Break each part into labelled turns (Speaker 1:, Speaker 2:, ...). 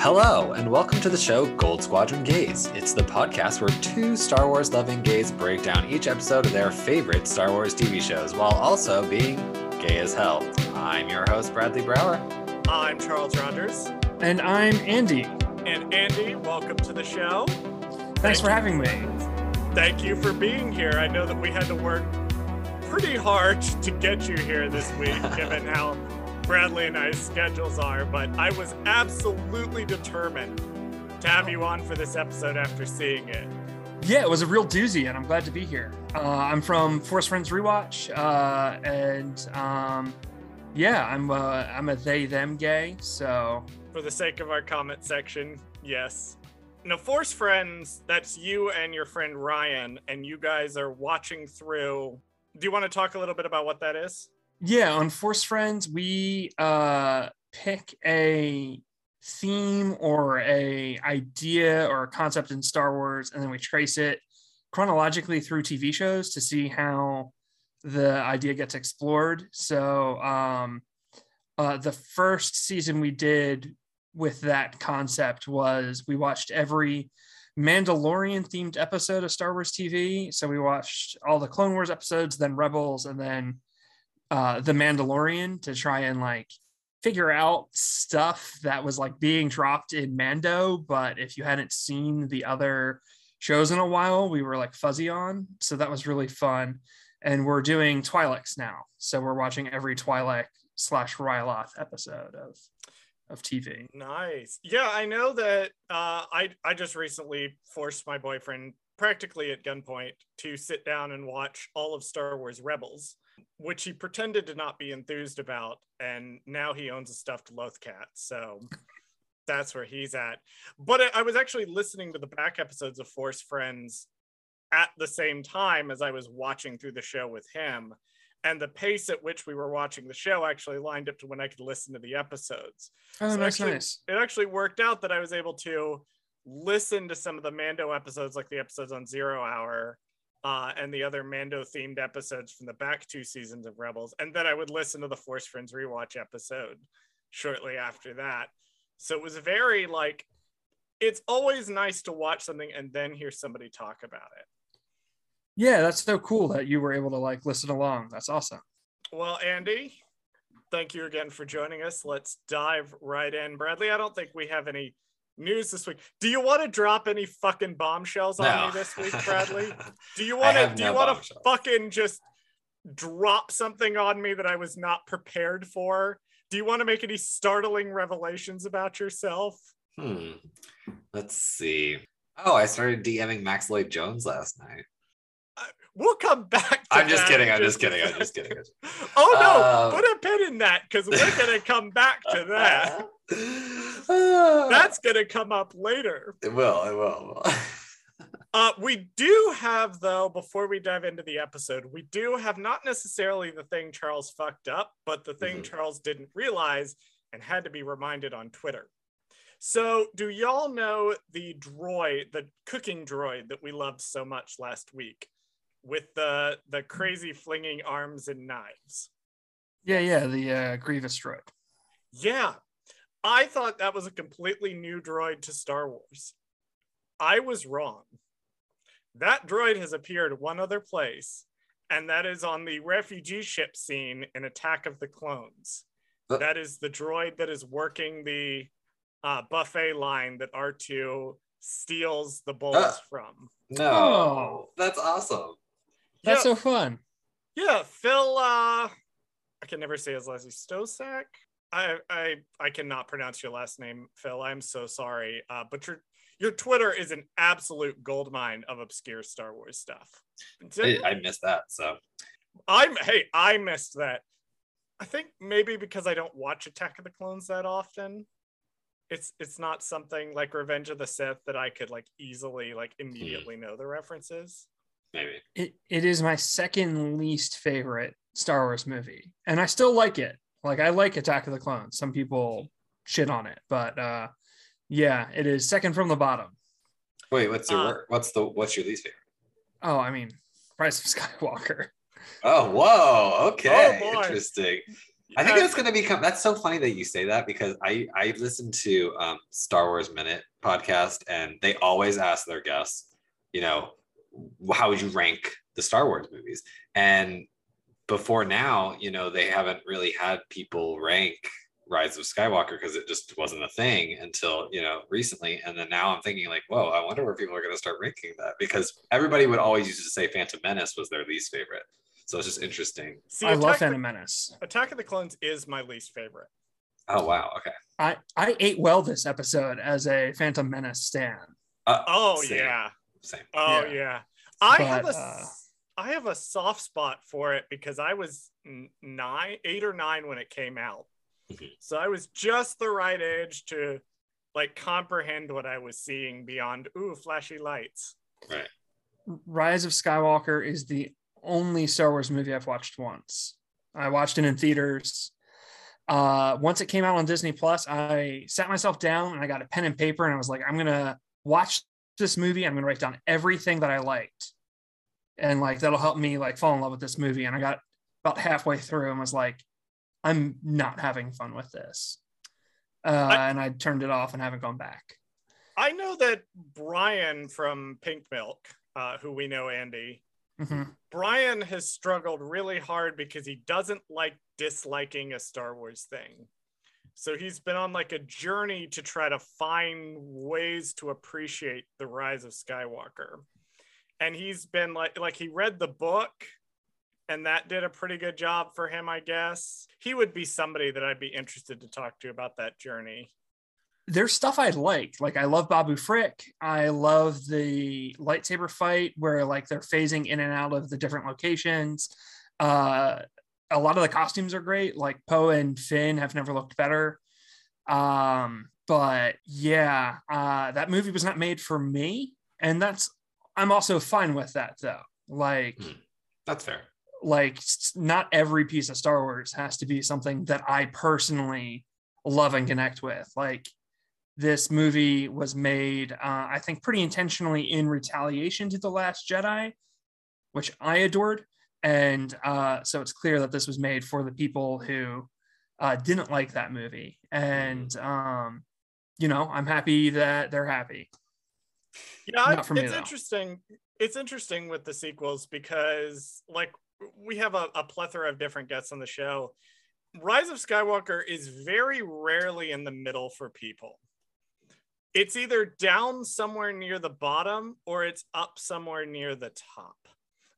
Speaker 1: Hello, and welcome to the show Gold Squadron Gays. It's the podcast where two Star Wars loving gays break down each episode of their favorite Star Wars TV shows while also being gay as hell. I'm your host, Bradley Brower.
Speaker 2: I'm Charles Rogers.
Speaker 3: And I'm Andy.
Speaker 2: And Andy, welcome to the show.
Speaker 3: Thanks Thank for having me.
Speaker 2: Thank you for being here. I know that we had to work pretty hard to get you here this week, given how Bradley and I's schedules are, but I was absolutely determined to have you on for this episode after seeing it.
Speaker 3: Yeah, it was a real doozy, and I'm glad to be here. Uh, I'm from Force Friends Rewatch, uh, and um, yeah, I'm uh, I'm a they them gay. So
Speaker 2: for the sake of our comment section, yes. Now, Force Friends, that's you and your friend Ryan, and you guys are watching through. Do you want to talk a little bit about what that is?
Speaker 3: Yeah on force friends we uh pick a theme or a idea or a concept in star wars and then we trace it chronologically through tv shows to see how the idea gets explored so um uh the first season we did with that concept was we watched every Mandalorian themed episode of Star Wars TV. So we watched all the Clone Wars episodes, then Rebels, and then uh, the Mandalorian to try and like figure out stuff that was like being dropped in Mando, but if you hadn't seen the other shows in a while, we were like fuzzy on. So that was really fun. And we're doing Twi'leks now. So we're watching every Twi'lek slash Ryloth episode of of TV.
Speaker 2: Nice. Yeah, I know that uh, I I just recently forced my boyfriend practically at gunpoint to sit down and watch all of Star Wars Rebels which he pretended to not be enthused about, and now he owns a stuffed loth cat. So that's where he's at. But I was actually listening to the back episodes of Force Friends at the same time as I was watching through the show with him. And the pace at which we were watching the show actually lined up to when I could listen to the episodes.
Speaker 3: Oh, so nice,
Speaker 2: actually,
Speaker 3: nice.
Speaker 2: It actually worked out that I was able to listen to some of the Mando episodes, like the episodes on Zero Hour, uh, and the other Mando themed episodes from the back two seasons of Rebels. And then I would listen to the Force Friends rewatch episode shortly after that. So it was very like, it's always nice to watch something and then hear somebody talk about it.
Speaker 3: Yeah, that's so cool that you were able to like listen along. That's awesome.
Speaker 2: Well, Andy, thank you again for joining us. Let's dive right in. Bradley, I don't think we have any news this week. Do you want to drop any fucking bombshells on no. me this week, Bradley? Do you want to? Do no you want to fucking just drop something on me that I was not prepared for? Do you want to make any startling revelations about yourself?
Speaker 1: Hmm. Let's see. Oh, I started DMing Max Lloyd Jones last night.
Speaker 2: Uh, we'll come back.
Speaker 1: I'm just kidding. I'm just kidding. I'm just kidding.
Speaker 2: oh no! Uh, Put a pin in that because we're gonna come back to that. That's gonna come up later.
Speaker 1: It will. It will.
Speaker 2: uh, we do have though, before we dive into the episode, we do have not necessarily the thing Charles fucked up, but the thing mm-hmm. Charles didn't realize and had to be reminded on Twitter. So, do y'all know the droid, the cooking droid that we loved so much last week, with the the crazy flinging arms and knives?
Speaker 3: Yeah, yeah, the uh, Grievous droid.
Speaker 2: Yeah, I thought that was a completely new droid to Star Wars. I was wrong. That droid has appeared one other place, and that is on the refugee ship scene in Attack of the Clones. Uh, that is the droid that is working the uh, buffet line that R2 steals the bowls uh, from.
Speaker 1: No, oh. that's awesome.
Speaker 3: That's yeah. so fun.
Speaker 2: Yeah, Phil. Uh, I can never say his last name. Stosak. I I I cannot pronounce your last name, Phil. I'm so sorry. Uh, but your your Twitter is an absolute goldmine of obscure Star Wars stuff.
Speaker 1: I, I missed that. So
Speaker 2: I'm hey, I missed that. I think maybe because I don't watch Attack of the Clones that often. It's it's not something like Revenge of the Sith that I could like easily like hmm. immediately hmm. know the references.
Speaker 1: Maybe.
Speaker 3: It it is my second least favorite Star Wars movie. And I still like it. Like I like Attack of the Clones. Some people shit on it, but uh yeah, it is second from the bottom.
Speaker 1: Wait, what's your uh, what's the what's your least favorite?
Speaker 3: Oh, I mean, Rise of Skywalker.
Speaker 1: Oh, whoa. Okay. Oh, Interesting. I think that's going to become. That's so funny that you say that because I I listened to um, Star Wars Minute podcast and they always ask their guests, you know, how would you rank the Star Wars movies? And before now, you know, they haven't really had people rank Rise of Skywalker because it just wasn't a thing until you know recently. And then now I'm thinking like, whoa, I wonder where people are going to start ranking that because everybody would always used to say Phantom Menace was their least favorite. So it's just interesting.
Speaker 2: See,
Speaker 3: I love
Speaker 2: Attack,
Speaker 3: Phantom Menace.
Speaker 2: Attack of the Clones is my least favorite.
Speaker 1: Oh wow, okay.
Speaker 3: I I ate well this episode as a Phantom Menace stan.
Speaker 1: Uh,
Speaker 2: Oh
Speaker 1: same,
Speaker 2: yeah.
Speaker 1: same.
Speaker 2: Oh
Speaker 3: Yeah.
Speaker 2: yeah. I have a
Speaker 3: uh,
Speaker 2: I have a soft spot for it because I was nine, eight or nine when it came out.
Speaker 1: Mhm.
Speaker 2: So I was just the right age to like comprehend what I was seeing beyond ooh flashy lights.
Speaker 1: Right.
Speaker 3: Rise of Skywalker is the only Star Wars movie I've watched once. I watched it in theaters. Uh, once it came out on Disney Plus, I sat myself down and I got a pen and paper and I was like, I'm gonna watch this movie. I'm gonna write down everything that I liked, and like that'll help me like fall in love with this movie. And I got about halfway through and was like, I'm not having fun with this. Uh,
Speaker 2: I-
Speaker 3: and I turned it off and haven't gone back.
Speaker 2: I know that Brian from Pink Milk, uh, who we know Andy,
Speaker 3: Mhm.
Speaker 2: Brian has struggled really hard because he doesn't like disliking a Star Wars thing. So he's been on like a journey to try to find ways to appreciate the rise of Skywalker. And he's been like like he read the book and that did a pretty good job for him, I guess. He would be somebody that I'd be interested to talk to about that journey.
Speaker 3: there's stuff I like. Like I love Babu Frick. I love the lightsaber fight where like they're phasing in and out of the different locations. Uh, a lot of the costumes are great. Like Poe and Finn have never looked better. Um, but yeah, uh, that movie was not made for me, and that's I'm also fine with that though. Like
Speaker 1: Hmm. That's fair.
Speaker 3: like not every piece of Star Wars has to be something that I personally love and connect with. Like this movie was made, uh, I think, pretty intentionally in retaliation to The Last Jedi, which I adored. And uh, so it's clear that this was made for the people who uh, didn't like that movie. And, um, you know, I'm happy that they're happy.
Speaker 2: Yeah,
Speaker 3: Not for me,
Speaker 2: it's
Speaker 3: though.
Speaker 2: interesting. It's interesting with the sequels because, like, we have a, a plethora of different guests on the show. Rise of Skywalker is very rarely in the middle for people. It's either down somewhere near the bottom or it's up somewhere near the top.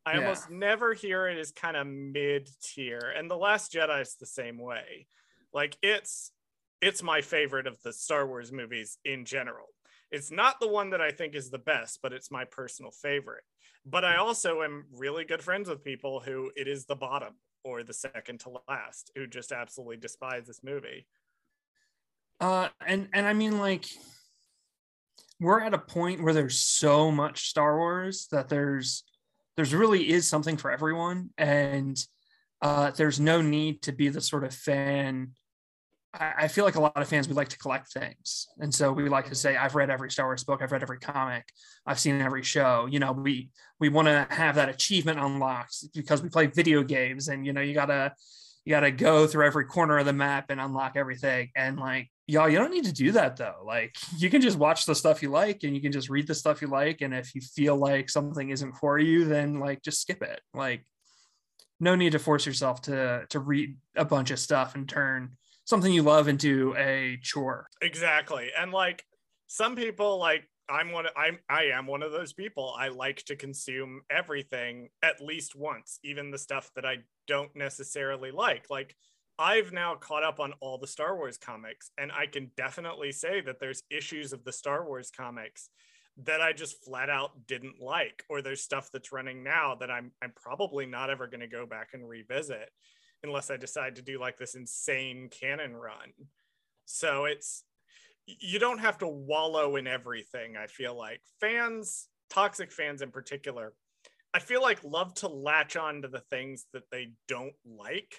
Speaker 2: I
Speaker 3: Yeah.
Speaker 2: almost never hear it as kind of mid tier, and The Last Jedi is the same way. Like it's it's my favorite of the Star Wars movies in general. It's not the one that I think is the best, but it's my personal favorite. But I also am really good friends with people who it is the bottom or the second to last who just absolutely despise this movie.
Speaker 3: Uh, and and I mean, like, we're at a point where there's so much Star Wars that there's there's really is something for everyone, and uh, there's no need to be the sort of fan. I, feel like a lot of fans we like to collect things, and so we like to say, "I've read every Star Wars book, I've read every comic, I've seen every show." You know, we we want to have that achievement unlocked because we play video games, and you know, you gotta you got to go through every corner of the map and unlock everything. And like y'all you don't need to do that though. Like you can just watch the stuff you like and you can just read the stuff you like. And if you feel like something isn't for you then like just skip it. Like no need to force yourself to to read a bunch of stuff and turn something you love into a chore
Speaker 2: Exactly. And like some people like I'm one I'm I am one of those people. I like to consume everything at least once, even the stuff that I don't necessarily like. Like I've now caught up on all the Star Wars comics and I can definitely say that there's issues of the Star Wars comics that I just flat out didn't like or there's stuff that's running now that I'm I'm probably not ever going to go back and revisit unless I decide to do like this insane canon run. So it's you don't have to wallow in everything i feel like. Fans toxic fans in particular i feel like love to latch on to the things that they don't like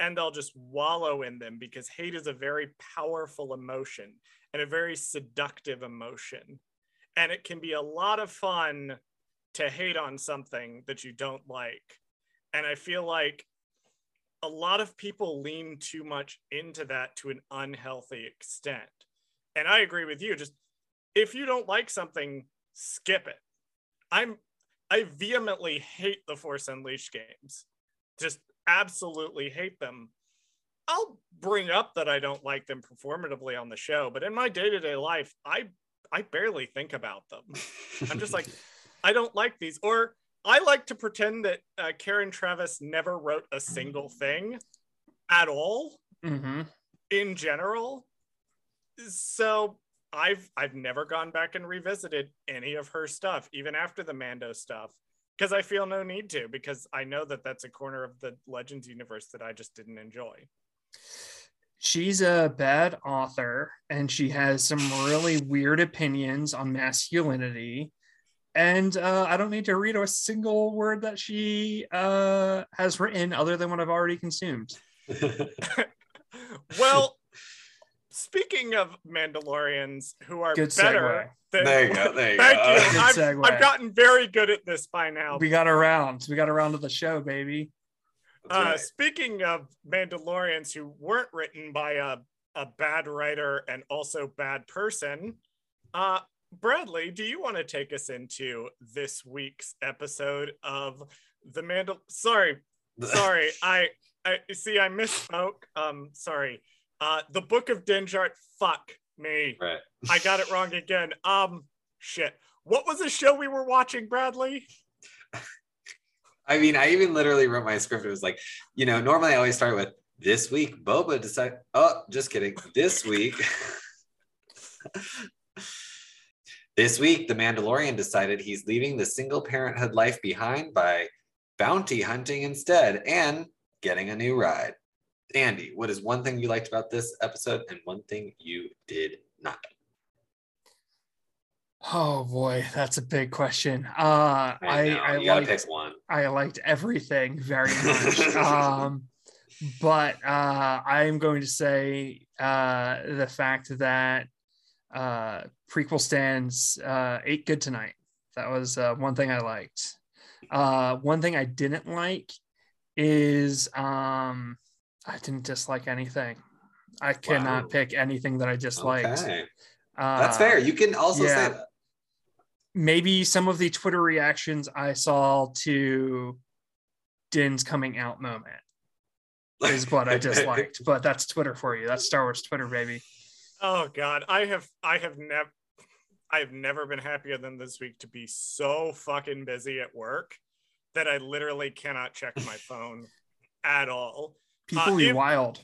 Speaker 2: and they'll just wallow in them because hate is a very powerful emotion and a very seductive emotion. And it can be a lot of fun to hate on something that you don't like. And i feel like a lot of people lean too much into that to an unhealthy extent. And I agree with you. Just if you don't like something, skip it. I'm I vehemently hate the Force Unleashed games. Just absolutely hate them. I'll bring up that I don't like them performatively on the show, but in my day-to-day life, I I barely think about them. I'm just like, I don't like these. Or I like to pretend that uh, Karen Traviss never wrote a single thing at all
Speaker 3: Mm-hmm.
Speaker 2: in general. So I've I've never gone back and revisited any of her stuff, even after the Mando stuff, because I feel no need to, because I know that that's a corner of the Legends universe that I just didn't enjoy.
Speaker 3: She's a bad author and she has some really weird opinions on masculinity. And uh, I don't need to read a single word that she uh, has written other than what I've already consumed.
Speaker 2: Well, speaking of Mandalorians who are
Speaker 3: Good
Speaker 2: better than
Speaker 1: There you go, there you
Speaker 2: Thank
Speaker 1: go.
Speaker 2: you.
Speaker 3: Good
Speaker 2: I've,
Speaker 3: segue.
Speaker 2: I've gotten very good at this by now.
Speaker 3: We got around. We got around to the show, baby.
Speaker 2: Uh,
Speaker 1: right.
Speaker 2: speaking of Mandalorians who weren't written by a, a bad writer and also bad person, uh, Bradley, do you want to take us into this week's episode of the Mandal? Sorry, sorry, I I see I misspoke. Um, sorry. Uh, the Book of Dinjart. Fuck me,
Speaker 1: Right.
Speaker 2: I got it wrong again. Um, shit. What was the show we were watching, Bradley?
Speaker 1: I mean, I even literally wrote my script. It was like, you know, normally I always start with this week, Boba decided. Oh, just kidding. This week. this week, the Mandalorian decided he's leaving the single parenthood life behind by bounty hunting instead and getting a new ride. Andy, what is one thing you liked about this episode and one thing you did not?
Speaker 3: Oh boy, that's a big question. Uh, I I
Speaker 1: you gotta
Speaker 3: like
Speaker 1: pick one.
Speaker 3: I liked everything very much. um, but uh, I am going to say uh, the fact that uh, prequel stands uh, ate good tonight. That was uh, one thing I liked. Uh, one thing I didn't like is um, I didn't dislike anything. I cannot
Speaker 1: Wow.
Speaker 3: pick anything that I disliked.
Speaker 1: Okay.
Speaker 3: Uh,
Speaker 1: That's fair. You can also
Speaker 3: yeah.
Speaker 1: say that.
Speaker 3: maybe some of the Twitter reactions I saw to Din's coming out moment is what I disliked. but that's Twitter for you. That's Star Wars Twitter, baby.
Speaker 2: Oh God, I have I have never I have never been happier than this week to be so fucking busy at work that I literally cannot check my phone at all.
Speaker 3: People
Speaker 2: Uh,
Speaker 3: be
Speaker 2: if-
Speaker 3: wild.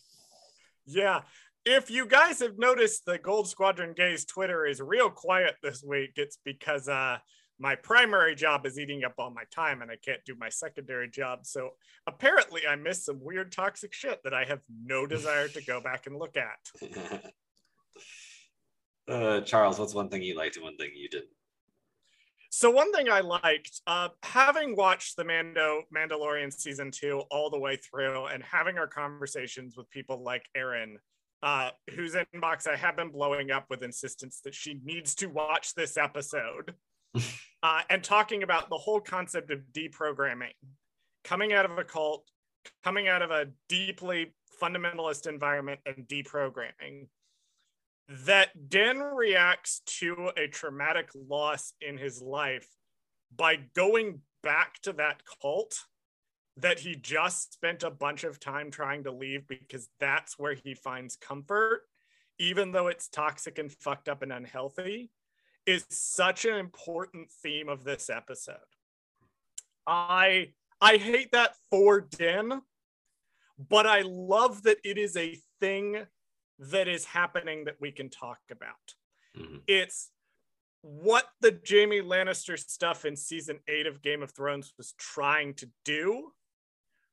Speaker 2: Yeah. If you guys have noticed the Gold Squadron Gays Twitter is real quiet this week, it's because uh my primary job is eating up all my time and I can't do my secondary job. So apparently I missed some weird toxic shit that I have no desire to go back and look at.
Speaker 1: uh, Charles, what's one thing you liked and one thing you didn't?
Speaker 2: So one thing I liked, uh, having watched the Mando Mandalorian season two all the way through, and having our conversations with people like Erin, uh, whose inbox I have been blowing up with insistence that she needs to watch this episode, uh, and talking about the whole concept of deprogramming, coming out of a cult, coming out of a deeply fundamentalist environment, and deprogramming that Den reacts to a traumatic loss in his life by going back to that cult that he just spent a bunch of time trying to leave because that's where he finds comfort, even though it's toxic and fucked up and unhealthy, is such an important theme of this episode. I I hate that for Den, but I love that it is a thing that is happening that we can talk about.
Speaker 1: Mhm.
Speaker 2: It's what the Jaime Lannister stuff in season eight of Game of Thrones was trying to do,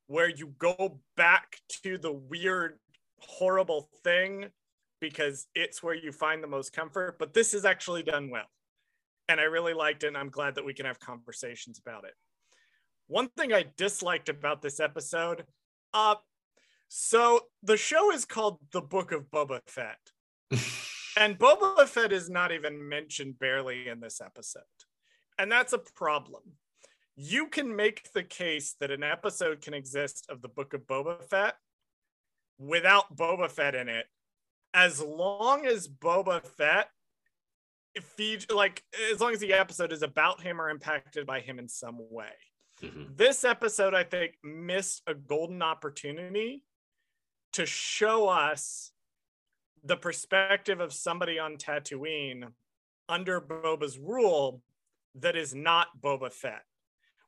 Speaker 2: where you go back to the weird, horrible thing because it's where you find the most comfort. But this is actually done well. And I really liked it. And I'm glad that we can have conversations about it. One thing I disliked about this episode, uh, so the show is called The Book of Boba Fett. and Boba Fett is not even mentioned barely in this episode. And that's a problem. you can make the case that an episode can exist of the Book of Boba Fett without Boba Fett in it, as long as Boba Fett feed like as long as the episode is about him or impacted by him in some way.
Speaker 1: Mhm.
Speaker 2: This episode, I think, missed a golden opportunity to show us the perspective of somebody on Tatooine under Boba's rule that is not Boba Fett.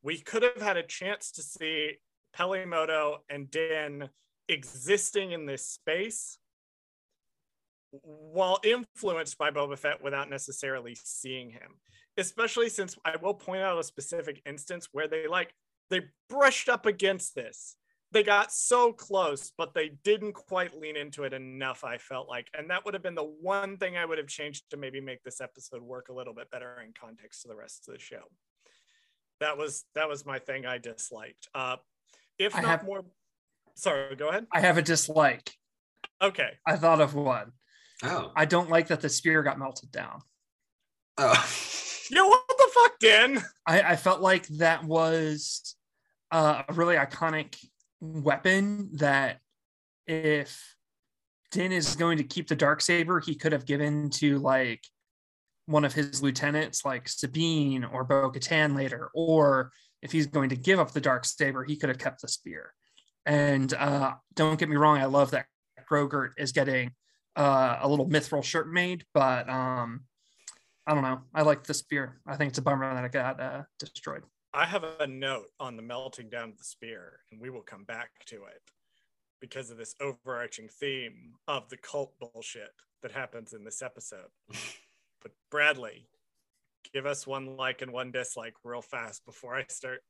Speaker 2: We could have had a chance to see Peli Motto and Din existing in this space while influenced by Boba Fett without necessarily seeing him. Especially since I will point out a specific instance where they like they brushed up against this. They got so close, but they didn't quite lean into it enough, I felt like. And that would have been the one thing I would have changed to maybe make this episode work a little bit better in context to the rest of the show. That was that was my thing I disliked. Uh if
Speaker 3: I
Speaker 2: not
Speaker 3: have-
Speaker 2: more sorry, go ahead.
Speaker 3: I have a dislike.
Speaker 2: Okay.
Speaker 3: I thought of one.
Speaker 1: Oh.
Speaker 3: I don't like that the spear got melted down.
Speaker 1: Oh.
Speaker 2: Yo, what the fuck, Dan?
Speaker 3: I, I felt like that was uh, a really iconic weapon that if Din is going to keep the dark saber, he could have given to like one of his lieutenants, like Sabine or Bo Katan later, or if he's going to give up the dark saber, he could have kept the spear. And uh, don't get me wrong, I love that Grogurt is getting uh, a little mithril shirt made, but um, I don't know. I like the spear. I think it's a bummer that it got uh, destroyed.
Speaker 2: I have a note on the melting down of the spear, and we will come back to it because of this overarching theme of the cult bullshit that happens in this episode. but Bradley, give us one like and one dislike real fast before I start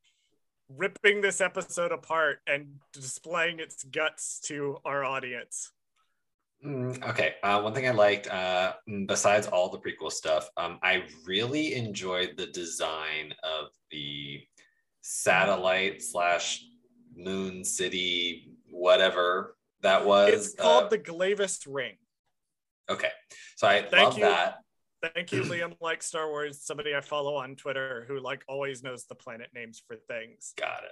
Speaker 2: ripping this episode apart and displaying its guts to our audience.
Speaker 1: Mm, okay. Uh, one thing I liked, uh, mm, besides all the prequel stuff, um, I really enjoyed the design of the satellite slash moon city, whatever that was.
Speaker 2: It's called
Speaker 1: Uh,
Speaker 2: the Glavis Ring.
Speaker 1: okay. So I
Speaker 2: Thank
Speaker 1: love
Speaker 2: you.
Speaker 1: that.
Speaker 2: Thank you, Liam. Like Star Wars, somebody I follow on Twitter who like always knows the planet names for things.
Speaker 1: Got it.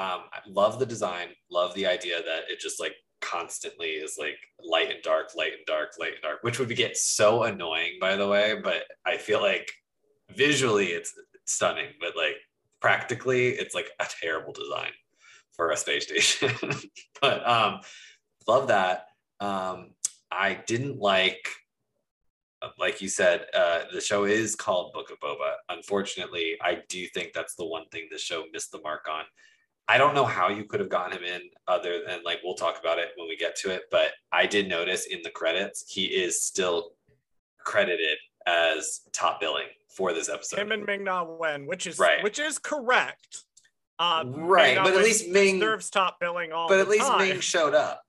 Speaker 1: Um, I love the design. Love the idea that it just like constantly is like light and dark, light and dark, light and dark, which would be get so annoying, by the way. But I feel like visually it's stunning, but like practically it's like a terrible design for a space station. but um, love that. Um, I didn't like like you said, uh, the show is called Book of Boba. Unfortunately, I do think that's the one thing the show missed the mark on. I don't know how you could have gotten him in other than like we'll talk about it when we get to it, but I did notice in the credits he is still credited as top billing for this episode.
Speaker 2: Him and Ming Na Wen, which is
Speaker 1: Right.
Speaker 2: which is correct. Uh,
Speaker 1: right, but at least Ming
Speaker 2: deserves top billing all
Speaker 1: but at least
Speaker 2: time.
Speaker 1: Ming showed up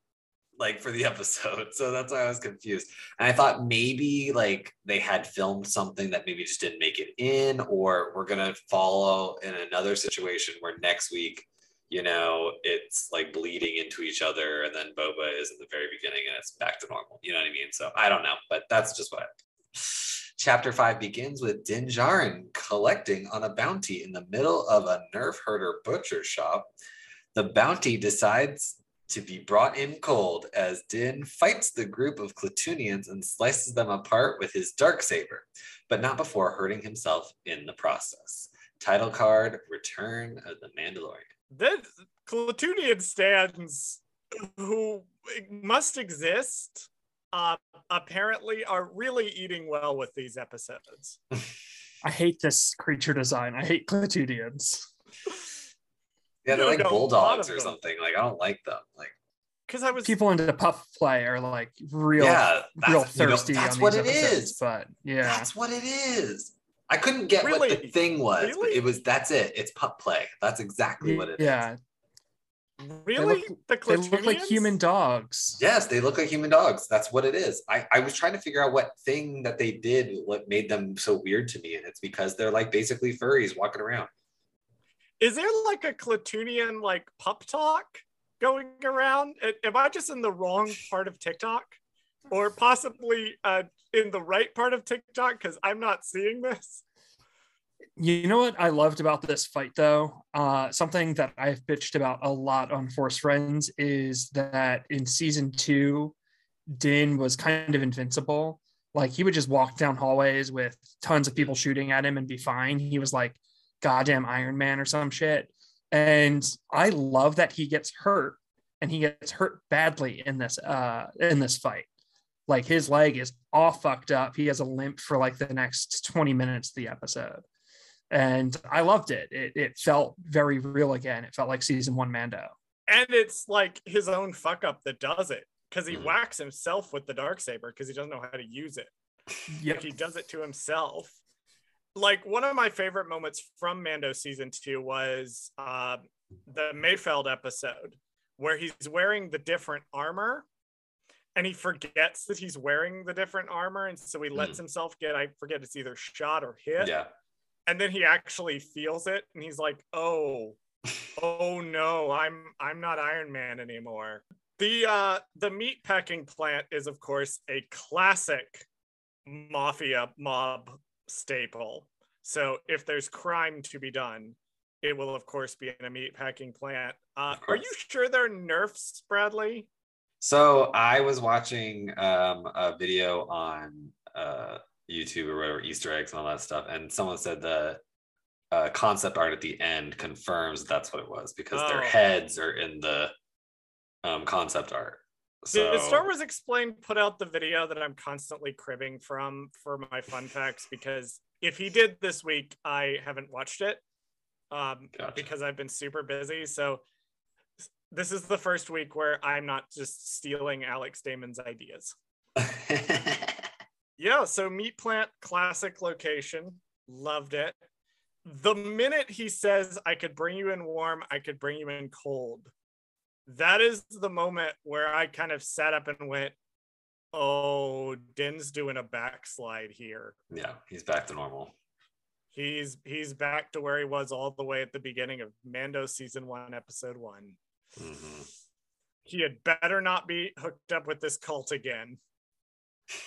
Speaker 1: like for the episode. So that's why I was confused. And I thought maybe like they had filmed something that maybe just didn't make it in, or we're gonna follow in another situation where next week, you know, it's like bleeding into each other, and then Boba is in the very beginning and it's back to normal. You know what I mean? So I don't know, but that's just what Chapter five begins with Din Djarin collecting on a bounty in the middle of a nerf herder butcher shop. The bounty decides to be brought in cold as Din fights the group of Klatooinians and slices them apart with his dark saber, but not before hurting himself in the process. Title card: Return of the Mandalorian.
Speaker 2: The Klatooinian stands who must exist uh, apparently are really eating well with these episodes.
Speaker 3: I hate this creature design. I hate Klatooinians.
Speaker 1: Yeah, they're
Speaker 2: Dude,
Speaker 1: like
Speaker 2: a
Speaker 1: bulldogs or
Speaker 2: them.
Speaker 1: something. Like I don't like them. Like
Speaker 2: Because I was
Speaker 3: People into puff play are like real,
Speaker 1: yeah, that's,
Speaker 3: real
Speaker 1: you know,
Speaker 3: thirsty
Speaker 1: that's
Speaker 3: on
Speaker 1: what
Speaker 3: these
Speaker 1: it
Speaker 3: episodes.
Speaker 1: is.
Speaker 3: But yeah,
Speaker 1: That's what it is. I couldn't get what the thing was, but
Speaker 2: Really?
Speaker 1: it was that's it. It's pup play. That's exactly what it is.
Speaker 3: yeah,
Speaker 2: really the
Speaker 3: they look like human dogs.
Speaker 1: Yes, they look like human dogs. That's what it is. I, I was trying to figure out what thing that they did, what made them so weird to me. And it's because they're like basically furries walking around.
Speaker 2: Is there like a Klatooinian like pup talk going around? Am I just in the wrong part of TikTok? Or possibly uh, in the right part of TikTok because I'm not seeing this?
Speaker 3: You know what I loved about this fight, though? Uh, something that I've bitched about a lot on Force Friends is that in season two, Din was kind of invincible. Like he would just walk down hallways with tons of people shooting at him and be fine. He was like goddamn Iron Man or some shit. And I love that he gets hurt and he gets hurt badly in this uh in this fight. Like his leg is all fucked up. He has a limp for like the next 20 minutes of the episode. And I loved it. It it felt very real again. It felt like season one Mando.
Speaker 2: And it's like his own fuck up that does it because he mm. whacks himself with the dark saber because he doesn't know how to use it. Yep. Like he does it to himself. Like one of my favorite moments from Mando season two was uh, the Mayfeld episode where he's wearing the different armor and he forgets that he's wearing the different armor and so he lets mm. himself get i forget it's either shot or hit.
Speaker 1: Yeah.
Speaker 2: And then he actually feels it and he's like oh oh no i'm i'm not iron man anymore. The uh the meat packing plant is of course a classic mafia mob staple. So if there's crime to be done it will of course be in a meat packing plant. Uh, are you sure they're nerfs bradley
Speaker 1: so I was watching um, a video on uh, YouTube or whatever, Easter eggs and all that stuff, and someone said the uh, concept art at the end confirms that's what it was because oh. their heads are in the um, concept art.
Speaker 2: So... Did Star Wars Explained put out the video that I'm constantly cribbing from for my fun facts? Because if he did this week, I haven't watched it um, gotcha. because I've been super busy. So this is the first week where I'm not just stealing Alex Damon's ideas. yeah, so meat plant, classic location. Loved it. The minute he says, I could bring you in warm, I could bring you in cold, that is the moment where I kind of sat up and went, Oh, Din's doing a backslide here.
Speaker 1: Yeah, he's back to normal.
Speaker 2: He's he's back to where he was all the way at the beginning of Mando season one, episode one. Mm-hmm. He had better not be hooked up with this cult again.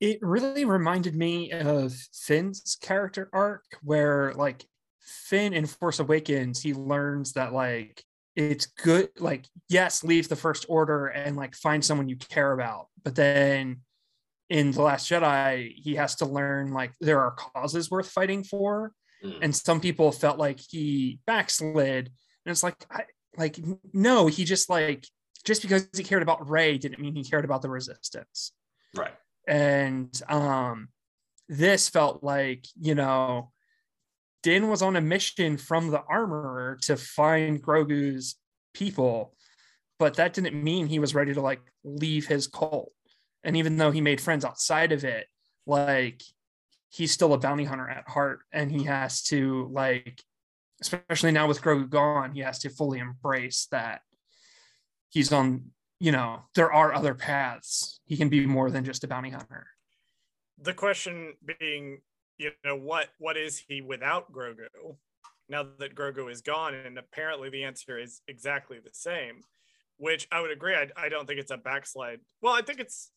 Speaker 3: It really reminded me of Finn's character arc, where like Finn in Force Awakens, he learns that like it's good, like, yes, leave the First Order and like find someone you care about. But then in The Last Jedi, he has to learn like there are causes worth fighting for. Mm. And some people felt like he backslid. And it's like, I, like no he just like just because he cared about Rey didn't mean he cared about the resistance
Speaker 1: right
Speaker 3: and um this felt like you know din was on a mission from the armorer to find grogu's people but that didn't mean he was ready to like leave his cult and even though he made friends outside of it like he's still a bounty hunter at heart and he has to like especially now with Grogu gone, he has to fully embrace that he's on, you know, there are other paths. He can be more than just a bounty hunter.
Speaker 2: The question being, you know, what what is he without Grogu? Now that Grogu is gone, and apparently the answer is exactly the same, which I would agree. I, I don't think it's a backslide. Well, I think it's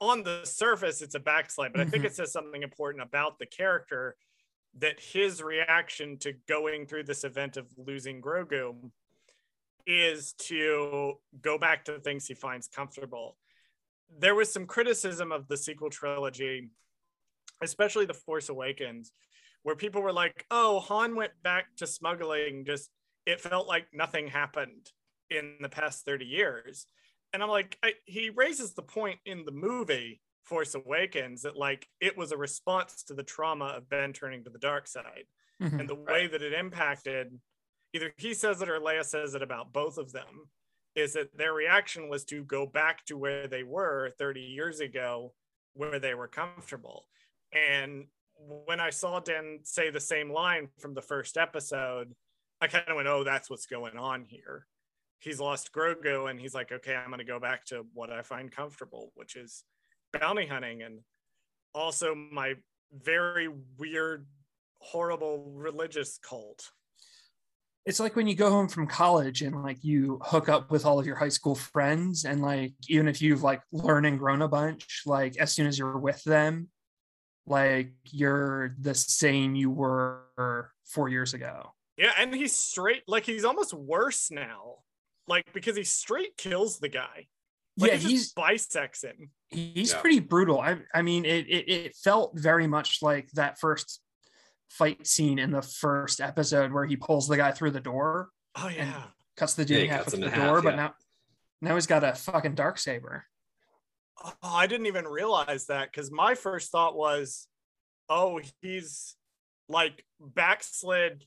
Speaker 2: on the surface, it's a backslide, but mm-hmm. I think mm-hmm. it says something important about the character that his reaction to going through this event of losing Grogu is to go back to things he finds comfortable. There was some criticism of the sequel trilogy, especially The Force Awakens, where people were like, oh, Han went back to smuggling, just it felt like nothing happened in the past 30 years. And I'm like, I, he raises the point in the movie Force Awakens that like it was a response to the trauma of Ben turning to the dark side. Mm-hmm. And the way that it impacted either he says it or Leia says it about both of them is that their reaction was to go back to where they were 30 years ago where they were comfortable. And when I saw Dan say the same line from the first episode, I kind of went, "Oh, that's what's going on here." He's lost Grogu, and he's like, "Okay, I'm going to go back to what I find comfortable, which is bounty hunting and also my very weird horrible religious cult
Speaker 3: it's like when you go home from college and like you hook up with all of your high school friends and like even if you've like learned and grown a bunch like as soon as you're with them like you're the same you were four years ago.
Speaker 2: Yeah, and he's straight like he's almost worse now. Like because he straight kills the guy. Like,
Speaker 3: yeah,
Speaker 2: he
Speaker 3: he's
Speaker 2: bisects him.
Speaker 3: he's
Speaker 1: Yeah.
Speaker 3: pretty brutal. I I mean it, it it felt very much like that first fight scene in the first episode where he pulls the guy through the door,
Speaker 2: Oh yeah.
Speaker 3: cuts the
Speaker 1: Yeah,
Speaker 3: dude
Speaker 1: he
Speaker 3: in half
Speaker 1: cuts
Speaker 3: with the
Speaker 1: half,
Speaker 3: door, but now now he's got a fucking dark saber.
Speaker 2: Oh, I didn't even realize that because my first thought was, oh, he's like backslid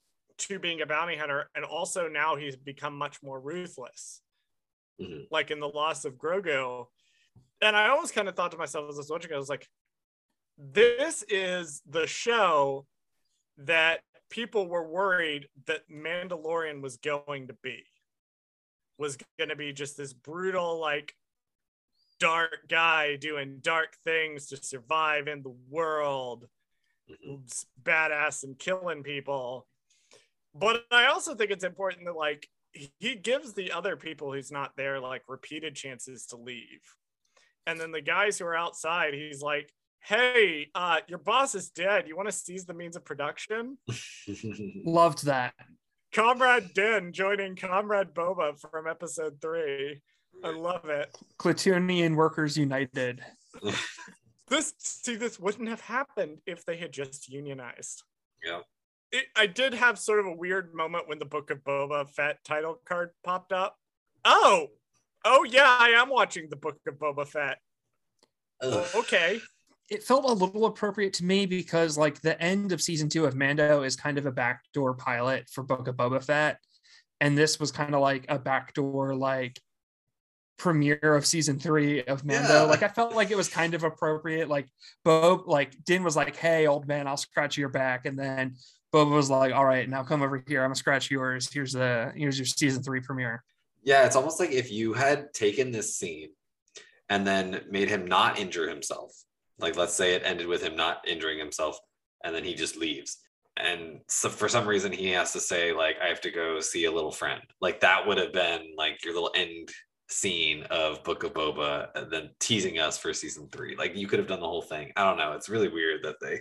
Speaker 2: to being a bounty hunter, and also now he's become much more ruthless,
Speaker 1: Mhm.
Speaker 2: like in the loss of Grogu. And I always kind of thought to myself as I was watching, it, I was like, this is the show that people were worried that Mandalorian was going to be. Was going to be just this brutal, like, dark guy doing dark things to survive in the world,
Speaker 1: Mhm.
Speaker 2: badass and killing people. But I also think it's important that like he- he gives the other people who's not there like repeated chances to leave. And then the guys who are outside, he's like, "Hey, uh, your boss is dead. You want to seize the means of production?"
Speaker 3: Loved that.
Speaker 2: Comrade Den joining Comrade Boba from episode three. I love it.
Speaker 3: Klatooinian Workers United.
Speaker 2: this see this wouldn't have happened if they had just unionized
Speaker 1: Yeah.
Speaker 2: It, i did have sort of a weird moment when the book of boba fett title card popped up oh oh yeah i am watching the book of boba fett
Speaker 1: Ugh.
Speaker 2: okay
Speaker 3: It felt a little appropriate to me because like the end of season two of Mando is kind of a backdoor pilot for Book of Boba Fett. And this was kind of like a backdoor like premiere of season three of Mando.
Speaker 1: Yeah.
Speaker 3: Like I felt like it was kind of appropriate. Like Bob, like Din was like, "Hey, old man, I'll scratch your back," and then Boba was like, "All right, now come over here. I'm gonna scratch yours. Here's the here's your season three premiere."
Speaker 1: Yeah, it's almost like if you had taken this scene and then made him not injure himself. Like let's say it ended with him not injuring himself and then he just leaves. And so for some reason he has to say like I have to go see a little friend. Like that would have been like your little end scene of Book of Boba and then teasing us for season 3. Like you could have done the whole thing. I don't know, it's really weird that they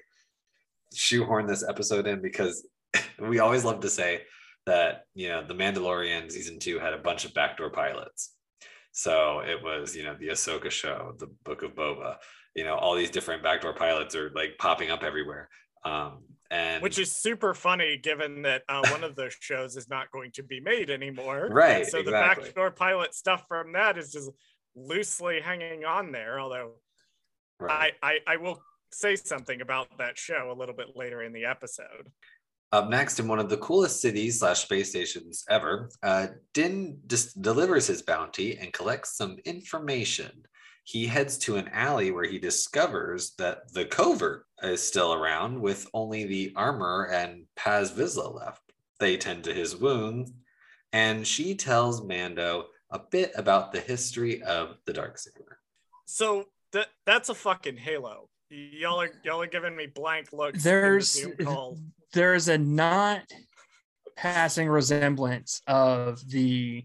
Speaker 1: shoehorn this episode in because we always love to say that you know the Mandalorian season two had a bunch of backdoor pilots. So it was you know the Ahsoka show, the Book of Boba, you know all these different backdoor pilots are like popping up everywhere. Um, and
Speaker 2: which is super funny given that uh, one of those shows is not going to be made anymore
Speaker 1: Right,
Speaker 2: And so the backdoor pilot stuff from that is just loosely hanging on there although
Speaker 1: right.
Speaker 2: I, I I will say something about that show a little bit later in the episode.
Speaker 1: Up next, in one of the coolest cities slash space stations ever, uh, Din dis- delivers his bounty and collects some information. He heads to an alley where he discovers that the covert is still around with only the armor and Paz Vizsla left. They tend to his wounds, and she tells Mando a bit about the history of the Darksaber.
Speaker 2: So that that's a fucking Halo. Y'all are y'all are giving me blank looks. in the
Speaker 3: There's there's a not passing resemblance of the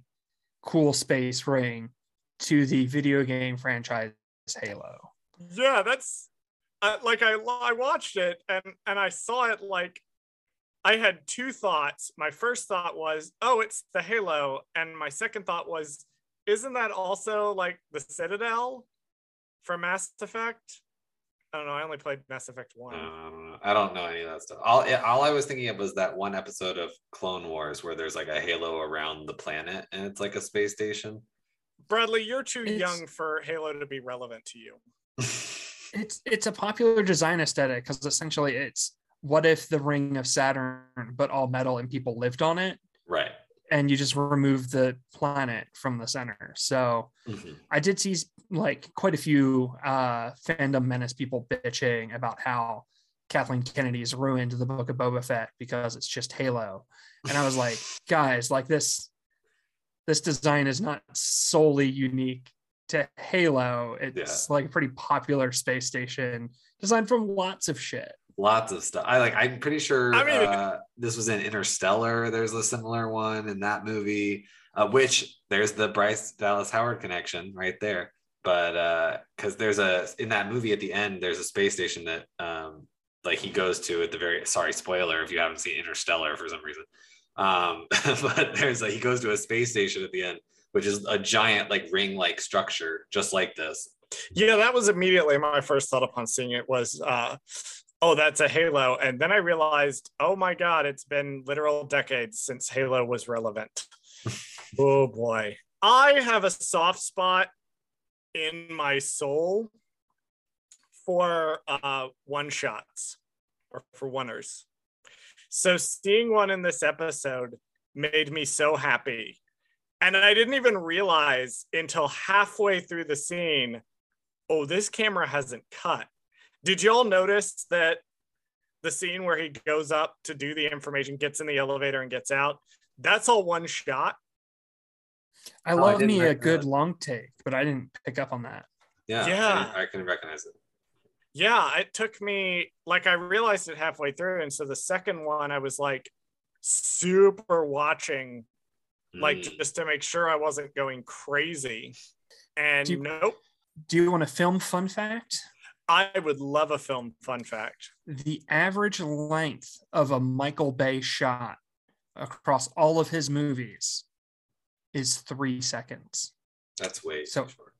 Speaker 3: cool space ring to the video game franchise Halo.
Speaker 2: Yeah, that's uh, like I I watched it and and I saw it like I had two thoughts. My first thought was, oh, it's the Halo, and my second thought was, isn't that also like the Citadel from Mass Effect? I don't know. I only played Mass Effect one.
Speaker 1: Uh, I don't know any of that stuff. All, yeah, all I was thinking of was that one episode of Clone Wars where there's like a halo around the planet and it's like a space station.
Speaker 2: Bradley, you're too
Speaker 3: It's-
Speaker 2: young for Halo to be relevant to you.
Speaker 3: It's it's a popular design aesthetic because essentially it's what if the ring of Saturn but all metal and people lived on it
Speaker 1: right.
Speaker 3: And you just remove the planet from the center. So
Speaker 1: Mhm.
Speaker 3: I did see like quite a few uh fandom menace people bitching about how Kathleen Kennedy's ruined the book of Boba Fett because it's just Halo. And I was like, guys, like this this design is not solely unique to Halo. It's like a pretty popular space station designed from lots of shit.
Speaker 1: Lots of stuff. I like. I'm pretty sure.
Speaker 2: I mean-
Speaker 1: uh, this was in Interstellar. There's a similar one in that movie. Uh, which there's the Bryce Dallas Howard connection right there. but uh because there's a in that movie at the end there's a space station that um like he goes to at the very sorry spoiler if you haven't seen interstellar for some reason um but there's a he goes to a space station at the end which is a giant like ring like structure just like this
Speaker 2: Yeah, that was immediately my first thought upon seeing it was, uh, oh, that's a Halo. And then I realized, oh my God, it's been literal decades since Halo was relevant. oh boy. I have a soft spot in my soul for uh, one shots or for oneers. So seeing one in this episode made me so happy. And I didn't even realize until halfway through the scene oh, this camera hasn't cut. Did y'all notice that the scene where he goes up to do the information, gets in the elevator, and gets out? That's all one shot.
Speaker 3: I
Speaker 1: Oh, I
Speaker 3: love
Speaker 1: didn't
Speaker 3: me a good
Speaker 1: that.
Speaker 3: long take, but I didn't pick up on that.
Speaker 1: yeah
Speaker 2: Yeah.
Speaker 1: I, I couldn't recognize it
Speaker 2: Yeah, it took me like I realized it halfway through. And so the second one, I was like super watching, like
Speaker 1: Mm.
Speaker 2: just to make sure I wasn't going crazy. And
Speaker 3: Do you-
Speaker 2: nope,
Speaker 3: Do you want a film fun fact?
Speaker 2: I would love a film fun fact.
Speaker 3: The average length of a Michael Bay shot across all of his movies is three seconds.
Speaker 1: that's way
Speaker 3: So-
Speaker 1: too short.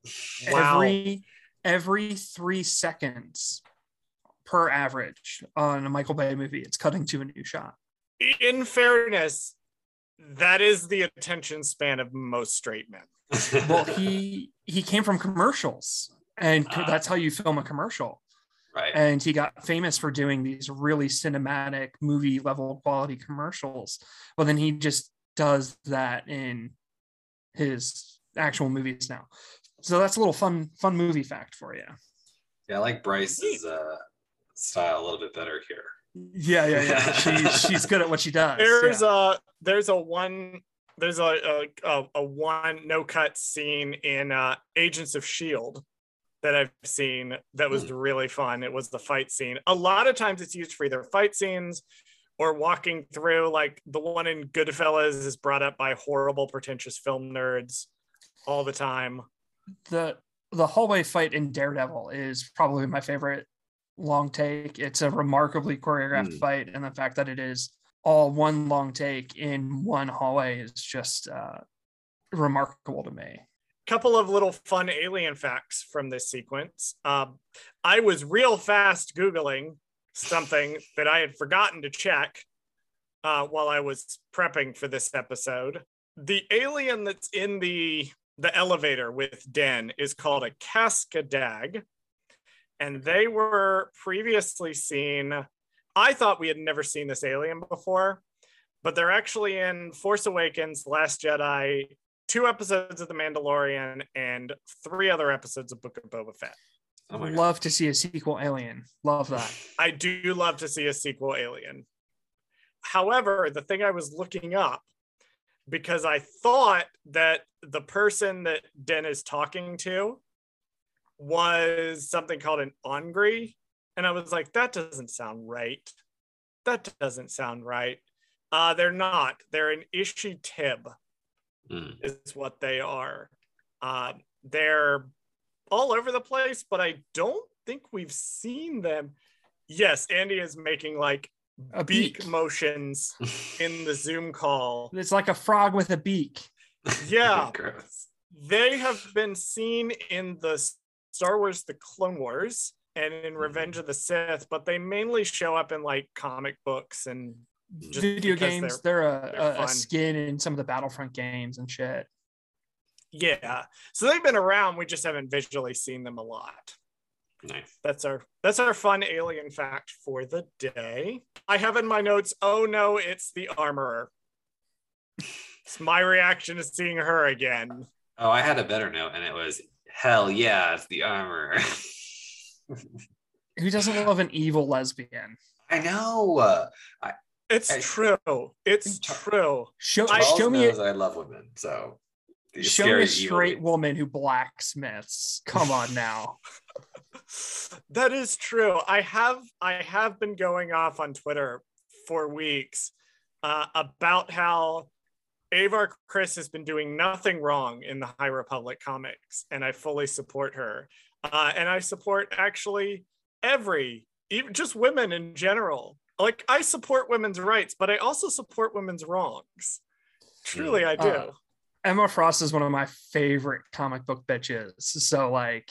Speaker 2: Wow.
Speaker 3: Every every three seconds per average on a Michael Bay movie, it's cutting to a new shot.
Speaker 2: In fairness, that is the attention span of most straight men.
Speaker 3: Well, he he came from commercials, and co-
Speaker 1: Ah.
Speaker 3: that's how you film a commercial.
Speaker 1: right.
Speaker 3: And he got famous for doing these really cinematic movie level quality commercials. Well then he just does that in his actual movies now. So that's a little fun fun movie fact for you
Speaker 1: yeah i like bryce's uh style a little bit better here.
Speaker 3: Yeah yeah yeah. She, she's good at what she does.
Speaker 2: There's
Speaker 3: yeah.
Speaker 2: a there's a one there's a a, a, a one no cut scene in uh, Agents of Shield that I've seen that was really fun. It was the fight scene. A lot of times it's used for either fight scenes or walking through. Like the one in Goodfellas is brought up by horrible pretentious film nerds all the time.
Speaker 3: the the hallway fight in daredevil is probably my favorite long take it's a remarkably choreographed
Speaker 1: Hmm.
Speaker 3: fight and the fact that it is all one long take in one hallway is just uh remarkable to me
Speaker 2: couple of little fun alien facts from this sequence. Um, I was real fast Googling something that I had forgotten to check uh, while I was prepping for this episode. The alien that's in the the elevator with Den is called a Cascadag, and they were previously seen. I thought we had never seen this alien before, but they're actually in Force Awakens, Last Jedi, two episodes of The Mandalorian, and three other episodes of Book of Boba Fett.
Speaker 1: oh my god
Speaker 3: love to see a sequel alien love that
Speaker 2: I do love to see a sequel Alien. However, the thing I was looking up because I thought that the person that Den is talking to was something called an Ongree. And I was like, that doesn't sound right. That doesn't sound right. Uh, they're not. They're an Ishi Tib.
Speaker 1: Mm.
Speaker 2: is what they are. Uh, they're all over the place, but I don't think we've seen them. Yes, Andy is making like
Speaker 3: a
Speaker 2: beak,
Speaker 3: beak,
Speaker 2: motions in the Zoom call.
Speaker 3: it's like a frog with a beak
Speaker 2: Yeah. They have been seen in the Star Wars The Clone Wars and in Revenge of the Sith, but they mainly show up in like comic books and just
Speaker 3: video games they're, a,
Speaker 2: they're
Speaker 3: a, a skin in some of the battlefront games and shit
Speaker 2: yeah. So they've been around, we just haven't visually seen them a lot.
Speaker 1: nice
Speaker 2: That's our that's our fun alien fact for the day. I have in my notes, oh no, it's the armorer. It's my reaction to seeing her again.
Speaker 1: oh i had a better note and it was hell yeah it's the armorer.
Speaker 3: who doesn't love an evil lesbian
Speaker 1: i know uh,
Speaker 2: It's
Speaker 1: Hey.
Speaker 2: true. It's true.
Speaker 3: show,
Speaker 2: I-
Speaker 3: show me a,
Speaker 1: i love women so
Speaker 3: show me a straight
Speaker 1: ladies.
Speaker 3: woman who blacksmiths come on now
Speaker 2: That is true. I have I have been going off on Twitter for weeks uh, about how Avar Kriss has been doing nothing wrong in the High Republic comics, and I fully support her. Uh, and I support actually every, even just women in general. Like I support women's rights, but I also support women's wrongs. Truly, I do.
Speaker 3: Uh, Emma Frost is one of my favorite comic book bitches. So like,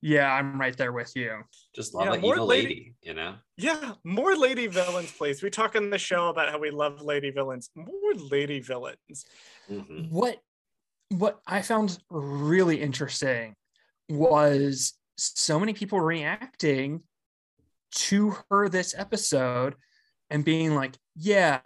Speaker 3: yeah, I'm right there with you.
Speaker 1: Just love
Speaker 2: Yeah,
Speaker 1: an
Speaker 2: more
Speaker 1: evil
Speaker 2: lady-
Speaker 1: lady, you know?
Speaker 2: Yeah, more lady villains, please. We talk on the show about how we love lady villains. More lady villains.
Speaker 1: Mhm.
Speaker 3: What what I found really interesting was so many people reacting to her this episode and being like, yeah,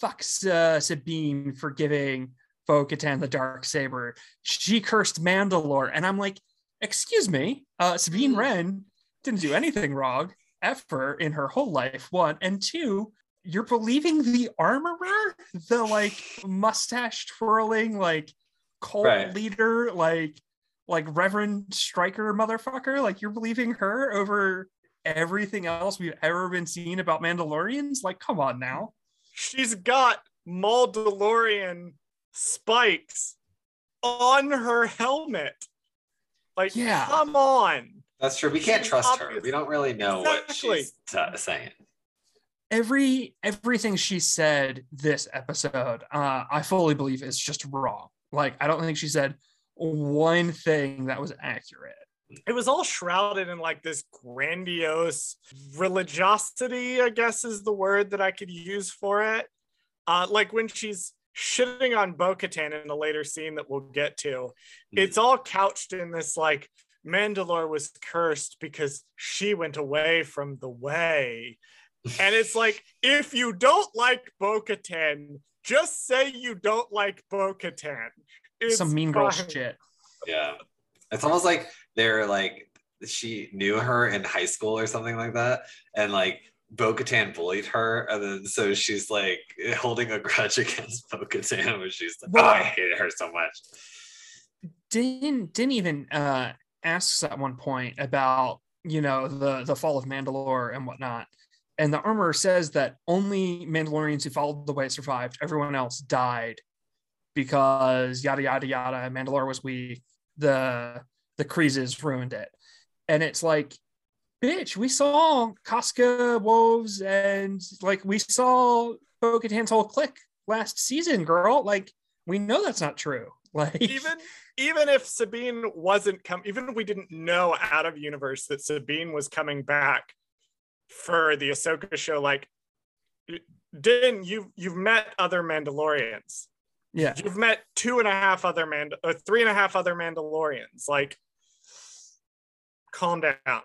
Speaker 3: fuck uh, Sabine for giving Bo Katan the dark saber. She cursed Mandalore. And I'm like, excuse me, uh, Sabine
Speaker 1: Mm.
Speaker 3: Wren didn't do anything wrong ever in her whole life. One and two, you're believing the armorer, the like mustache twirling, like cult
Speaker 1: Right.
Speaker 3: leader, like like Reverend Stryker motherfucker. Like you're believing her over everything else we've ever been seeing about Mandalorians. Like, come on now.
Speaker 2: She's got Maldalorian spikes on her helmet. Like,
Speaker 3: Yeah.
Speaker 2: come on.
Speaker 1: That's true. We can't
Speaker 2: She's
Speaker 1: trust her. We don't really know what she's t- saying.
Speaker 3: Every everything she said this episode, uh, I fully believe is just wrong. Like, I don't think she said one thing that was accurate.
Speaker 2: It was all shrouded in like this grandiose religiosity, I guess is the word that I could use for it. Uh, like when she's shitting on Bo Katan in a later scene that we'll get to, it's all couched in this like Mandalore was cursed because she went away from the way. And it's like, if you don't like Bo Katan, just say you don't like Bo Katan.
Speaker 3: Some mean girl shit.
Speaker 1: Yeah. It's almost like they're like she knew her in high school or something like that. And like Bo bullied her. And then so she's like holding a grudge against Bo Katan where she's like,
Speaker 3: Well-
Speaker 1: oh, I hate her so much.
Speaker 3: didn't didn't even uh asks at one point about you know the the fall of Mandalore and whatnot. And the armorer says that only Mandalorians who followed the way survived. Everyone else died because yada yada yada. Mandalore was weak. The the Kryzes ruined it. And it's like, bitch, we saw Koska Reeves and like we saw Bo Katan's whole clique last season, girl. Like, we know that's not true. Like
Speaker 2: even even if Sabine wasn't come, even if we didn't know out of universe that Sabine was coming back for the Ahsoka show, like didn't you've you've met other Mandalorians.
Speaker 3: Yeah.
Speaker 2: You've met two and a half other Mand or three and a half other Mandalorians. Like, calm down.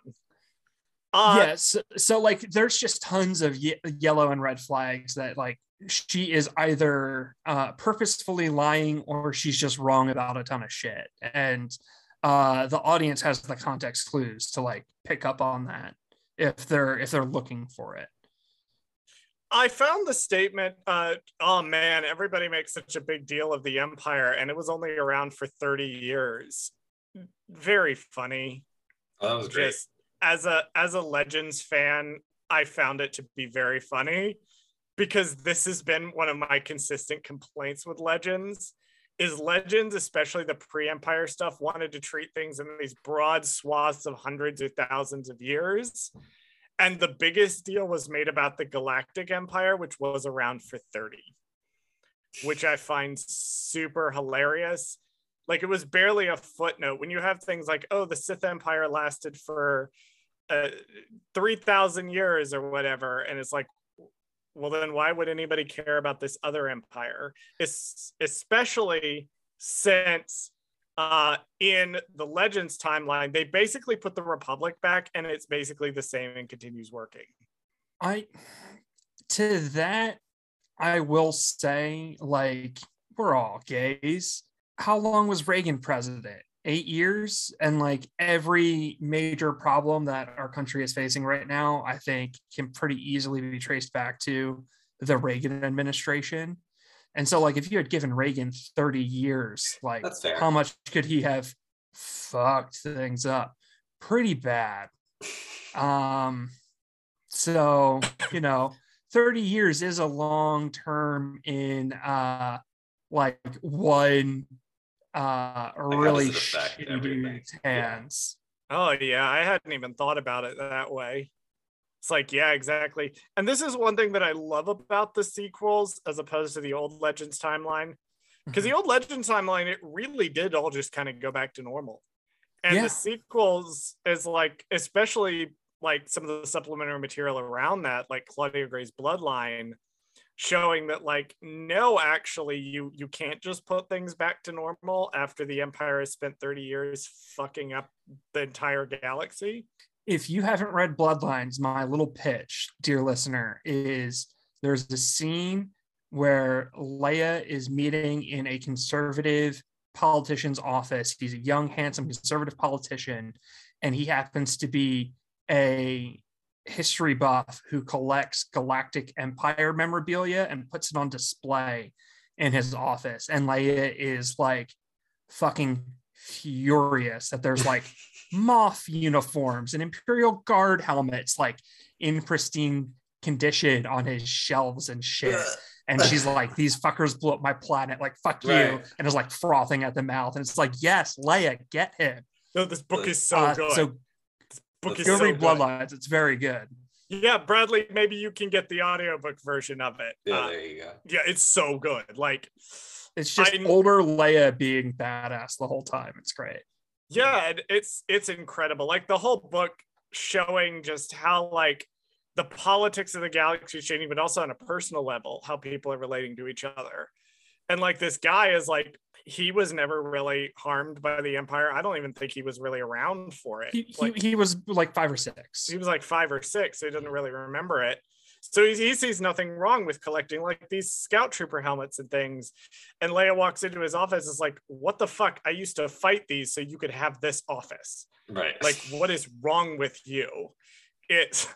Speaker 2: Uh,
Speaker 3: yes so like there's just tons of ye- yellow and red flags that like she is either uh purposefully lying or she's just wrong about a ton of shit and uh the audience has the context clues to like pick up on that if they're if they're looking for it
Speaker 2: I found the statement, uh, oh man, everybody makes such a big deal of the Empire, and it was only around for 30 years. Very funny.
Speaker 1: Oh, that was great.
Speaker 2: Just as a as a Legends fan, I found it to be very funny because this has been one of my consistent complaints with Legends. Is Legends, especially the pre-Empire stuff, wanted to treat things in these broad swaths of hundreds or thousands of years. And the biggest deal was made about the Galactic Empire, which was around for 30, which I find super hilarious. Like it was barely a footnote. When you have things like, oh, the Sith Empire lasted for uh, 3,000 years or whatever. And it's like, well, then why would anybody care about this other empire? Es- especially since uh, in the Legends timeline, they basically put the Republic back and it's basically the same and continues working.
Speaker 3: I to that I will say like we're all gays. How long was Reagan president? 8 years and like every major problem that our country is facing right now I think can pretty easily be traced back to the Reagan administration. And so like if you had given Reagan 30 years like
Speaker 1: That's fair.
Speaker 3: how much could he have fucked things up? Pretty bad. Um so, you know, 30 years is a long term in uh like one uh really
Speaker 1: does it affect
Speaker 3: shitty
Speaker 1: everything?
Speaker 3: dude's
Speaker 1: Yeah.
Speaker 3: hands.
Speaker 2: Oh yeah, I hadn't even thought about it that way. It's like, yeah, exactly. And this is one thing that I love about the sequels as opposed to the old Legends timeline. Because
Speaker 3: Mm-hmm.
Speaker 2: the old Legends timeline, it really did all just kind of go back to normal. And
Speaker 3: Yeah.
Speaker 2: the sequels is like, especially like some of the supplementary material around that, like Claudia Gray's Bloodline, showing that like no actually you you can't just put things back to normal after the empire has spent 30 years fucking up the entire galaxy
Speaker 3: if you haven't read Bloodlines, my little pitch, dear listener, is there's a scene where Leia is meeting in a conservative politician's office. He's a young, handsome conservative politician, and he happens to be a history buff who collects Galactic Empire memorabilia and puts it on display in his office. And Leia is like fucking furious that there's like moth uniforms and imperial guard helmets like in pristine condition on his shelves and shit. And she's like these fuckers blew up my planet. Like fuck you. And is like frothing at the mouth. And it's like yes leia get him.
Speaker 2: No this book is so
Speaker 3: Uh,
Speaker 2: good.
Speaker 3: so
Speaker 2: this book is
Speaker 3: go
Speaker 2: so
Speaker 3: read
Speaker 2: good.
Speaker 3: bloodlines it's very good.
Speaker 2: Yeah bradley maybe you can get the audiobook version of it.
Speaker 1: Yeah,
Speaker 2: Uh,
Speaker 1: there you go.
Speaker 2: yeah it's so good. Like
Speaker 3: it's just
Speaker 2: I-
Speaker 3: older leia being badass the whole time. It's great.
Speaker 2: Yeah and it's it's incredible. Like the whole book showing just how like the politics of the galaxy is changing but also on a personal level how people are relating to each other. And like this guy is like he was never really harmed by the empire. I don't even think he was really around for it.
Speaker 3: He, he, he was like five or six.
Speaker 2: He was like five or six. So he doesn't really remember it so he, he sees nothing wrong with collecting like these scout trooper helmets and things. And leia walks into his office is like what the fuck? I used to fight these so you could have this office.
Speaker 1: Right.
Speaker 2: like what is wrong with you? It's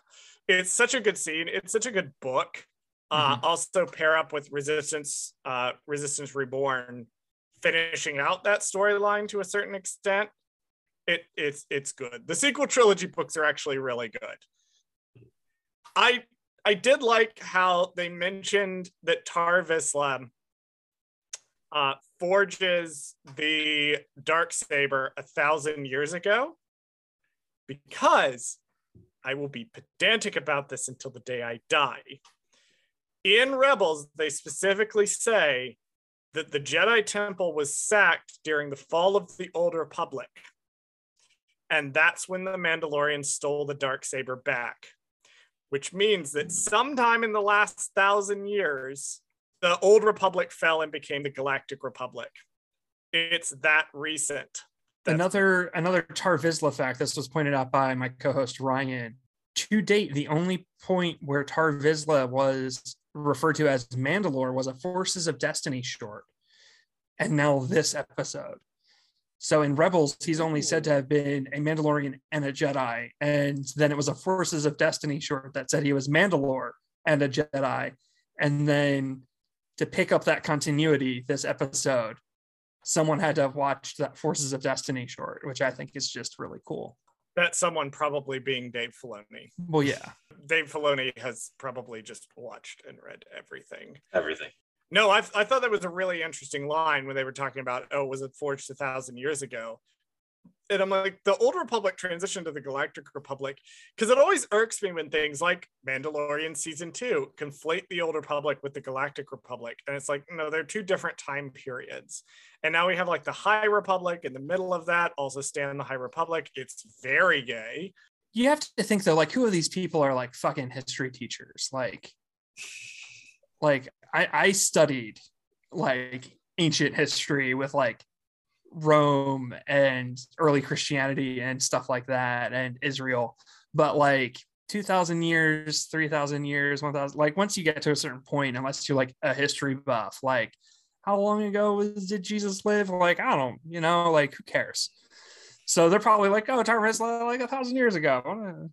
Speaker 2: it's such a good scene. It's such a good book. Uh
Speaker 3: Mhm.
Speaker 2: also pair up with resistance uh resistance reborn finishing out that storyline to a certain extent. It it's it's good. The sequel trilogy books are actually really good. I i did like how they mentioned that tar Vizsla uh forges the dark saber a thousand years ago because I will be pedantic about this until the day I die. In Rebels, they specifically say that the Jedi Temple was sacked during the fall of the Old Republic. And that's when the Mandalorians stole the dark saber back, which means that sometime in the last thousand years, the Old Republic fell and became the Galactic Republic. It's that recent. That's-
Speaker 3: another another Tar Vizsla fact. This was pointed out by my co-host Ryan. To date, the only point where Tar Vizsla was referred to as Mandalore was a Forces of Destiny short, and now this episode. So in Rebels, he's only said to have been a Mandalorian and a Jedi, and then it was a Forces of Destiny short that said he was Mandalore and a Jedi, and then to pick up that continuity, this episode someone had to have watched that Forces of Destiny short, which I think is just really cool.
Speaker 2: that someone probably being Dave Filoni.
Speaker 3: Well, yeah,
Speaker 2: Dave Filoni has probably just watched and read everything.
Speaker 1: Everything.
Speaker 2: No, I, I thought that was a really interesting line when they were talking about, oh, was it forged a thousand years ago? And I'm like, the Old Republic transitioned to the Galactic Republic, because it always irks me when things like Mandalorian season two conflate the Old Republic with the Galactic Republic. And it's like, no, they're two different time periods. And now we have like the High Republic in the middle of that, also stand the High Republic. It's very gay.
Speaker 3: you have to think though, like, who of these people are like fucking history teachers? Like, like I, I studied like ancient history with like Rome and early Christianity and stuff like that and Israel, but like 2000 years 3000 years 1000 like once you get to a certain point unless you're like a history buff like how long ago was, did jesus live like i don't you know like who cares so they're probably like oh tar Vizsla, like a thousand years ago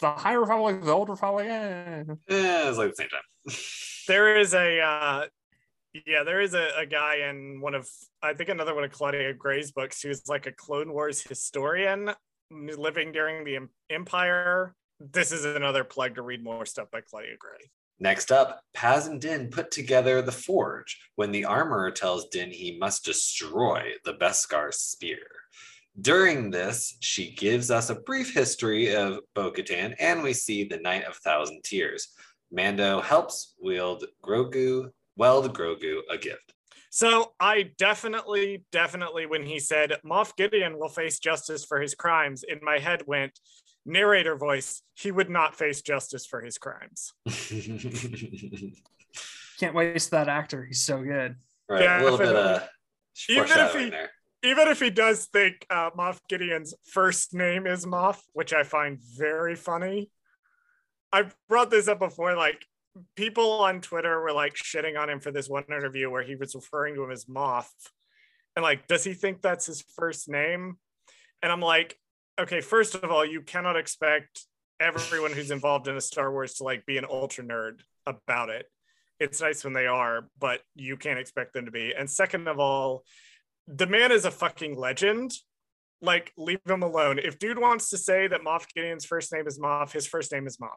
Speaker 3: the high republic the old republic eh.
Speaker 1: Yeah, it's like the same time.
Speaker 2: there is a uh yeah there is a, a guy in one of i think another one of claudia gray's books who's like a clone wars historian living during the empire this is another plug to read more stuff by claudia gray
Speaker 1: Next up, Paz and Din put together the forge when the armorer tells Din he must destroy the Beskar spear. During this, she gives us a brief history of Bo Katan, and we see the Night of Thousand Tears. Mando helps wield Grogu, weld Grogu a gift.
Speaker 2: So I definitely, definitely, when he said Moff Gideon will face justice for his crimes, in my head went narrator voice. He would not face justice for his crimes.
Speaker 3: Can't waste that actor. He's so good.
Speaker 1: Right,
Speaker 2: Yeah,
Speaker 1: a little bit
Speaker 2: definitely.
Speaker 1: of
Speaker 2: Even if he-
Speaker 1: there.
Speaker 2: Even if he does think uh, Moff Gideon's first name is Moff, which I find very funny. I've brought this up before. Like people on Twitter were like shitting on him for this one interview where he was referring to him as Moth, And like, does he think that's his first name? And I'm like, okay, first of all, you cannot expect everyone who's involved in a Star Wars to like be an ultra nerd about it. It's nice when they are, but you can't expect them to be. And second of all, the man is a fucking legend. Like, leave him alone. If dude wants to say that Moff Gideon's first name is Moff, his first name is Moff.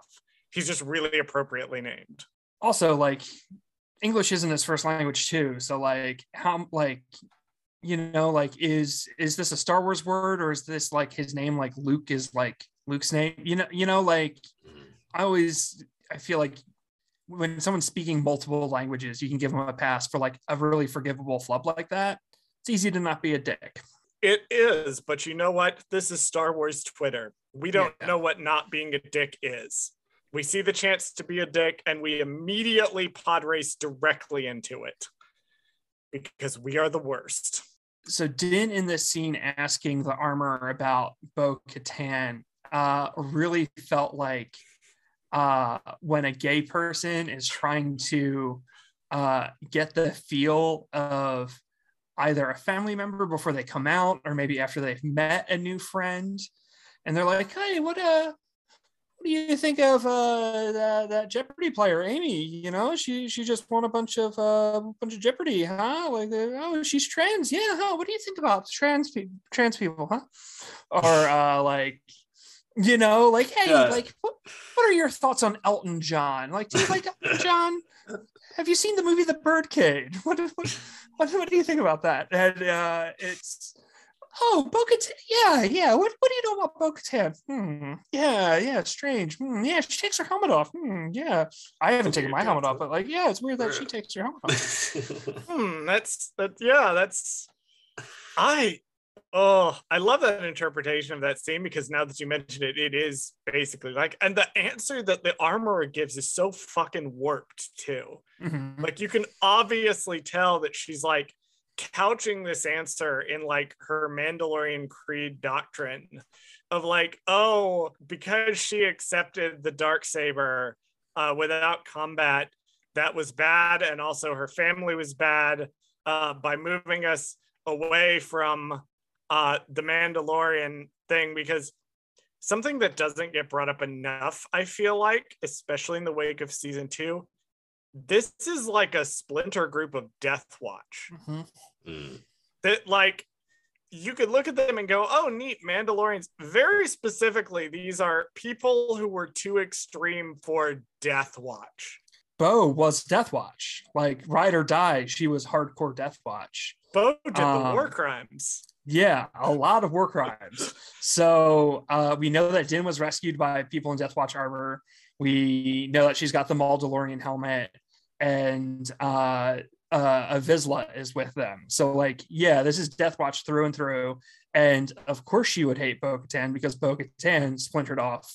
Speaker 2: He's just really appropriately named.
Speaker 3: Also, like English isn't his first language too. So like how like you know, like is is this a Star Wars word or is this like his name like Luke is like Luke's name? You know, you know, like
Speaker 1: Mhm.
Speaker 3: I always I feel like when someone's speaking multiple languages, you can give them a pass for like a really forgivable flub like that. It's easy to not be a dick.
Speaker 2: It is, but you know what? This is Star Wars Twitter. We don't
Speaker 3: Yeah.
Speaker 2: know what not being a dick is. We see the chance to be a dick and we immediately pod race directly into it because we are the worst.
Speaker 3: so Din in this scene asking the armor about Bo Katan uh, really felt like uh, when a gay person is trying to uh, get the feel of either a family member before they come out or maybe after they've met a new friend. And they're like hey what uh what do you think of uh that, that jeopardy player amy? You know she she just won a bunch of uh bunch of jeopardy huh? Like uh, oh she's trans. Yeah huh? What do you think about trans people trans people huh? Or uh like you know like hey
Speaker 1: Yeah.
Speaker 3: like what, what are your thoughts on elton john? Like do you like elton john? Have you seen the movie the birdcage? What what, what, what do you think about that and uh it's Oh, Bo-Katan. Yeah, yeah. What, what do you know about Bo-Katan? Hmm. Yeah, yeah. Strange. Hmm. Yeah, she takes her helmet off. Hmm. Yeah. I haven't taken my helmet off, but like, yeah, it's weird that she takes her helmet off.
Speaker 2: Hmm, that's that yeah, that's I oh, I love that interpretation of that scene because now that you mentioned it, it is basically like and the answer that the armorer gives is so fucking warped too.
Speaker 3: Mhm.
Speaker 2: Like you can obviously tell that she's like couching this answer in like her Mandalorian creed doctrine of like, oh, because she accepted the dark saber uh, without combat, that was bad, and also her family was bad uh, by moving us away from uh, the Mandalorian thing because something that doesn't get brought up enough, I feel like, especially in the wake of season two, this is like a splinter group of Death Watch
Speaker 3: Mhm.
Speaker 1: Mm.
Speaker 2: that like you could look at them and go, oh, neat, Mandalorians. Very specifically, these are people who were too extreme for Death Watch.
Speaker 3: Bo was Death Watch. Like, ride or die, she was hardcore Death Watch.
Speaker 2: Bo did the
Speaker 3: Um,
Speaker 2: war crimes.
Speaker 3: Yeah, a lot of war crimes. So uh, we know that Din was rescued by people in Death Watch armor. We know that she's got the Mandalorian helmet, and uh, uh, a Vizsla is with them. So, like, yeah, this is Death Watch through and through. And of course, she would hate Bo Katan because Bo Katan splintered off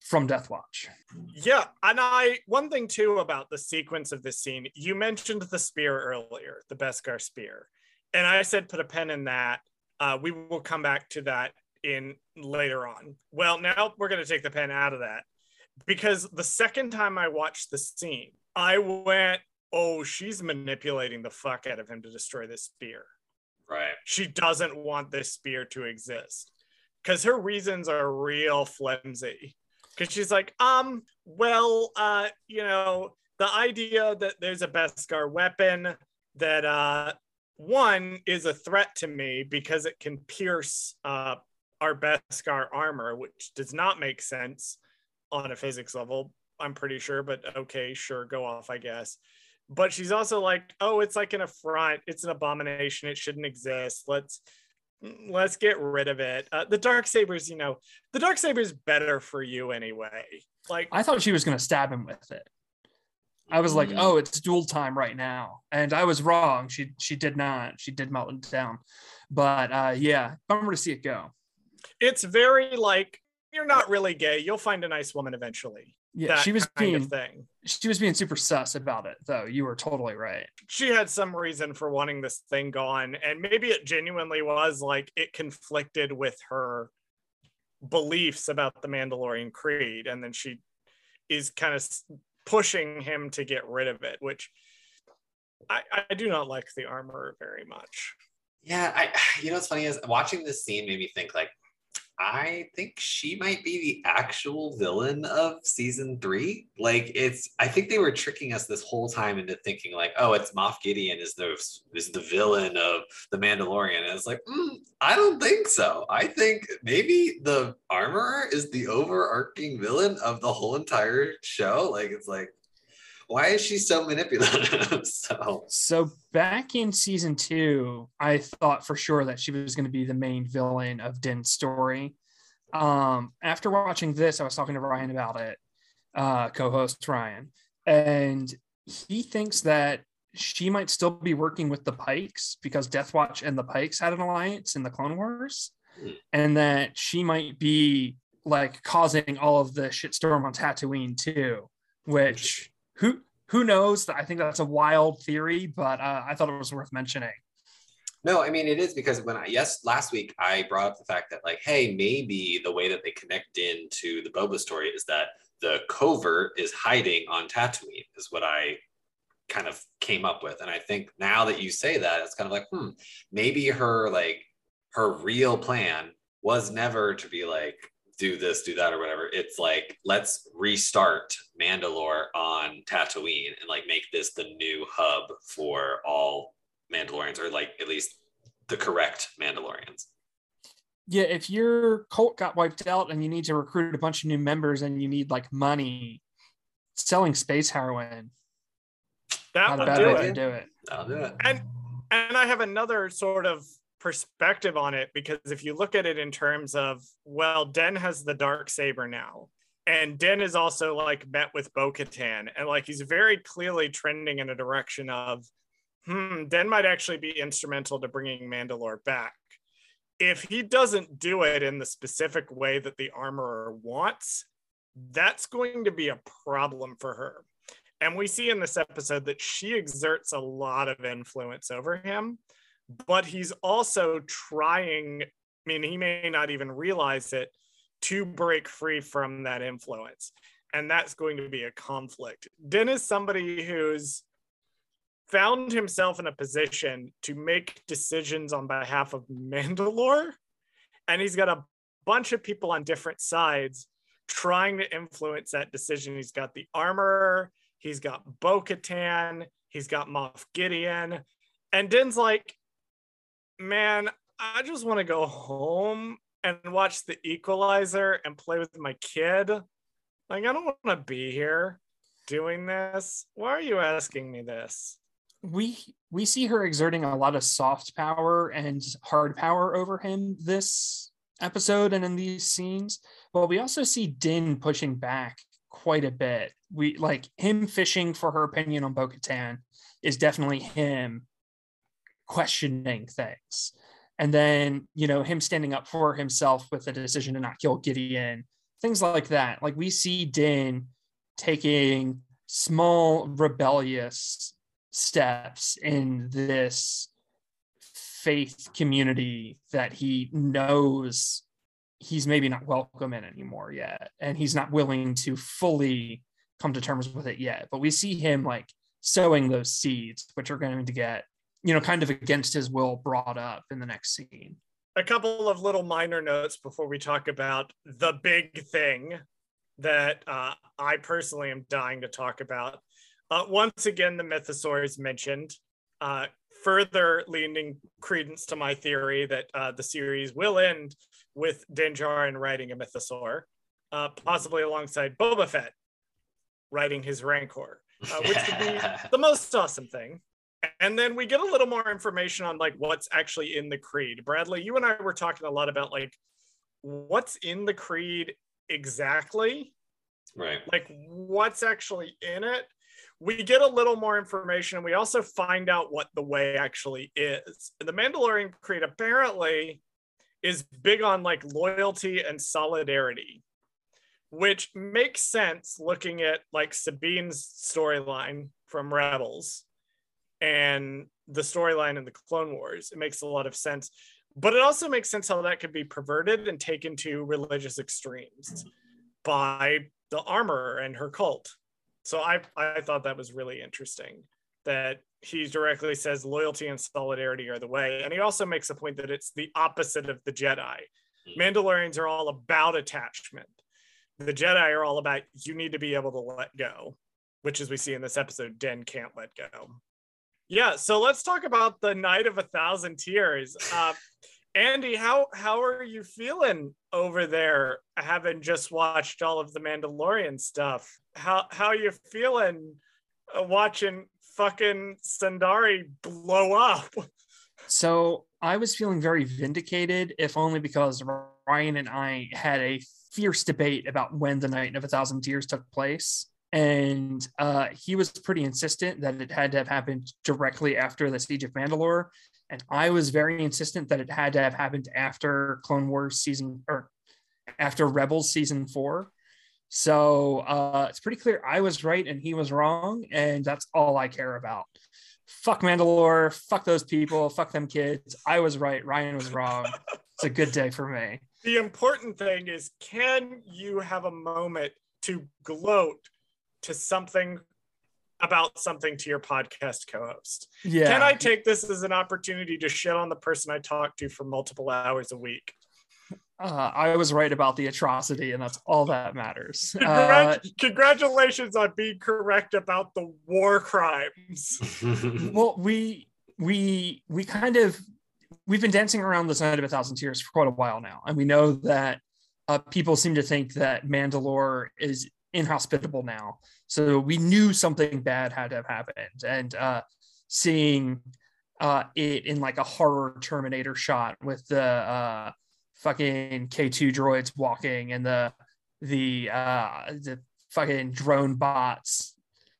Speaker 3: from Death Watch.
Speaker 2: Yeah, and I one thing too about the sequence of this scene, you mentioned the spear earlier, the Beskar spear, and I said put a pen in that. Uh, we will come back to that in later on. Well, now we're going to take the pen out of that because the second time I watched the scene, I went, "Oh, she's manipulating the fuck out of him to destroy this spear."
Speaker 1: Right.
Speaker 2: She doesn't want this spear to exist because her reasons are real flimsy because she's like, um, well, uh, you know, the idea that there's a Beskar weapon that uh one is a threat to me because it can pierce uh our Beskar armor, which does not make sense on a physics level. I'm pretty sure, but okay, sure, go off, I guess. But she's also like, oh, it's like an affront. It's an abomination. It shouldn't exist. Let's let's get rid of it. Uh, the dark sabers, you know, the dark saber's better for you anyway. Like
Speaker 3: I thought she was going to stab him with it. I was like,
Speaker 1: Mm.
Speaker 3: oh, it's duel time right now, and I was wrong. She she did not. She did melt it down, but uh, yeah, bummer to see it go.
Speaker 2: it's very like you're not really gay. You'll find a nice woman eventually.
Speaker 3: Yeah,
Speaker 2: that
Speaker 3: she was
Speaker 2: kind
Speaker 3: being
Speaker 2: of thing.
Speaker 3: she was being super sus about it, though. You were totally right.
Speaker 2: She had some reason for wanting this thing gone, and maybe it genuinely was like it conflicted with her beliefs about the Mandalorian Creed, and then she is kind of pushing him to get rid of it, which I, I do not like the armor very much.
Speaker 1: Yeah, I you know what's funny is watching this scene made me think like I think she might be the actual villain of season three. Like it's I think they were tricking us this whole time into thinking like, oh, it's Moff Gideon is the is the villain of the Mandalorian. And it's like, mm, I don't think so. I think maybe the armorer is the overarching villain of the whole entire show. Like it's like, why is she so manipulative? so
Speaker 3: So back in season two, I thought for sure that she was going to be the main villain of Din's story. Um, after watching this, I was talking to Ryan about it, uh, co-host Ryan, and he thinks that she might still be working with the Pikes because Death Watch and the Pikes had an alliance in the Clone Wars,
Speaker 1: Hmm.
Speaker 3: and that she might be like causing all of the shitstorm on Tatooine too, which who who knows? I think that's a wild theory, but uh, I thought it was worth mentioning.
Speaker 1: No, I mean it is because when I yes last week I brought up the fact that like hey maybe the way that they connect into the Boba story is that the covert is hiding on Tatooine is what I kind of came up with and I think now that you say that it's kind of like hmm maybe her like her real plan was never to be like do this do that or whatever it's like let's restart Mandalore on Tatooine and like make this the new hub for all Mandalorians, or like at least the correct Mandalorians.
Speaker 3: Yeah, if your cult got wiped out and you need to recruit a bunch of new members and you need like money, selling space heroin,
Speaker 2: That
Speaker 3: not a
Speaker 2: would
Speaker 3: bad
Speaker 2: do
Speaker 3: way
Speaker 2: it.
Speaker 3: to do it.
Speaker 1: I'll do it.
Speaker 2: and and i have another sort of perspective on it because if you look at it in terms of well den has the dark saber now and den is also like met with bo-katan and like he's very clearly trending in a direction of hmm den might actually be instrumental to bringing mandalore back. If he doesn't do it in the specific way that the armorer wants that's going to be a problem for her. And we see in this episode that she exerts a lot of influence over him, but he's also trying, I mean, he may not even realize it, to break free from that influence. And that's going to be a conflict. Den is somebody who's found himself in a position to make decisions on behalf of Mandalore. And he's got a bunch of people on different sides trying to influence that decision. He's got the armorer, he's got Bo Katan, he's got Moff Gideon. And Din's like, man, I just want to go home and watch the equalizer and play with my kid. Like, I don't want to be here doing this. Why are you asking me this?
Speaker 3: We we see her exerting a lot of soft power and hard power over him this episode and in these scenes, but we also see Din pushing back quite a bit. We like him fishing for her opinion on Bo-Katan is definitely him questioning things. And then, you know, him standing up for himself with the decision to not kill Gideon, things like that. Like we see Din taking small rebellious steps in this faith community that he knows he's maybe not welcome in anymore yet and he's not willing to fully come to terms with it yet but we see him like sowing those seeds which are going to get you know kind of against his will brought up in the next scene
Speaker 2: a couple of little minor notes before we talk about the big thing that uh, I personally am dying to talk about. Uh, once again, the mythosaur is mentioned, uh, further leaning credence to my theory that uh, the series will end with Din Djarin riding a mythosaur, uh, possibly alongside Boba Fett. riding his Rancor, uh, which would be the most awesome thing. And then we get a little more information on like what's actually in the creed. Bradley, you and I were talking a lot about like what's in the creed exactly.
Speaker 1: right.
Speaker 2: Like what's actually in it. We get a little more information and we also find out what the way actually is. The Mandalorian Creed apparently is big on like loyalty and solidarity, which makes sense looking at like Sabine's storyline from Rebels and the storyline in the Clone Wars. It makes a lot of sense. But it also makes sense how that could be perverted and taken to religious extremes by the armorer and her cult. So I, I thought that was really interesting that he directly says loyalty and solidarity are the way. And he also makes a point that it's the opposite of the Jedi. Mm. Mandalorians are all about attachment. The Jedi are all about you need to be able to let go, which as we see in this episode, Den can't let go. Yeah, so let's talk about the Night of a Thousand Tears. Uh, Andy, how how are you feeling over there, having just watched all of the Mandalorian stuff? How how you feeling uh, watching fucking Sundari blow up?
Speaker 3: So I was feeling very vindicated, if only because Ryan and I had a fierce debate about when the Night of a Thousand Tears took place. And uh, he was pretty insistent that it had to have happened directly after the Siege of Mandalore. And I was very insistent that it had to have happened after Clone Wars season or after Rebels season four. So uh, it's pretty clear I was right and he was wrong. And that's all I care about. Fuck Mandalore. Fuck those people. Fuck them kids. I was right. Ryan was wrong. it's a good day for me.
Speaker 2: The important thing is can you have a moment to gloat to something about something to your podcast co-host?
Speaker 3: Yeah.
Speaker 2: Can I take this as an opportunity to shit on the person I talk to for multiple hours a week?
Speaker 3: uh, I was right about the atrocity, and that's all that matters. Uh,
Speaker 2: Congratulations on being correct about the war crimes.
Speaker 3: well, we we we kind of we've been dancing around this night of a thousand tears for quite a while now, and we know that uh, people seem to think that Mandalore is inhospitable now. So we knew something bad had to have happened, and uh, seeing uh, it in like a horror Terminator shot with the uh, fucking K2 droids walking and the the uh, the fucking drone bots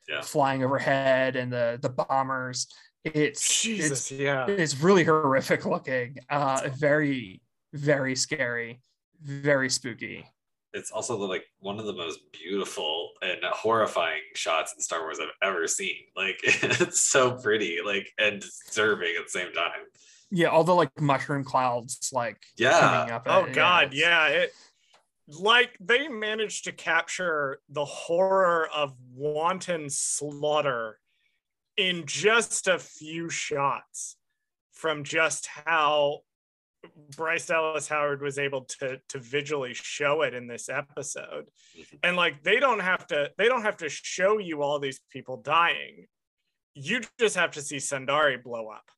Speaker 1: Yeah.
Speaker 3: flying overhead and the the bombers. It's
Speaker 2: Jesus,
Speaker 3: it's
Speaker 2: yeah.
Speaker 3: it's really horrific looking. Uh, very very scary, very spooky.
Speaker 1: It's also like one of the most beautiful and horrifying shots in Star Wars I've ever seen. Like it's so pretty, like and disturbing at the same time.
Speaker 3: Yeah, all the like mushroom clouds like
Speaker 1: Yeah.
Speaker 3: coming up.
Speaker 2: Oh
Speaker 3: at-
Speaker 2: God,
Speaker 3: it's-
Speaker 2: yeah. It like they managed to capture the horror of wanton slaughter in just a few shots from just how Bryce Dallas Howard was able to to visually show it in this episode.
Speaker 1: Mhm.
Speaker 2: And like they don't have to they don't have to show you all these people dying. You just have to see Sundari blow up.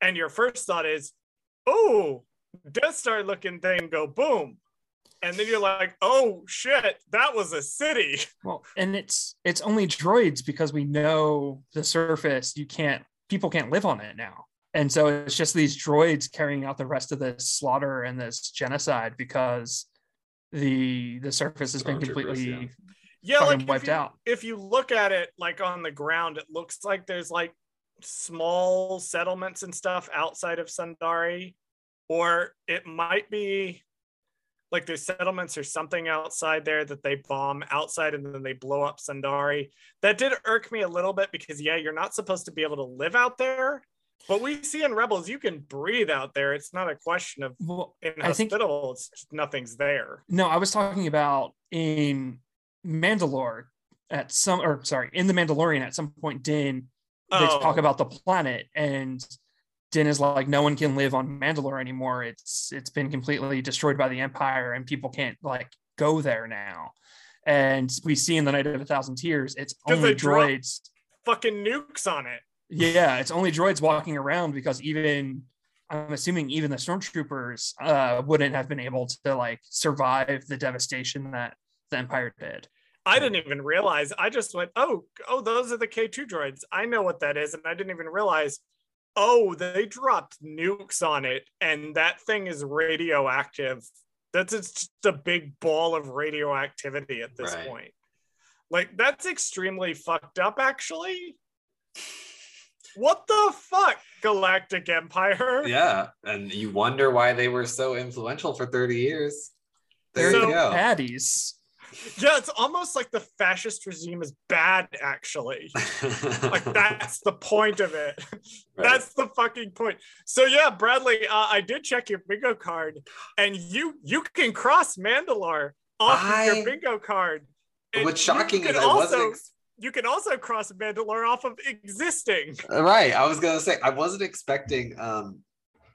Speaker 2: And your first thought is, oh, Death Star looking thing go boom. And then you're like, oh shit, that was a city.
Speaker 3: Well, and it's it's only droids because we know the surface. You can't people can't live on it now, and so it's just these droids carrying out the rest of this slaughter and this genocide because the the surface has been completely
Speaker 1: yeah.
Speaker 2: Yeah, like
Speaker 3: wiped
Speaker 2: you,
Speaker 3: out.
Speaker 2: if you look at it like on the ground, it looks like there's like small settlements and stuff outside of Sundari, or it might be like there's settlements or something outside there that they bomb outside and then they blow up Sundari. That did irk me a little bit because yeah, you're not supposed to be able to live out there. But we see in Rebels you can breathe out there. It's not a question of
Speaker 3: well. I think
Speaker 2: inhospitable. It's nothing's there.
Speaker 3: No, I was talking about in Mandalore at some or sorry, in the Mandalorian at some point Din they
Speaker 2: Oh.
Speaker 3: talk about the planet and Din is like no one can live on Mandalore anymore. It's it's been completely destroyed by the Empire and people can't like go there now. And we see in the Night of a Thousand Tears, it's only droids.
Speaker 2: Fucking nukes on it.
Speaker 3: Yeah, it's only droids walking around because even I'm assuming even the stormtroopers uh, wouldn't have been able to like survive the devastation that the Empire did.
Speaker 2: I didn't even realize. I just went, oh, oh, those are the K2 droids. I know what that is. And I didn't even realize, oh, they dropped nukes on it. And that thing is radioactive. That's just a big ball of radioactivity at this
Speaker 1: Right.
Speaker 2: point. Like, that's extremely fucked up, actually. What the fuck, Galactic Empire?
Speaker 1: Yeah, and you wonder why they were so influential for 30 years. There
Speaker 3: They're
Speaker 1: you go.
Speaker 3: baddies.
Speaker 2: Yeah, it's almost like the fascist regime is bad, actually. Like, that's the point of it.
Speaker 1: Right.
Speaker 2: That's the fucking point. So yeah, Bradley, uh, I did check your bingo card, and you you can cross Mandalore off of
Speaker 1: I-
Speaker 2: your bingo card. And
Speaker 1: What's shocking
Speaker 2: can
Speaker 1: is I
Speaker 2: also,
Speaker 1: wasn't ex-
Speaker 2: you can also cross Mandalore off of existing.
Speaker 1: right. I was gonna say I wasn't expecting um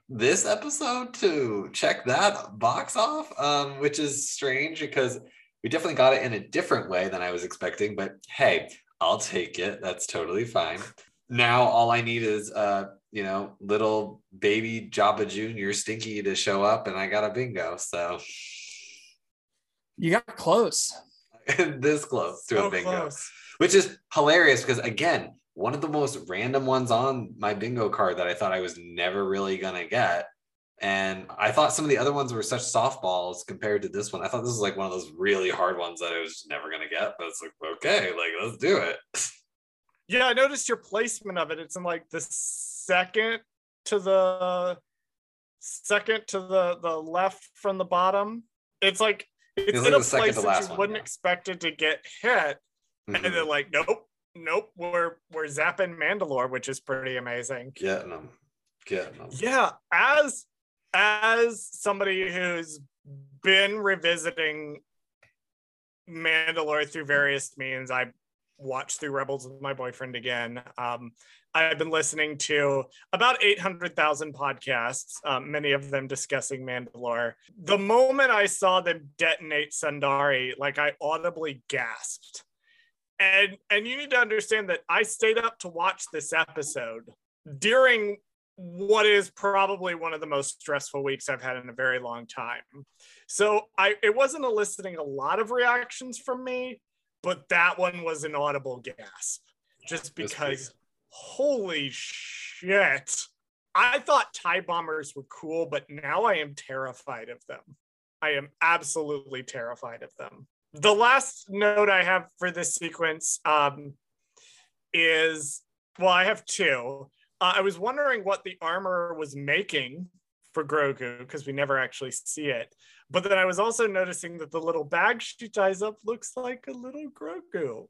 Speaker 1: this episode to check that box off, um, which is strange because we definitely got it in a different way than I was expecting. But hey, I'll take it. That's totally fine. Now all I need is uh, you know, little baby Jabba Jr. Stinky to show up, and I got a bingo. So
Speaker 3: You got close.
Speaker 1: this close to
Speaker 2: So
Speaker 1: a bingo.
Speaker 2: close.
Speaker 1: Which is hilarious because again one of the most random ones on my bingo card that i thought i was never really gonna get and i thought some of the other ones were such softballs compared to this one i thought this was like one of those really hard ones that i was never gonna get but it's like okay like let's do it
Speaker 2: Yeah, I noticed your placement of it. It's in like the second to the second to the the left from the bottom. It's like it's
Speaker 1: It's
Speaker 2: in
Speaker 1: like
Speaker 2: a place that you
Speaker 1: one,
Speaker 2: wouldn't
Speaker 1: yeah.
Speaker 2: expect it to get hit, and
Speaker 1: Mhm.
Speaker 2: they're like, nope, nope, we're we're zapping Mandalore, which is pretty amazing.
Speaker 1: getting them getting them
Speaker 2: Yeah, as as somebody who's been revisiting Mandalore through various means, I watched through Rebels with my boyfriend again. Um, I've been listening to about 800,000 podcasts, um, many of them discussing Mandalore. The moment I saw them detonate Sundari, like I audibly gasped. And and you need to understand that I stayed up to watch this episode during what is probably one of the most stressful weeks I've had in a very long time. So I it wasn't eliciting a lot of reactions from me, but that one was an audible gasp just because holy shit. I thought TIE bombers were cool, but now I am terrified of them. I am absolutely terrified of them. The last note I have for this sequence um, is well, I have two. Uh, I was wondering what the armorer was making for Grogu because we never actually see it. But then I was also noticing that the little bag she ties up looks like a little Grogu.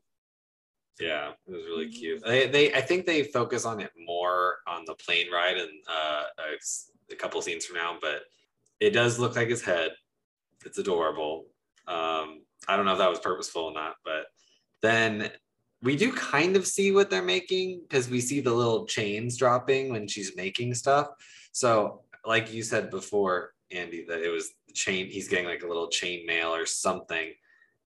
Speaker 1: Yeah, it was really cute. They, they, I think they focus on it more on the plane ride and uh, a, a couple scenes from now, but it does look like his head. It's adorable. Um, I don't know if that was purposeful or not, but then we do kind of see what they're making because we see the little chains dropping when she's making stuff. So, like you said before, Andy, that it was the chain. He's getting like a little chain mail or something.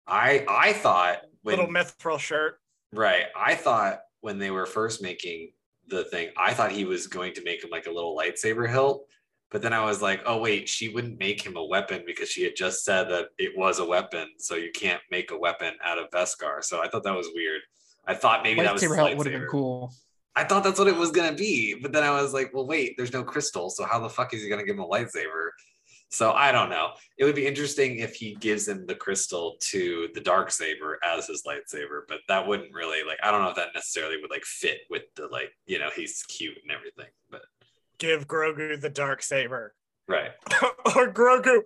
Speaker 1: I I thought when
Speaker 2: little mithril shirt.
Speaker 1: Right. I thought when they were first making the thing, I thought he was going to make him like a little lightsaber hilt. But then I was like, oh, wait, she wouldn't make him a weapon because she had just said that it was a weapon. So you can't make a weapon out of Beskar. So I thought that was weird. I thought maybe that was
Speaker 3: hilt would have been cool.
Speaker 1: I thought that's what it was going to be. But then I was like, well, wait, there's no crystal. So how the fuck is he going to give him a lightsaber? So I don't know. It would be interesting if he gives him the crystal to the dark saber as his lightsaber, but that wouldn't really like I don't know if that necessarily would like fit with the like, you know, he's cute and everything. But
Speaker 2: Give Grogu the dark saber.
Speaker 1: right.
Speaker 2: or Grogu,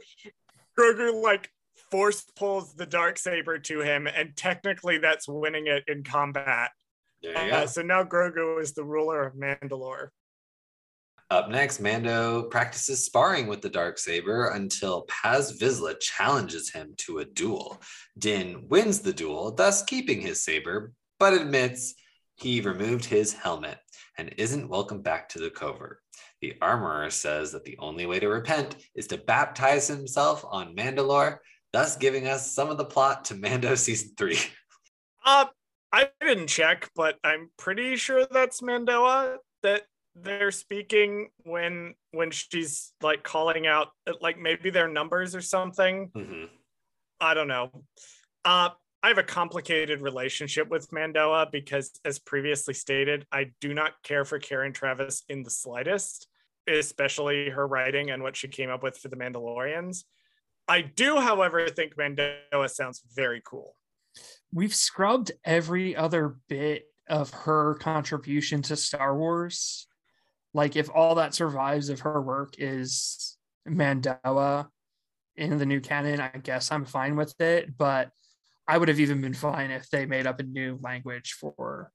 Speaker 2: Grogu like force pulls the dark saber to him, and technically that's winning it in combat. Uh, so now Grogu is the ruler of Mandalore.
Speaker 1: Up next, Mando practices sparring with the dark saber until Paz Vizsla challenges him to a duel. Din wins the duel, thus keeping his saber, but admits he removed his helmet and isn't welcome back to the covert. The armorer says that the only way to repent is to baptize himself on Mandalore, thus giving us some of the plot to Mando season three.
Speaker 2: Uh, I didn't check, but I'm pretty sure that's Mandoa that they're speaking when when she's like calling out like maybe their numbers or something.
Speaker 1: Mhm.
Speaker 2: I don't know. Uh, I have a complicated relationship with Mandoa because, as previously stated, I do not care for Karen Traviss in the slightest, especially her writing and what she came up with for the Mandalorians. I do, however, think Mandoa sounds very cool.
Speaker 3: We've scrubbed every other bit of her contribution to Star Wars. Like, if all that survives of her work is Mandoa in the new canon, I guess I'm fine with it. But I would have even been fine if they made up a new language for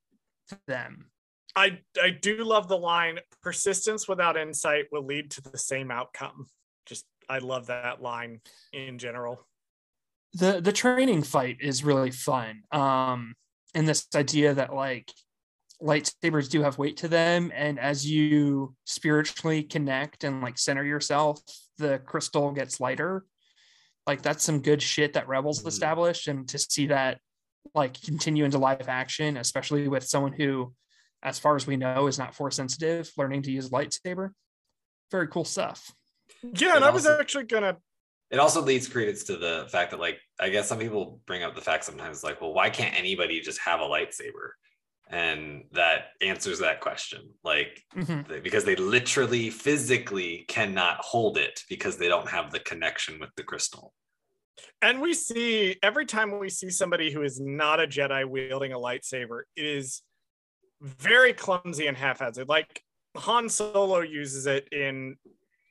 Speaker 3: them.
Speaker 2: I I do love the line persistence without insight will lead to the same outcome. Just I love that line in general.
Speaker 3: The the training fight is really fun. Um and this idea that like lightsabers do have weight to them and as you spiritually connect and like center yourself, the crystal gets lighter like that's some good shit that Rebels mm-hmm. established, and to see that like continue into live action, especially with someone who, as far as we know, is not force sensitive, learning to use lightsaber, very cool stuff.
Speaker 2: Yeah, and also, I was actually gonna.
Speaker 1: It also leads credence to the fact that, like, I guess some people bring up the fact sometimes, like, well, why can't anybody just have a lightsaber? And that answers that question. Like mm-hmm. because they literally physically cannot hold it because they don't have the connection with the crystal.
Speaker 2: And we see every time we see somebody who is not a jedi wielding a lightsaber it is very clumsy and haphazard like han solo uses it in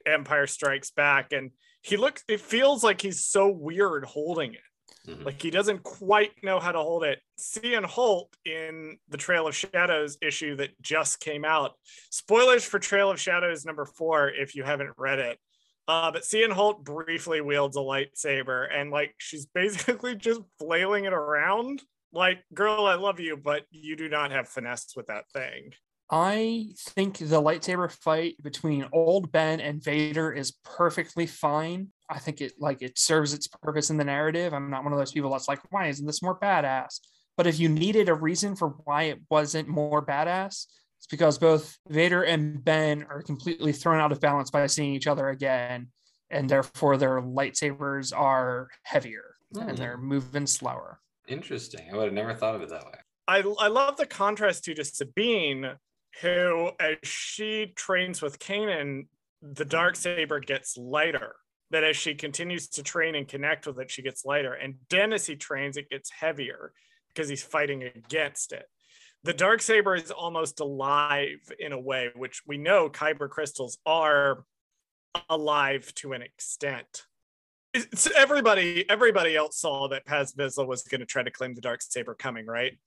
Speaker 2: empire strikes back and he looks it feels like he's so weird holding it Mm-hmm. Like he doesn't quite know how to hold it. Sian Holt in the Trail of Shadows issue that just came out. Spoilers for Trail of Shadows number four if you haven't read it. Uh, but Sian Holt briefly wields a lightsaber and like she's basically just flailing it around. Like, girl, I love you, but you do not have finesse with that thing.
Speaker 3: I think the lightsaber fight between Old Ben and Vader is perfectly fine. I think it like it serves its purpose in the narrative. I'm not one of those people that's like, why isn't this more badass? But if you needed a reason for why it wasn't more badass, it's because both Vader and Ben are completely thrown out of balance by seeing each other again, and therefore their lightsabers are heavier mm. and they're moving slower.
Speaker 1: Interesting. I would have never thought of it that way.
Speaker 2: I, I love the contrast to, to Sabine, who, as she trains with Kanan, the dark saber gets lighter that as she continues to train and connect with it, she gets lighter. And then as he trains, it gets heavier because he's fighting against it. The dark saber is almost alive in a way, which we know kyber crystals are alive to an extent. It's everybody, everybody else saw that Paz Vizsla was going to try to claim the dark saber coming, right?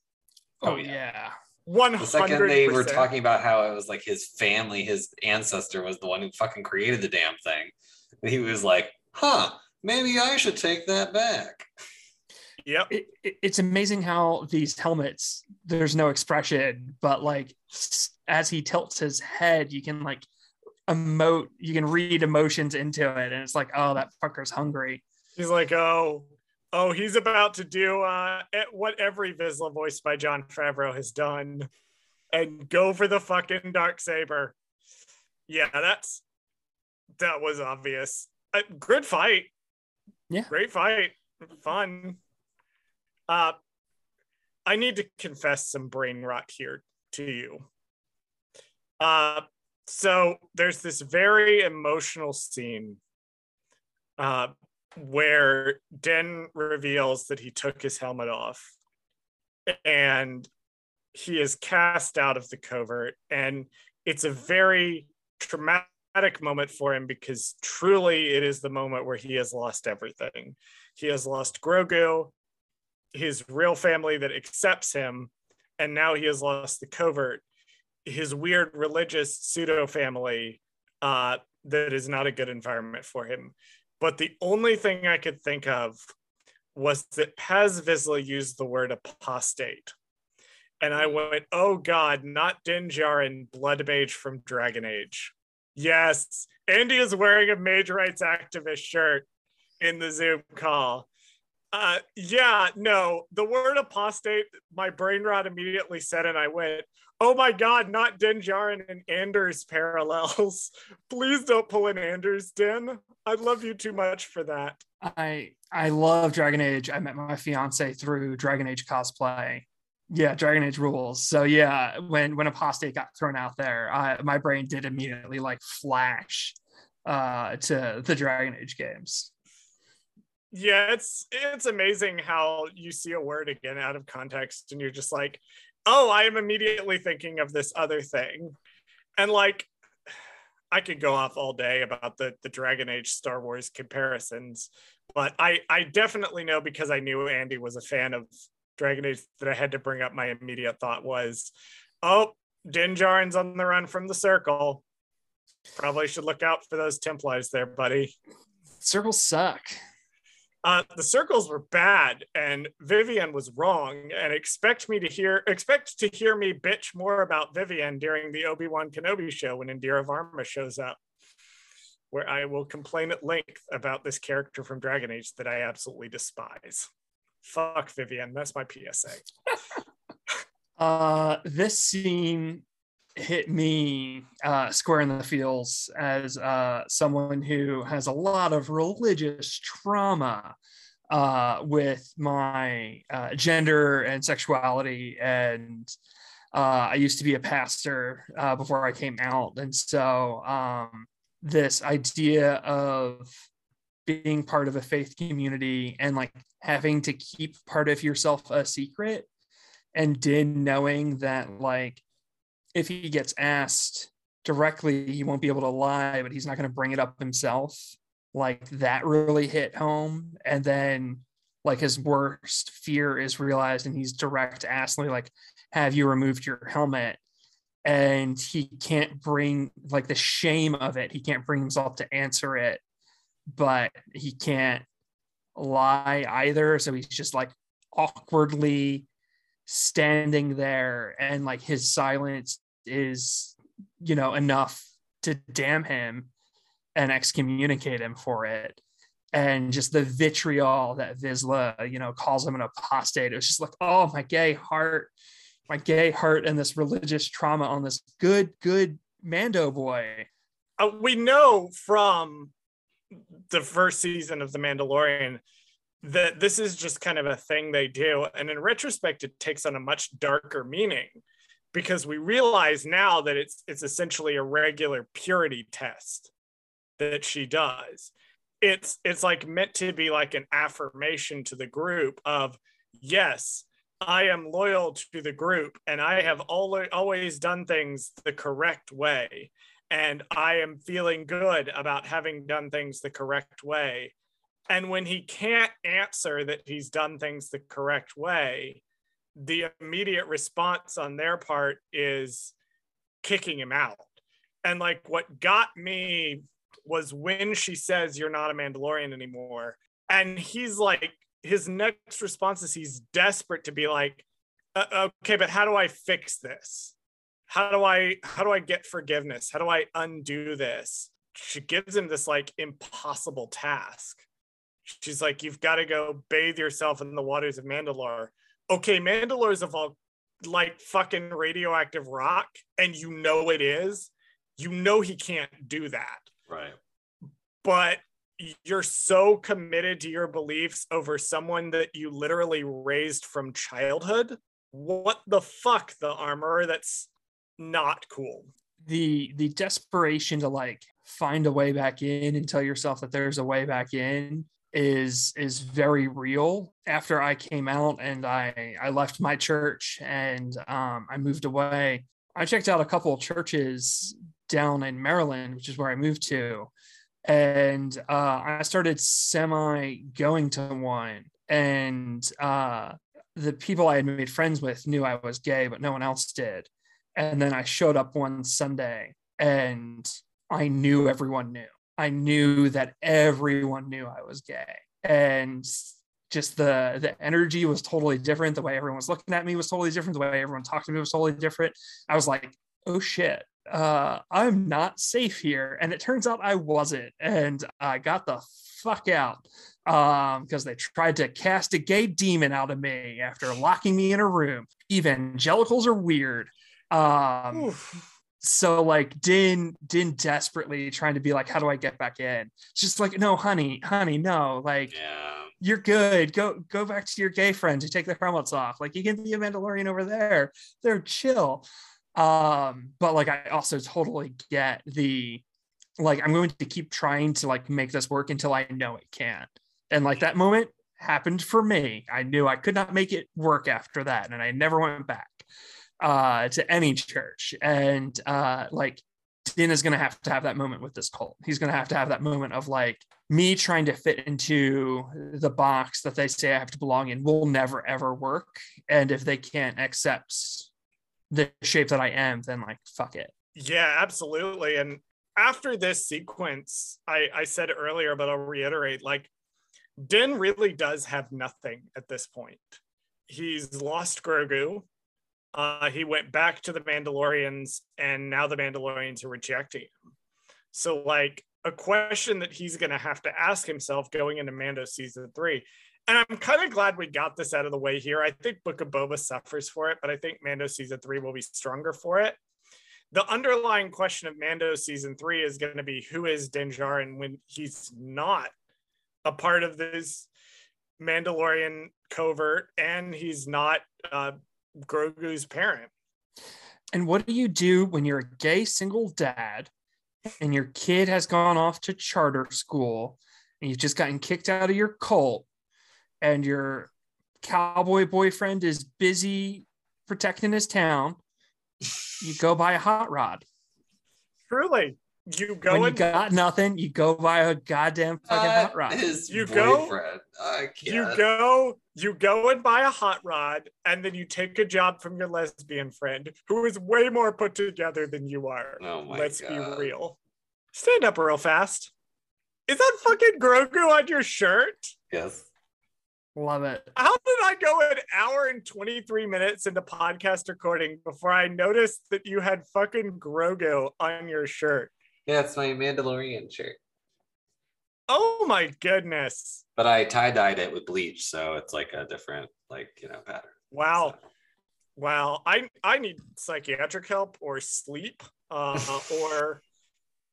Speaker 3: Oh, oh yeah.
Speaker 2: One hundred. The second
Speaker 1: they were talking about how it was like his family, his ancestor was the one who fucking created the damn thing he was like, huh, maybe I should take that back.
Speaker 2: Yep.
Speaker 3: It, it, it's amazing how these helmets, there's no expression, but like as he tilts his head, you can like emote, you can read emotions into it. And it's like, oh, that fucker's hungry.
Speaker 2: He's like, oh, oh, he's about to do uh, what every Vizsla voiced by Jon Favreau has done and go for the fucking dark saber. Yeah, that's that was obvious. Uh, good fight.
Speaker 3: Yeah.
Speaker 2: Great fight. Fun. Uh, I need to confess some brain rot here to you. Uh, so there's this very emotional scene uh, where Din reveals that he took his helmet off and he is cast out of the covert. And it's a very traumatic moment for him because truly it is the moment where he has lost everything. He has lost Grogu, his real family that accepts him, and now he has lost the covert, his weird religious pseudo family uh, that is not a good environment for him. But the only thing I could think of was that Paz Vizsla used the word apostate. And I went, oh God, not Din Djarin, Blood Mage from Dragon Age. Yes, Andy is wearing a mage rights activist shirt in the Zoom call. Uh, yeah, no, the word apostate, my brain rot immediately said, and I went, oh my God, not Din Djarin and Anders parallels. Please don't pull in Anders, Din. I love you too much for that.
Speaker 3: I I love Dragon Age. I met my fiance through Dragon Age cosplay. Yeah, Dragon Age rules. So yeah, when when apostate got thrown out there, I, my brain did immediately like flash uh, to the Dragon Age games.
Speaker 2: Yeah, it's it's amazing how you see a word again out of context and you're just like, "Oh, I am immediately thinking of this other thing." And like I could go off all day about the the Dragon Age Star Wars comparisons, but I I definitely know because I knew Andy was a fan of Dragon Age that I had to bring up my immediate thought was, "Oh, Din Djarin's on the run from the circle. Probably should look out for those Templars there, buddy."
Speaker 3: Circles suck.
Speaker 2: Uh, the circles were bad, and Vivienne was wrong. And expect me to hear expect to hear me bitch more about Vivienne during the Obi Wan Kenobi show when Indira Varma shows up, where I will complain at length about this character from Dragon Age that I absolutely despise. Fuck Vivienne. That's my PSA.
Speaker 3: uh, this scene hit me uh, square in the feels as uh, someone who has a lot of religious trauma uh, with my uh, gender and sexuality. And uh, I used to be a pastor uh, before I came out. And so um, this idea of being part of a faith community and like having to keep part of yourself a secret and Din knowing that like if he gets asked directly, he won't be able to lie, but he's not going to bring it up himself. Like that really hit home. And then, like, his worst fear is realized, and he's direct asked, like, have you removed your helmet? And he can't bring, like, the shame of it, he can't bring himself to answer it, but he can't lie either. So he's just like awkwardly standing there and like his silence is you know enough to damn him and excommunicate him for it and just the vitriol that Vizsla, you know, calls him an apostate. It was just like, oh, my gay heart, my gay heart, and this religious trauma on this good, good Mando boy.
Speaker 2: Uh, we know from the first season of The Mandalorian that this is just kind of a thing they do. And in retrospect, it takes on a much darker meaning because we realize now that it's it's essentially a regular purity test that she does it's it's like meant to be like an affirmation to the group of yes i am loyal to the group and i have always always done things the correct way and i am feeling good about having done things the correct way and when he can't answer that he's done things the correct way the immediate response on their part is kicking him out. And like what got me was when she says you're not a Mandalorian anymore. And he's like, his next response is he's desperate to be like, uh, okay, but how do I fix this? How do I how do I get forgiveness? How do I undo this? She gives him this like impossible task. She's like, you've got to go bathe yourself in the waters of Mandalore okay, Mandalore is a like fucking radioactive rock, and you know it is. You know he can't do that.
Speaker 1: Right.
Speaker 2: But you're so committed to your beliefs over someone that you literally raised from childhood. What the fuck, the armorer? That's not cool.
Speaker 3: The the desperation to like find a way back in and tell yourself that there's a way back in is is very real. After i came out and i i left my church and um, i moved away i checked out a couple of churches down in maryland which is where i moved to. And uh, i started semi going to one. And uh, the people i had made friends with knew i was gay but no one else did and then i showed up one sunday and i knew everyone knew I knew that everyone knew I was gay. And just the the energy was totally different. The way everyone was looking at me was totally different. The way everyone talked to me was totally different. I was like, oh shit, uh, I'm not safe here. And it turns out I wasn't. And I got the fuck out. um because they tried to cast a gay demon out of me after locking me in a room evangelicals are weird um
Speaker 2: Oof.
Speaker 3: so like din din desperately trying to be like how do i get back in? It's just like no honey honey no like
Speaker 1: Yeah.
Speaker 3: you're good. Go go back to your gay friends who take the helmets off. Like you can be a mandalorian over there. They're chill. Um but like i also totally get the like i'm going to keep trying to like make this work until i know it can't. And like that moment happened for me. I knew i could not make it work after that and i never went back uh to any church and uh like din is going to have to have that moment with this cult he's going to have to have that moment of like me trying to fit into the box that they say i have to belong in will never ever work and if they can't accept the shape that i am then like fuck it
Speaker 2: Yeah, absolutely. And after this sequence, I, I said earlier, but I'll reiterate like, Din really does have nothing at this point. He's lost Grogu. Uh, he went back to the Mandalorians, and now the Mandalorians are rejecting him. So, like, a question that he's going to have to ask himself going into Mando season three. And I'm kind of glad we got this out of the way here. I think Book of Boba suffers for it, but I think Mando season three will be stronger for it the underlying question of Mando season three is going to be who is Din Djarin when he's not a part of this Mandalorian covert and he's not uh, Grogu's parent.
Speaker 3: and what do you do when you're a gay single dad and your kid has gone off to charter school and you've just gotten kicked out of your cult and your cowboy boyfriend is busy protecting his town you go buy a hot rod
Speaker 2: Truly, you go
Speaker 3: when you
Speaker 2: and
Speaker 3: got nothing you go buy a goddamn fucking hot rod
Speaker 1: His
Speaker 2: You go-
Speaker 1: boyfriend. I can't.
Speaker 2: you go you go and buy a hot rod and then you take a job from your lesbian friend who is way more put together than you are.
Speaker 1: Oh my
Speaker 2: Let's
Speaker 1: God.
Speaker 2: be real. Stand up real fast. Is that fucking Grogu on your shirt?
Speaker 1: Yes.
Speaker 3: love it
Speaker 2: How did I go an hour and 23 minutes into podcast recording before I noticed that you had fucking Grogu on your shirt?
Speaker 1: Yeah, it's my Mandalorian shirt.
Speaker 2: Oh my goodness.
Speaker 1: But I tie dyed it with bleach, so it's like a different, like you know, pattern.
Speaker 2: Wow.
Speaker 1: So-
Speaker 2: Wow. I I need psychiatric help or sleep uh, or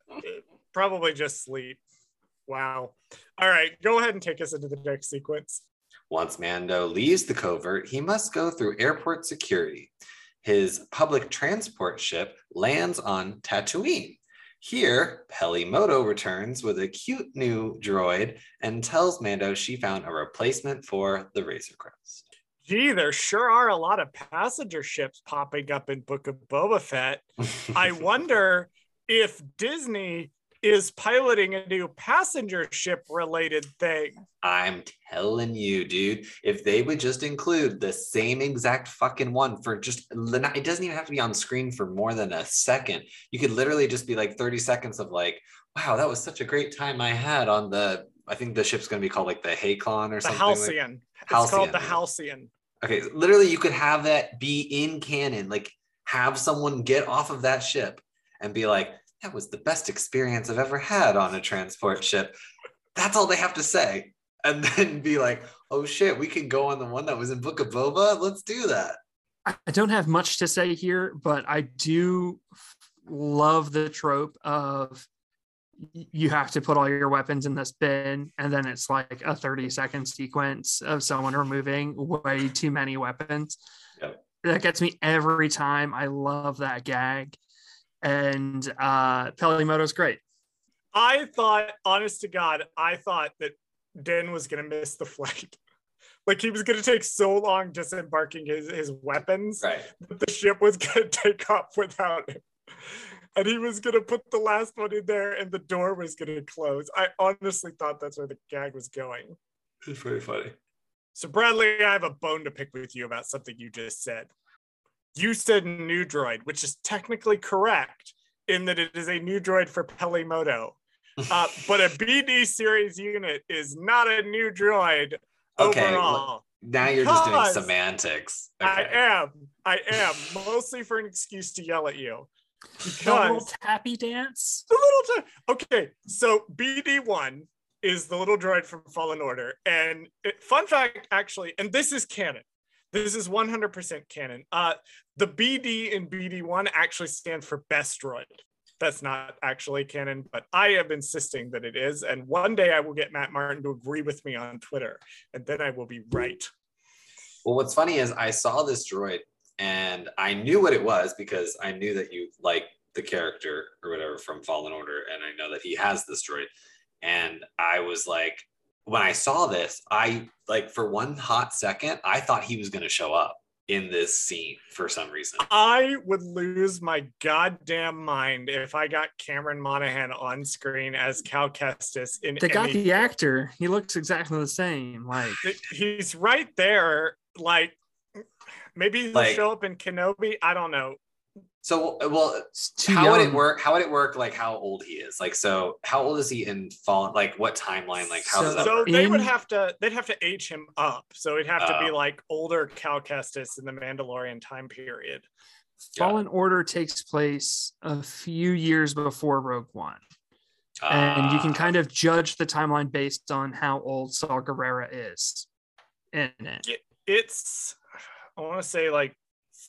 Speaker 2: probably just sleep. Wow. All right, go ahead and take us into the next sequence.
Speaker 1: Once Mando leaves the covert, he must go through airport security. His public transport ship lands on Tatooine. Here, Peli Motto returns with a cute new droid and tells Mando she found a replacement for the Razor Crest.
Speaker 2: Gee, there sure are a lot of passenger ships popping up in Book of Boba Fett. I wonder if Disney is piloting a new passenger ship related thing.
Speaker 1: I'm telling you, dude, if they would just include the same exact fucking one for just, it doesn't even have to be on screen for more than a second. You could literally just be like 30 seconds of like, wow, that was such a great time I had on the, I think the ship's going to be called like the Haycon or
Speaker 2: The
Speaker 1: something. like-
Speaker 2: Halcyon. It's called the.
Speaker 1: Halcyon. Okay, literally, you could have that be in canon, like have someone get off of that ship and be like, that was the best experience I've ever had on a transport ship. That's all they have to say. And then be like, oh shit, we can go on the one that was in Book of Boba. Let's do that.
Speaker 3: I don't have much to say here, but I do love the trope of you have to put all your weapons in this bin, and then it's like a 30 second sequence of someone removing way too many weapons.
Speaker 1: Yep.
Speaker 3: That gets me every time. I love that gag. And uh Peli Motto's great.
Speaker 2: I thought, honest to God, I thought that Din was going to miss the flight. like he was going to take so long disembarking his, his weapons
Speaker 1: Right.
Speaker 2: that the ship was going to take off without him. And he was going to put the last one in there and the door was going to close. I honestly thought that's where the gag was going.
Speaker 1: It's pretty funny.
Speaker 2: So, Bradley, I have a bone to pick with you about something you just said. You said new droid, which is technically correct in that it is a new droid for Peli Motto. Uh, but a BD series unit is not a new droid
Speaker 1: Okay,
Speaker 2: overall.
Speaker 1: Now you're just doing
Speaker 2: Because
Speaker 1: semantics.
Speaker 2: I am. I am mostly for an excuse to yell at you.
Speaker 3: The little tappy dance.
Speaker 2: the little time. Okay, so BD1 is the little droid from Fallen Order. And it, fun fact, actually, and this is canon. This is 100% canon. Uh, the BD in BD1 actually stands for best droid. That's not actually canon, but I am insisting that it is. And one day I will get Matt Martin to agree with me on Twitter, and then I will be right.
Speaker 1: Well, what's funny is I saw this droid and I knew what it was because I knew that you like the character or whatever from Fallen Order, and I know that he has this droid. And I was like, when I saw this, I like for one hot second, I thought he was going to show up in this scene for some reason.
Speaker 2: I would lose my goddamn mind if I got Cameron Monaghan on screen as Cal Kestis in
Speaker 3: They got
Speaker 2: any-
Speaker 3: the actor. He looks exactly the same. Like
Speaker 2: He's right there. Like maybe he'll
Speaker 1: Like-
Speaker 2: show up in Kenobi. I don't know.
Speaker 1: So, well,
Speaker 3: it's too
Speaker 1: how would it work? How would it work? Like how old he is? Like, so how old is he in Fallen? Like what timeline? Like how does
Speaker 3: So-
Speaker 1: that
Speaker 2: So
Speaker 1: work?
Speaker 2: they would have to they'd have to age him up. So it'd have to be
Speaker 1: Oh.
Speaker 2: like older Cal Kestis in the Mandalorian time period.
Speaker 1: Got it.
Speaker 3: Fallen Order takes place a few years before Rogue One. and you can
Speaker 1: Ah,
Speaker 3: kind of judge the timeline based on how old Saw Gerrera is in it.
Speaker 2: It's I want to say like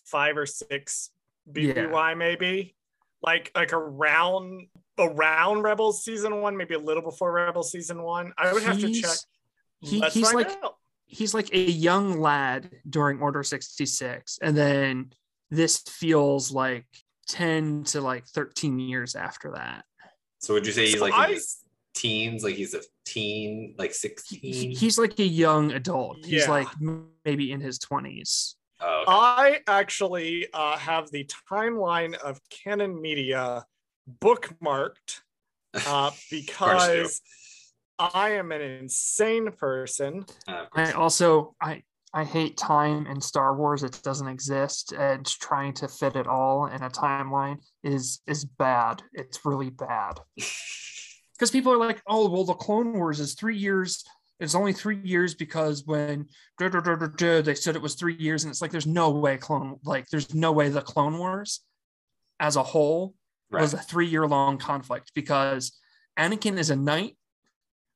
Speaker 2: five or six BBY maybe. Like like around around Rebels season one, maybe a little before Rebels season one. I would have to check.
Speaker 3: he-
Speaker 2: Let's
Speaker 3: he's
Speaker 2: find
Speaker 3: like-
Speaker 2: out.
Speaker 3: He's like a young lad during Order 66, and then this feels like 10 to like 13 years after that.
Speaker 1: So would you say he's
Speaker 2: So
Speaker 1: like
Speaker 2: I-
Speaker 1: in his teens? Like he's a teen, like
Speaker 3: He-
Speaker 1: sixteen?
Speaker 3: he's like a young adult. He's
Speaker 2: Yeah.
Speaker 3: like maybe in his 20s.
Speaker 1: Oh, okay.
Speaker 2: I actually uh, have the timeline of Canon Media bookmarked uh, because I am an insane person.
Speaker 1: Uh,
Speaker 3: I also I I hate time in Star Wars. It doesn't exist, and trying to fit it all in a timeline is is bad. It's really bad because people are like, oh well, the Clone Wars is three years. It's only three years because when they said it was three years, and it's like there's no way Clone like there's no way the Clone Wars as a whole
Speaker 1: right.
Speaker 3: was a three year long conflict because Anakin is a knight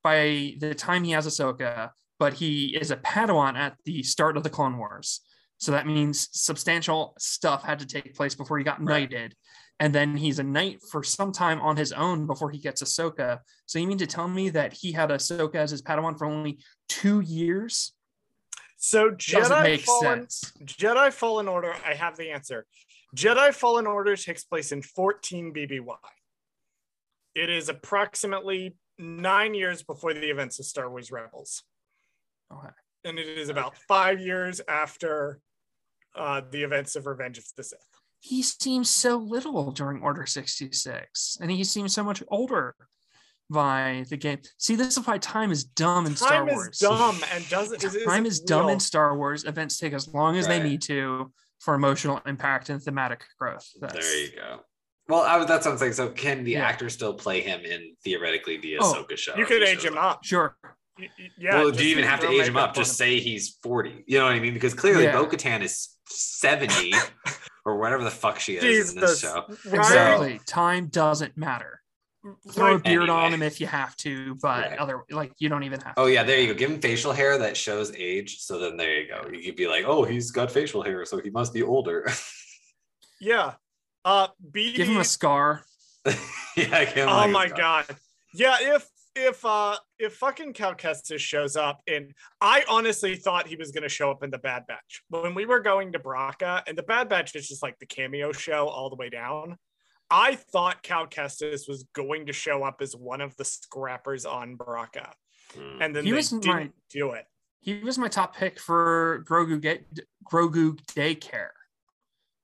Speaker 3: by the time he has Ahsoka, but he is a Padawan at the start of the Clone Wars. So that means substantial stuff had to take place before he got
Speaker 1: Right.
Speaker 3: And then he's a knight for some time on his own before he gets Ahsoka. So you mean to tell me that he had Ahsoka as his Padawan for only two years?
Speaker 2: So Jedi Fallen,
Speaker 3: sense.
Speaker 2: Jedi Fallen Order, I have the answer. Jedi Fallen Order takes place in 14 BBY. It is approximately nine years before the events of Star Wars Rebels.
Speaker 3: Okay.
Speaker 2: And it is about five years after uh, the events of Revenge of the Sith.
Speaker 3: He seems so little during Order 66, and he seems so much older by the game. See, this is why time is dumb in Star
Speaker 2: Time is
Speaker 3: Wars.
Speaker 2: dumb and doesn't. is-
Speaker 3: time
Speaker 2: isn't
Speaker 3: is dumb
Speaker 2: real.
Speaker 3: in Star Wars. Events take as long as they need to for emotional impact and thematic growth. That's,
Speaker 1: There you go. Well, I, that's what I'm saying. So, can the
Speaker 3: Yeah.
Speaker 1: actor still play him in theoretically the
Speaker 3: Oh,
Speaker 1: Ahsoka show?
Speaker 2: You could age him
Speaker 1: up?
Speaker 2: up.
Speaker 3: Sure.
Speaker 2: Y- y- Yeah.
Speaker 1: well, do you even have to age him up? Just
Speaker 2: him.
Speaker 1: say he's 40. You know what I mean? Because clearly
Speaker 3: Yeah.
Speaker 1: Bo Katan is 70 or whatever the fuck she is in this show.
Speaker 2: Right?
Speaker 3: Exactly. Time doesn't matter. Throw a
Speaker 2: Right.
Speaker 3: beard on him if you have to, but
Speaker 1: Right.
Speaker 3: other like you don't even have to.
Speaker 1: Oh, yeah, there you go. Give him facial hair that shows age. So then there you go. You could be like, oh, he's got facial hair, so he must be older.
Speaker 2: Yeah. Uh, BD.
Speaker 3: Give him a scar.
Speaker 1: yeah, give him
Speaker 2: oh
Speaker 1: like a
Speaker 2: my
Speaker 1: scar.
Speaker 2: god. Yeah. If if uh if fucking Cal Kestis shows up and I honestly thought he was gonna show up in the Bad Batch when we were going to Bracca and the Bad Batch is just like the cameo show all the way down. I thought Cal Kestis was going to show up as one of the scrappers on Bracca,
Speaker 1: Hmm.
Speaker 2: and then
Speaker 3: He
Speaker 2: they
Speaker 3: was
Speaker 2: didn't
Speaker 3: my-
Speaker 2: do it.
Speaker 3: He was my top pick for Grogu get Grogu daycare.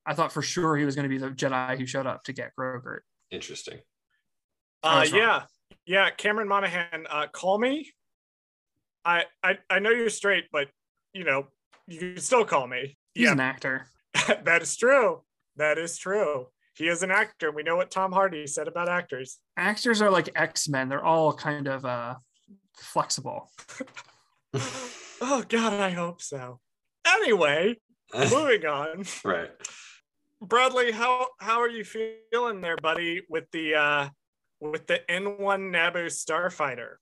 Speaker 3: I thought for sure he was going to be the Jedi who showed up to get Grogu.
Speaker 1: Interesting.
Speaker 2: Uh,
Speaker 3: was wrong.
Speaker 2: yeah, yeah. Cameron Monaghan, uh, call me. I, I I know you're straight, but you know you can still call me.
Speaker 3: He's
Speaker 2: yeah,
Speaker 3: an actor.
Speaker 2: that is true. That is true. He is an actor. We know what Tom Hardy said about actors.
Speaker 3: Actors are like X Men. They're all kind of uh, flexible.
Speaker 2: oh God, I hope so. Anyway, moving on.
Speaker 1: right.
Speaker 2: Bradley, how how are you feeling there, buddy, with the uh with the N1 Naboo starfighter?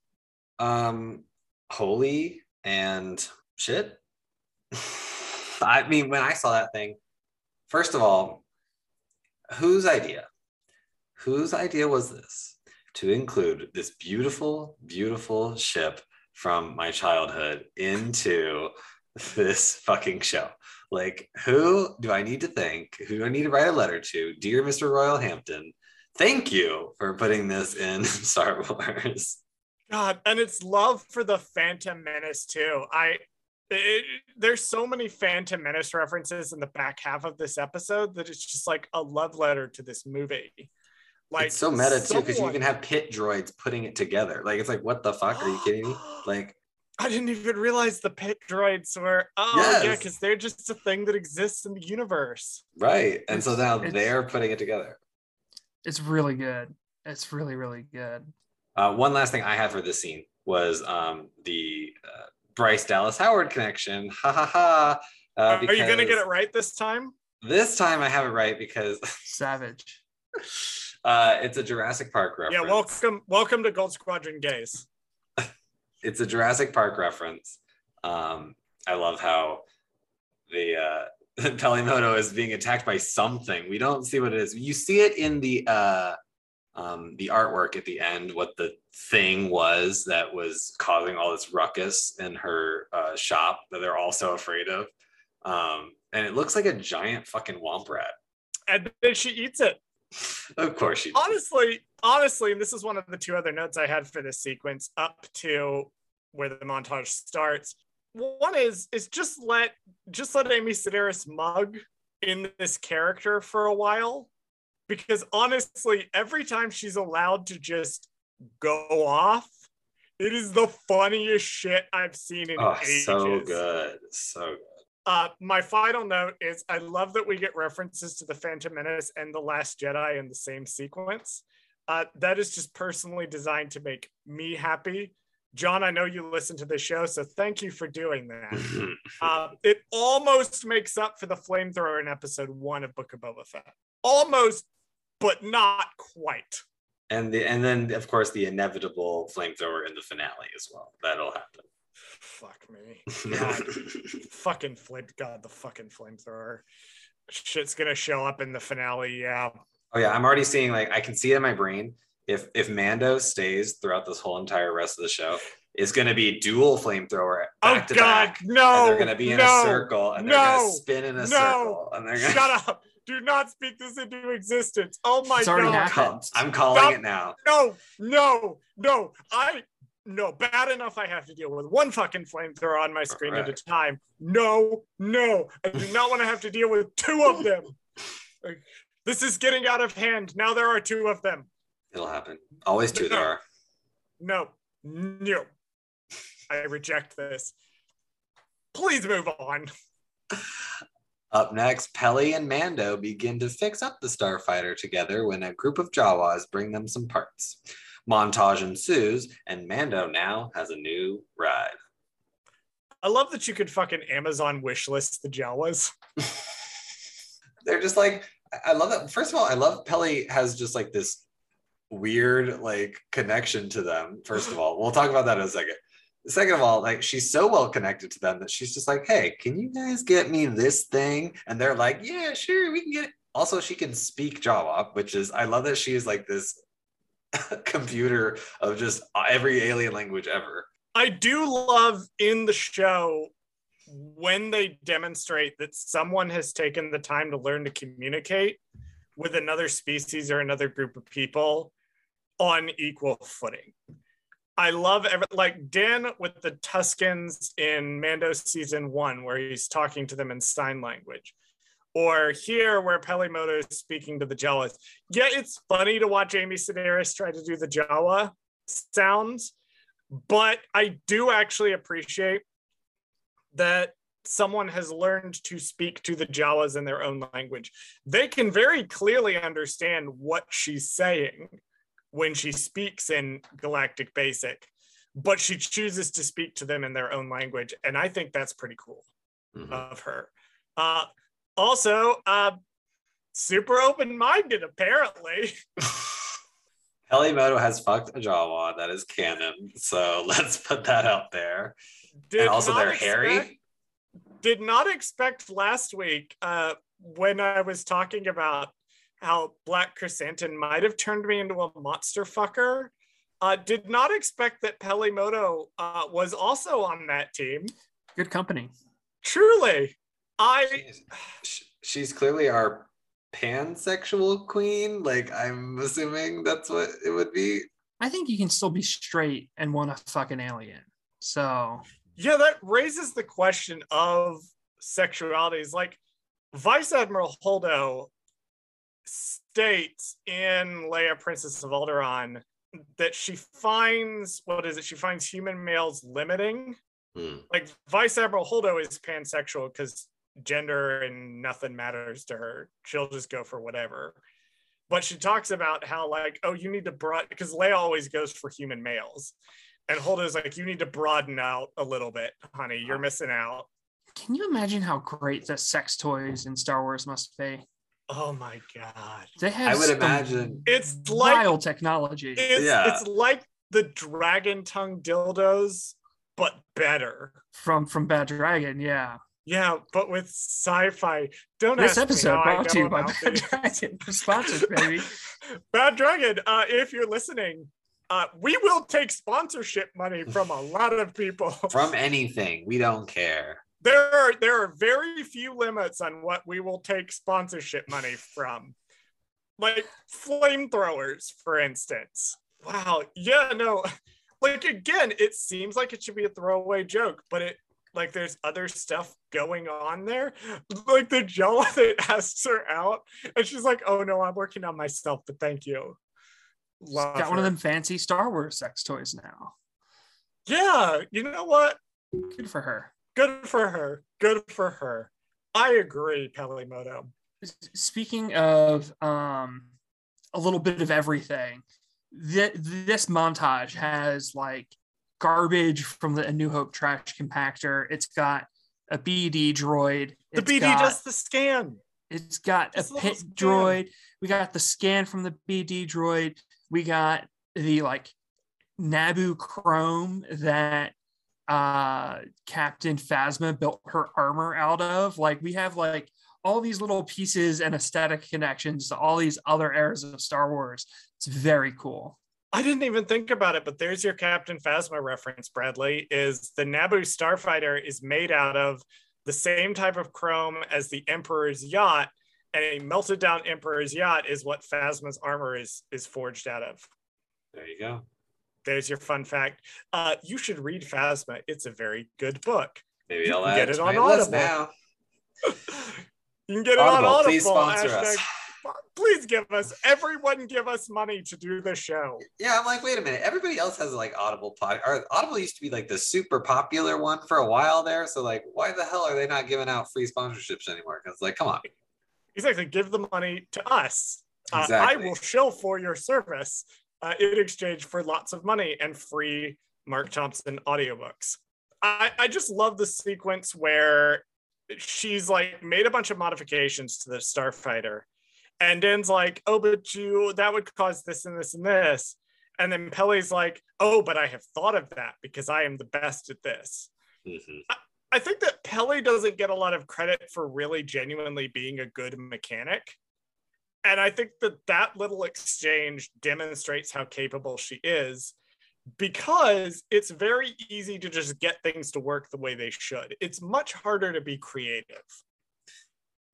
Speaker 1: um, holy and shit. I mean, when I saw that thing, first of all, whose idea? Whose idea was this to include this beautiful, beautiful ship from my childhood into this fucking show? Like, who do I need to thank? Who do I need to write a letter to? Dear Mr. Royal Hampton, thank you for putting this in Star Wars.
Speaker 2: God, and it's love for the Phantom Menace too. I it, there's so many Phantom Menace references in the back half of this episode that it's just like a love letter to this movie.
Speaker 1: Like it's so meta too because you even have pit droids putting it together. Like it's like, what the fuck? Are you kidding me? Like
Speaker 2: I didn't even realize the pit droids were oh yes. yeah, because they're just a thing that exists in the universe.
Speaker 1: Right. And it's, so now they're putting it together.
Speaker 3: It's really good. It's really, really good.
Speaker 1: Uh, one last thing I had for this scene was um, the uh, Bryce Dallas Howard connection. Ha ha ha.
Speaker 2: Uh, Are you gonna get it right this time?
Speaker 1: This time I have it right because
Speaker 3: Savage.
Speaker 1: uh, it's a Jurassic Park reference.
Speaker 2: Yeah, welcome, welcome to Gold Squadron Gays.
Speaker 1: it's a Jurassic Park reference. Um, I love how the uh, Peli Motto is being attacked by something. We don't see what it is. You see it in the uh, um, the artwork at the end, what the thing was that was causing all this ruckus in her uh, shop that they're all so afraid of. Um, and it looks like a giant fucking womp rat.
Speaker 2: And then she eats it.
Speaker 1: of course she.
Speaker 2: Honestly, honestly, and this is one of the two other notes I had for this sequence up to where the montage starts. One is is just let just let Amy Sedaris mug in this character for a while because honestly, every time she's allowed to just go off, it is the funniest shit I've seen in oh, ages.
Speaker 1: So good, so good.
Speaker 2: Uh, my final note is I love that we get references to the Phantom Menace and the Last Jedi in the same sequence. Uh, that is just personally designed to make me happy. John, I know you listen to the show, so thank you for doing that. uh, it almost makes up for the flamethrower in episode one of Book of Boba Fett. Almost but not quite.
Speaker 1: And the and then of course the inevitable flamethrower in the finale as well. That'll happen.
Speaker 2: Fuck me. God. fucking flame God, the fucking flamethrower. Shit's gonna show up in the finale, yeah.
Speaker 1: Oh yeah, I'm already seeing like I can see it in my brain. If if Mando stays throughout this whole entire rest of the show, is going to be dual flamethrower oh,
Speaker 2: back oh, to God, back. No,
Speaker 1: they're going to be in no, a circle and they're going to spin in a no, circle and they're going
Speaker 2: to shut up do not speak this into existence. Oh my
Speaker 1: god. I'm calling Stop. it now.
Speaker 2: No, no, no. I no, bad enough I have to deal with one fucking flamethrower on my screen right. at a time. No, no. I do not want to have to deal with two of them. this is getting out of hand. Now there are two of them.
Speaker 1: It'll happen. Always two no. there are.
Speaker 2: No, no. I reject this. Please move on.
Speaker 1: Up next, Peli and Mando begin to fix up the starfighter together when a group of Jawas bring them some parts. Montage ensues, and Mando now has a new ride.
Speaker 2: I love that you could fucking Amazon wishlist the Jawas.
Speaker 1: They're just like, I love that. First of all, I love Peli has just like this weird like connection to them. First of all, we'll talk about that in a second second of all, like she's so well connected to them that she's just like, hey, can you guys get me this thing? And they're like, yeah, sure, we can get it. Also, she can speak Jawa, which is I love that she is like this computer of just every alien language ever.
Speaker 2: I do love in the show when they demonstrate that someone has taken the time to learn to communicate with another species or another group of people on equal footing. I love every, like Dan with the Tuskens in Mando season one, where he's talking to them in sign language, or here where Peli Motto is speaking to the Jawas. Yeah, it's funny to watch Amy Sedaris try to do the Jawa sounds, but I do actually appreciate that someone has learned to speak to the Jawas in their own language. They can very clearly understand what she's saying when she speaks in Galactic Basic, but she chooses to speak to them in their own language. And I think that's pretty cool mm-hmm. of her. Uh, also, uh, super open minded, apparently.
Speaker 1: Peli Motto has fucked a Jawa. That is canon. So let's put that out there.
Speaker 2: Did
Speaker 1: and also they're
Speaker 2: expect-
Speaker 1: hairy.
Speaker 2: Did not expect last week uh, when I was talking about how Black Chrysanthemum might have turned me into a monster fucker. Uh, did not expect that Peli Motto uh, was also on that team.
Speaker 3: Good company.
Speaker 2: Truly, I
Speaker 1: She's, she's clearly our pansexual queen. Like I'm assuming that's what it would be.
Speaker 3: I think you can still be straight and want to fuck an alien. So
Speaker 2: yeah, that raises the question of sexualities. Like Vice Admiral Holdo states in Leia, Princess of Alderaan, that she finds what is it? She finds human males limiting.
Speaker 1: Hmm.
Speaker 2: Like Vice Admiral Holdo is pansexual because gender and nothing matters to her. She'll just go for whatever. But she talks about how like, oh, you need to broaden because Leia always goes for human males. And Holdo's like, you need to broaden out a little bit, honey. You're missing out.
Speaker 3: can you imagine how great the sex toys in Star Wars must be?
Speaker 2: Oh my god.
Speaker 3: They have
Speaker 1: I would imagine.
Speaker 2: It's like
Speaker 3: wild technology.
Speaker 2: it's,
Speaker 1: Yeah.
Speaker 2: it's like the dragon tongue dildos, but better.
Speaker 3: from from Bad Dragon, yeah.
Speaker 2: Yeah, but with sci-fi. Don't
Speaker 3: This
Speaker 2: ask me
Speaker 3: episode
Speaker 2: how
Speaker 3: brought to you by Bad
Speaker 2: these.
Speaker 3: Dragon. Sponsored, baby.
Speaker 2: Bad Dragon, uh, if you're listening, uh, we will take sponsorship money from a lot of people.
Speaker 1: From anything, we don't care.
Speaker 2: There are there are very few limits on what we will take sponsorship money from. Like flamethrowers, for instance. Wow. Yeah, no. Like again, it seems like it should be a throwaway joke, but it like there's other stuff going on there. Like the Joe that asks her out, and she's like, "Oh no, I'm working on myself, but thank you." Love
Speaker 3: got one of them fancy Star Wars sex toys now.
Speaker 2: Yeah, you know what?
Speaker 3: Good for her.
Speaker 2: Good for her. Good for her. I agree, Peli
Speaker 3: Motto. Speaking of um, a little bit of everything, th- this montage has like garbage from the A New Hope trash compactor. It's got a BD droid.
Speaker 2: The
Speaker 3: It's
Speaker 2: BD
Speaker 3: got-
Speaker 2: does the scan.
Speaker 3: It's got a
Speaker 2: This
Speaker 3: pit droid. We got the scan from the BD droid. We got the like Naboo chrome that uh Captain Phasma built her armor out of. Like we have like all these little pieces and aesthetic connections to all these other eras of Star Wars. It's very cool.
Speaker 2: I didn't even think about it, but there's your Captain Phasma reference, Bradley. Is the Naboo starfighter is made out of the same type of chrome as the Emperor's yacht, and a melted down Emperor's yacht is what Phasma's armor is is forged out of.
Speaker 1: There you go.
Speaker 2: There's your fun fact. Uh, you should read Phasma. It's a very good book.
Speaker 1: Maybe I'll
Speaker 2: get
Speaker 1: it
Speaker 2: on Audible.
Speaker 1: now.
Speaker 2: You can get it on
Speaker 1: Audible,
Speaker 2: Audible.
Speaker 1: please sponsor
Speaker 2: hashtag-
Speaker 1: us.
Speaker 2: Please give us, everyone give us money to do the show.
Speaker 1: Yeah, I'm like, wait a minute. Everybody else has like Audible pod. Or Audible used to be like the super popular one for a while there. So like, why the hell are they not giving out free sponsorships anymore? Because like, come on.
Speaker 2: Exactly. Give the money to us. Uh,
Speaker 1: Exactly.
Speaker 2: I will shill for your service uh, in exchange for lots of money and free Marc Thompson audiobooks. I, I just love the sequence where she's like made a bunch of modifications to the starfighter and Din's like, oh, but you that would cause this and this and this. And then Peli's like, oh, but I have thought of that because I am the best at this.
Speaker 1: Mhm.
Speaker 2: I think that Peli doesn't get a lot of credit for really genuinely being a good mechanic. And I think that that little exchange demonstrates how capable she is because it's very easy to just get things to work the way they should. It's much harder to be creative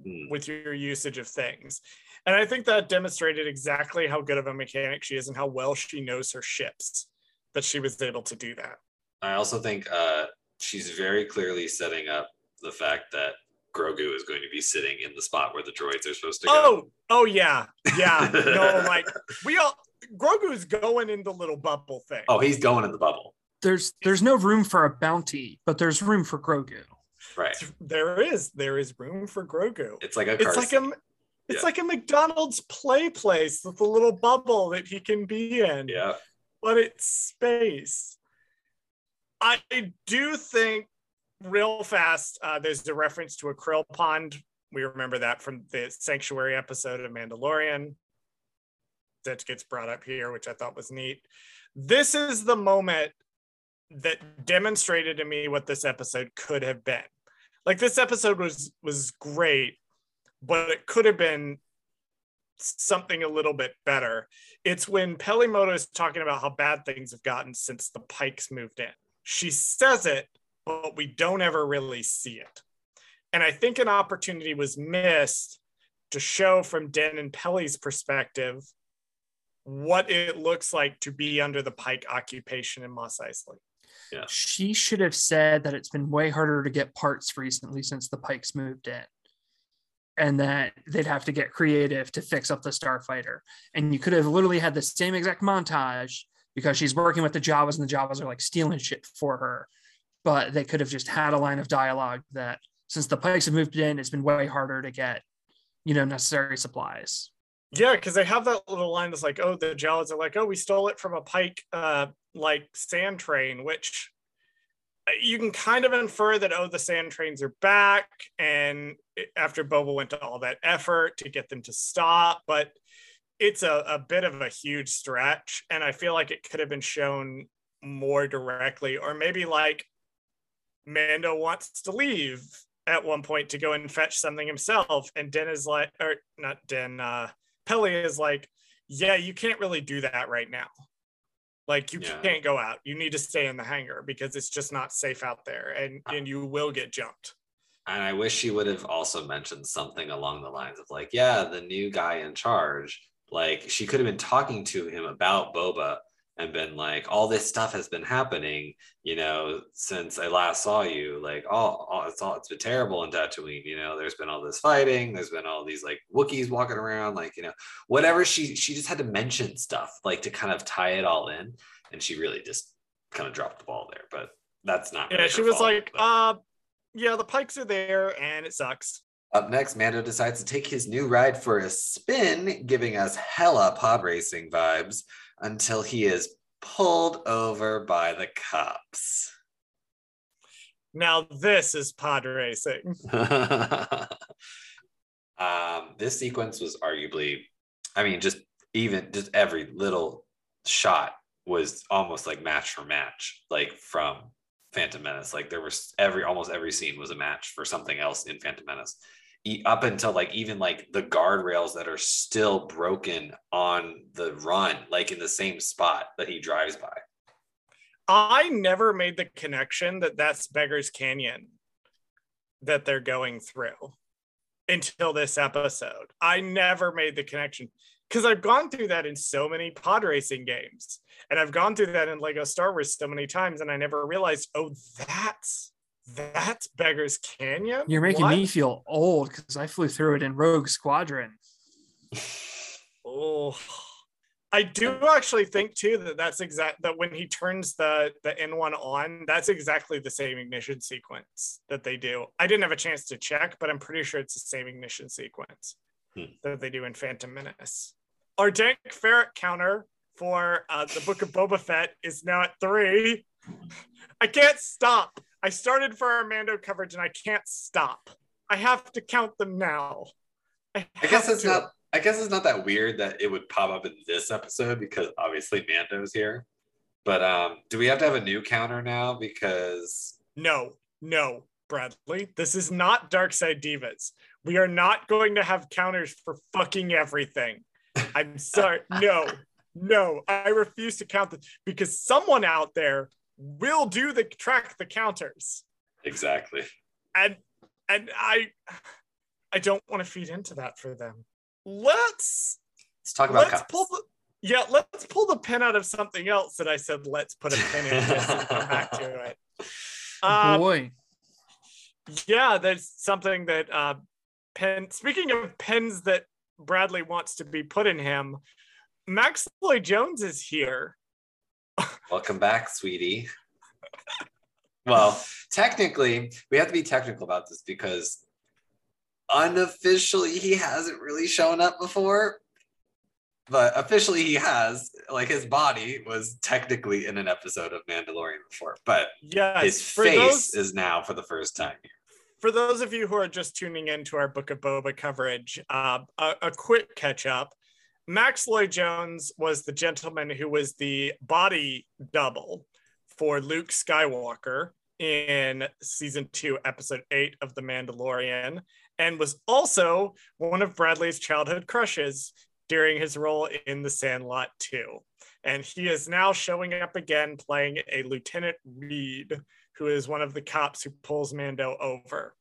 Speaker 1: Mm.
Speaker 2: with your usage of things. And I think that demonstrated exactly how good of a mechanic she is and how well she knows her ships that she was able to do that.
Speaker 1: I also think uh, she's very clearly setting up the fact that Grogu is going to be sitting in the spot where the droids are supposed to go.
Speaker 2: Oh, oh yeah, yeah. No, like we all Grogu's going in the little bubble thing.
Speaker 1: Oh, he's going in the bubble.
Speaker 3: There's there's no room for a bounty, but there's room for Grogu.
Speaker 1: Right.
Speaker 2: There is, there is room for Grogu.
Speaker 1: It's like a
Speaker 2: It's
Speaker 1: car
Speaker 2: like a, it's
Speaker 1: Yeah.
Speaker 2: like a McDonald's play place with a little bubble that he can be in.
Speaker 1: Yeah.
Speaker 2: but it's space. I do think real fast, uh, there's a reference to a krill pond. We remember that from the Sanctuary episode of Mandalorian. that gets brought up here, which I thought was neat. This is the moment that demonstrated to me what this episode could have been. Like this episode was was great, but it could have been something a little bit better. It's when Peli Motto is talking about how bad things have gotten since the Pikes moved in. She says it, but we don't ever really see it. And I think an opportunity was missed to show from Din and Peli's perspective what it looks like to be under the Pike occupation in Mos Eisley.
Speaker 1: Yeah.
Speaker 3: She should have said that it's been way harder to get parts recently since the Pikes moved in. And that they'd have to get creative to fix up the starfighter. And you could have literally had the same exact montage because she's working with the Jawas and the Jawas are like stealing shit for her. But they could have just had a line of dialogue that since the Pikes have moved in, it's been way harder to get, you know, necessary supplies.
Speaker 2: Yeah, because they have that little line that's like, oh, the Jawas are like, oh, we stole it from a Pike uh like sand train, which uh, you can kind of infer that oh the sand trains are back and after boba went to all that effort to get them to stop but it's a, a bit of a huge stretch and i feel like it could have been shown more directly or maybe like mando wants to leave at one point to go and fetch something himself and Din is like or not Din uh Peli is like yeah you can't really do that right now like you
Speaker 1: Yeah.
Speaker 2: can't go out you need to stay in the hangar because it's just not safe out there and and you will get jumped
Speaker 1: And I wish she would have also mentioned something along the lines of like, yeah, the new guy in charge. Like she could have been talking to him about Boba and been like, all this stuff has been happening, you know, since I last saw you. Like, oh, oh it's all it's been terrible in Tatooine. You know, there's been all this fighting. There's been all these like Wookiees walking around, like you know, whatever. She she just had to mention stuff like to kind of tie it all in, and she really just kind of dropped the ball there. But that's not.
Speaker 2: yeah she was
Speaker 1: fault,
Speaker 2: like
Speaker 1: but-
Speaker 2: uh yeah the pikes are there and it sucks
Speaker 1: Up next, Mando decides to take his new ride for a spin, giving us hella pod racing vibes until he is pulled over by the cops.
Speaker 2: now this is pod racing
Speaker 1: um, this sequence was arguably, I mean, just even just every little shot was almost like match for match, like from Phantom Menace. Like there was every almost every scene was a match for something else in Phantom Menace. Up until like even like the guardrails that are still broken on the run, like in the same spot that he drives by.
Speaker 2: i never made the connection that that's beggars canyon that they're going through until this episode i never made the connection because i've gone through that in so many pod racing games and i've gone through that in lego star wars so many times and i never realized oh that's that's beggars canyon
Speaker 3: You're making
Speaker 2: What?
Speaker 3: me feel old because I flew through it in Rogue Squadron.
Speaker 2: Oh, I do actually think too that that's exact that when he turns the the N1 on, that's exactly the same ignition sequence that they do. I didn't have a chance to check, but I'm pretty sure it's the same ignition sequence
Speaker 1: Hmm.
Speaker 2: that they do in Phantom Menace. Our dank farrik counter for uh, the Book of Boba Fett is now at three. I can't stop. I started for our Mando coverage and I can't stop. I have to count them now.
Speaker 1: I guess it's
Speaker 2: to.
Speaker 1: not. I guess it's not that weird that it would pop up in this episode because obviously Mando's here. But um, do we have to have a new counter now? Because
Speaker 2: No, no, Bradley. This is not Dark Side Divas. We are not going to have counters for fucking everything. I'm sorry. No, no, I refuse to count this because someone out there will do the track the counters.
Speaker 1: exactly.
Speaker 2: And and I I don't want to feed into that for them. Let's
Speaker 1: Let's talk about
Speaker 2: let's
Speaker 1: cops.
Speaker 2: pull the yeah, let's pull the pin out of something else that I said let's put a pin in this and come back to it. Um,
Speaker 3: Boy,
Speaker 2: yeah that's something that uh pen speaking of pens that bradley wants to be put in him max lloyd jones is here
Speaker 1: Welcome back, sweetie. well, technically, we have to be technical about this because unofficially he hasn't really shown up before. But officially he has. Like his body was technically in an episode of Mandalorian before, but
Speaker 2: yes
Speaker 1: his face
Speaker 2: those
Speaker 1: is now for the first time.
Speaker 2: for those of you who are just tuning in to our book of boba coverage uh, a, a quick catch up Max Lloyd Jones was the gentleman who was the body double for Luke Skywalker in season two, episode eight of The Mandalorian, and was also one of Bradley's childhood crushes during his role in The Sandlot 2. And he is now showing up again playing a Lieutenant Reed, who is one of the cops who pulls Mando over,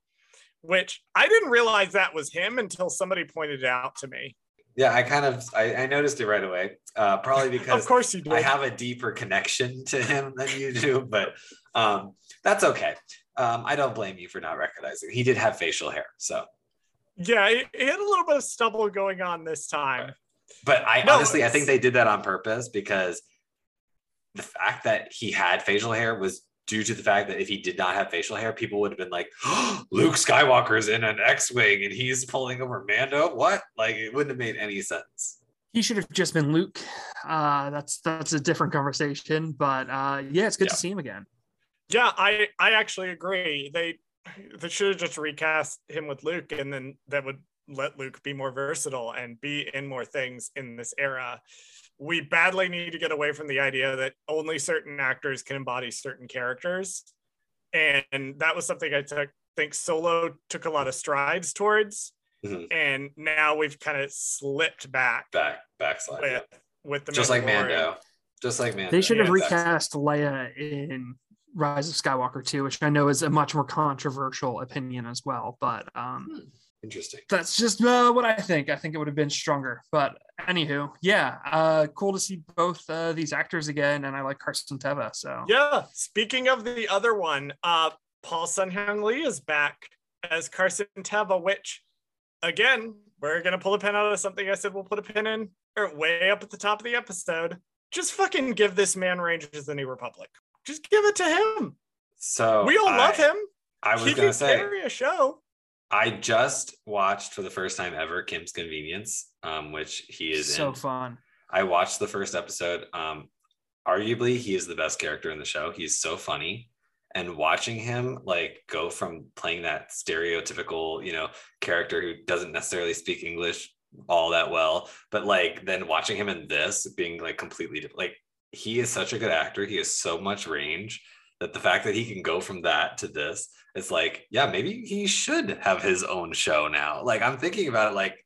Speaker 2: which I didn't realize that was him until somebody pointed it out to me.
Speaker 1: Yeah, I kind of I, I noticed it right away. Uh, probably because
Speaker 2: of course you did.
Speaker 1: I have a deeper connection to him than you do, but um, that's okay. Um, I don't blame you for not recognizing. He did have facial hair, so
Speaker 2: yeah, he, he had a little bit of stubble going on this time.
Speaker 1: But I
Speaker 2: No,
Speaker 1: honestly, I think they did that on purpose because the fact that he had facial hair was due to the fact that if he did not have facial hair, people would have been like, Luke Skywalker's in an X-wing and he's pulling over Mando. What? Like it wouldn't have made any sense.
Speaker 3: He should have just been Luke. Uh, that's that's a different conversation. But uh, yeah, it's good
Speaker 1: Yeah.
Speaker 3: to see him again.
Speaker 2: Yeah, I I actually agree. They they should have just recast him with Luke, and then that would let Luke be more versatile and be in more things in this era. We badly need to get away from the idea that only certain actors can embody certain characters, and that was something I took, think Solo took a lot of strides towards,
Speaker 1: Mhm.
Speaker 2: and now we've kind of slipped back
Speaker 1: Back backslide.
Speaker 2: with
Speaker 1: yeah.
Speaker 2: with the
Speaker 1: Just like Mando. Just like Mando.
Speaker 3: They should have
Speaker 1: Yeah, back-
Speaker 3: recast Leia in Rise of Skywalker too, which I know is a much more controversial opinion as well. But um,
Speaker 1: Interesting.
Speaker 3: that's just uh, what I think. I think it would have been stronger. But anywho, yeah, uh, cool to see both uh, these actors again, and I like Carson Teva. So
Speaker 2: Yeah. Speaking of the other one, uh, Paul Sun Hyung Lee is back as Carson Teva, which again, we're gonna pull a pin out of something I said we'll put a pin in or way up at the top of the episode. Just fucking give this man Rangers of the New Republic. Just give it to him.
Speaker 1: So
Speaker 2: we all
Speaker 1: I,
Speaker 2: love him.
Speaker 1: I was
Speaker 2: he
Speaker 1: gonna
Speaker 2: can
Speaker 1: say
Speaker 2: carry a show.
Speaker 1: I just watched for the first time ever Kim's Convenience, um, which he is
Speaker 3: so
Speaker 1: in.
Speaker 3: fun.
Speaker 1: I watched the first episode. Um, arguably, he is the best character in the show. He's so funny, and watching him like go from playing that stereotypical, you know, character who doesn't necessarily speak English all that well, but like then watching him in this being like completely. Like he is such a good actor. He has so much range that the fact that he can go from that to this, it's like, yeah, maybe he should have his own show now. Like I'm thinking about it, like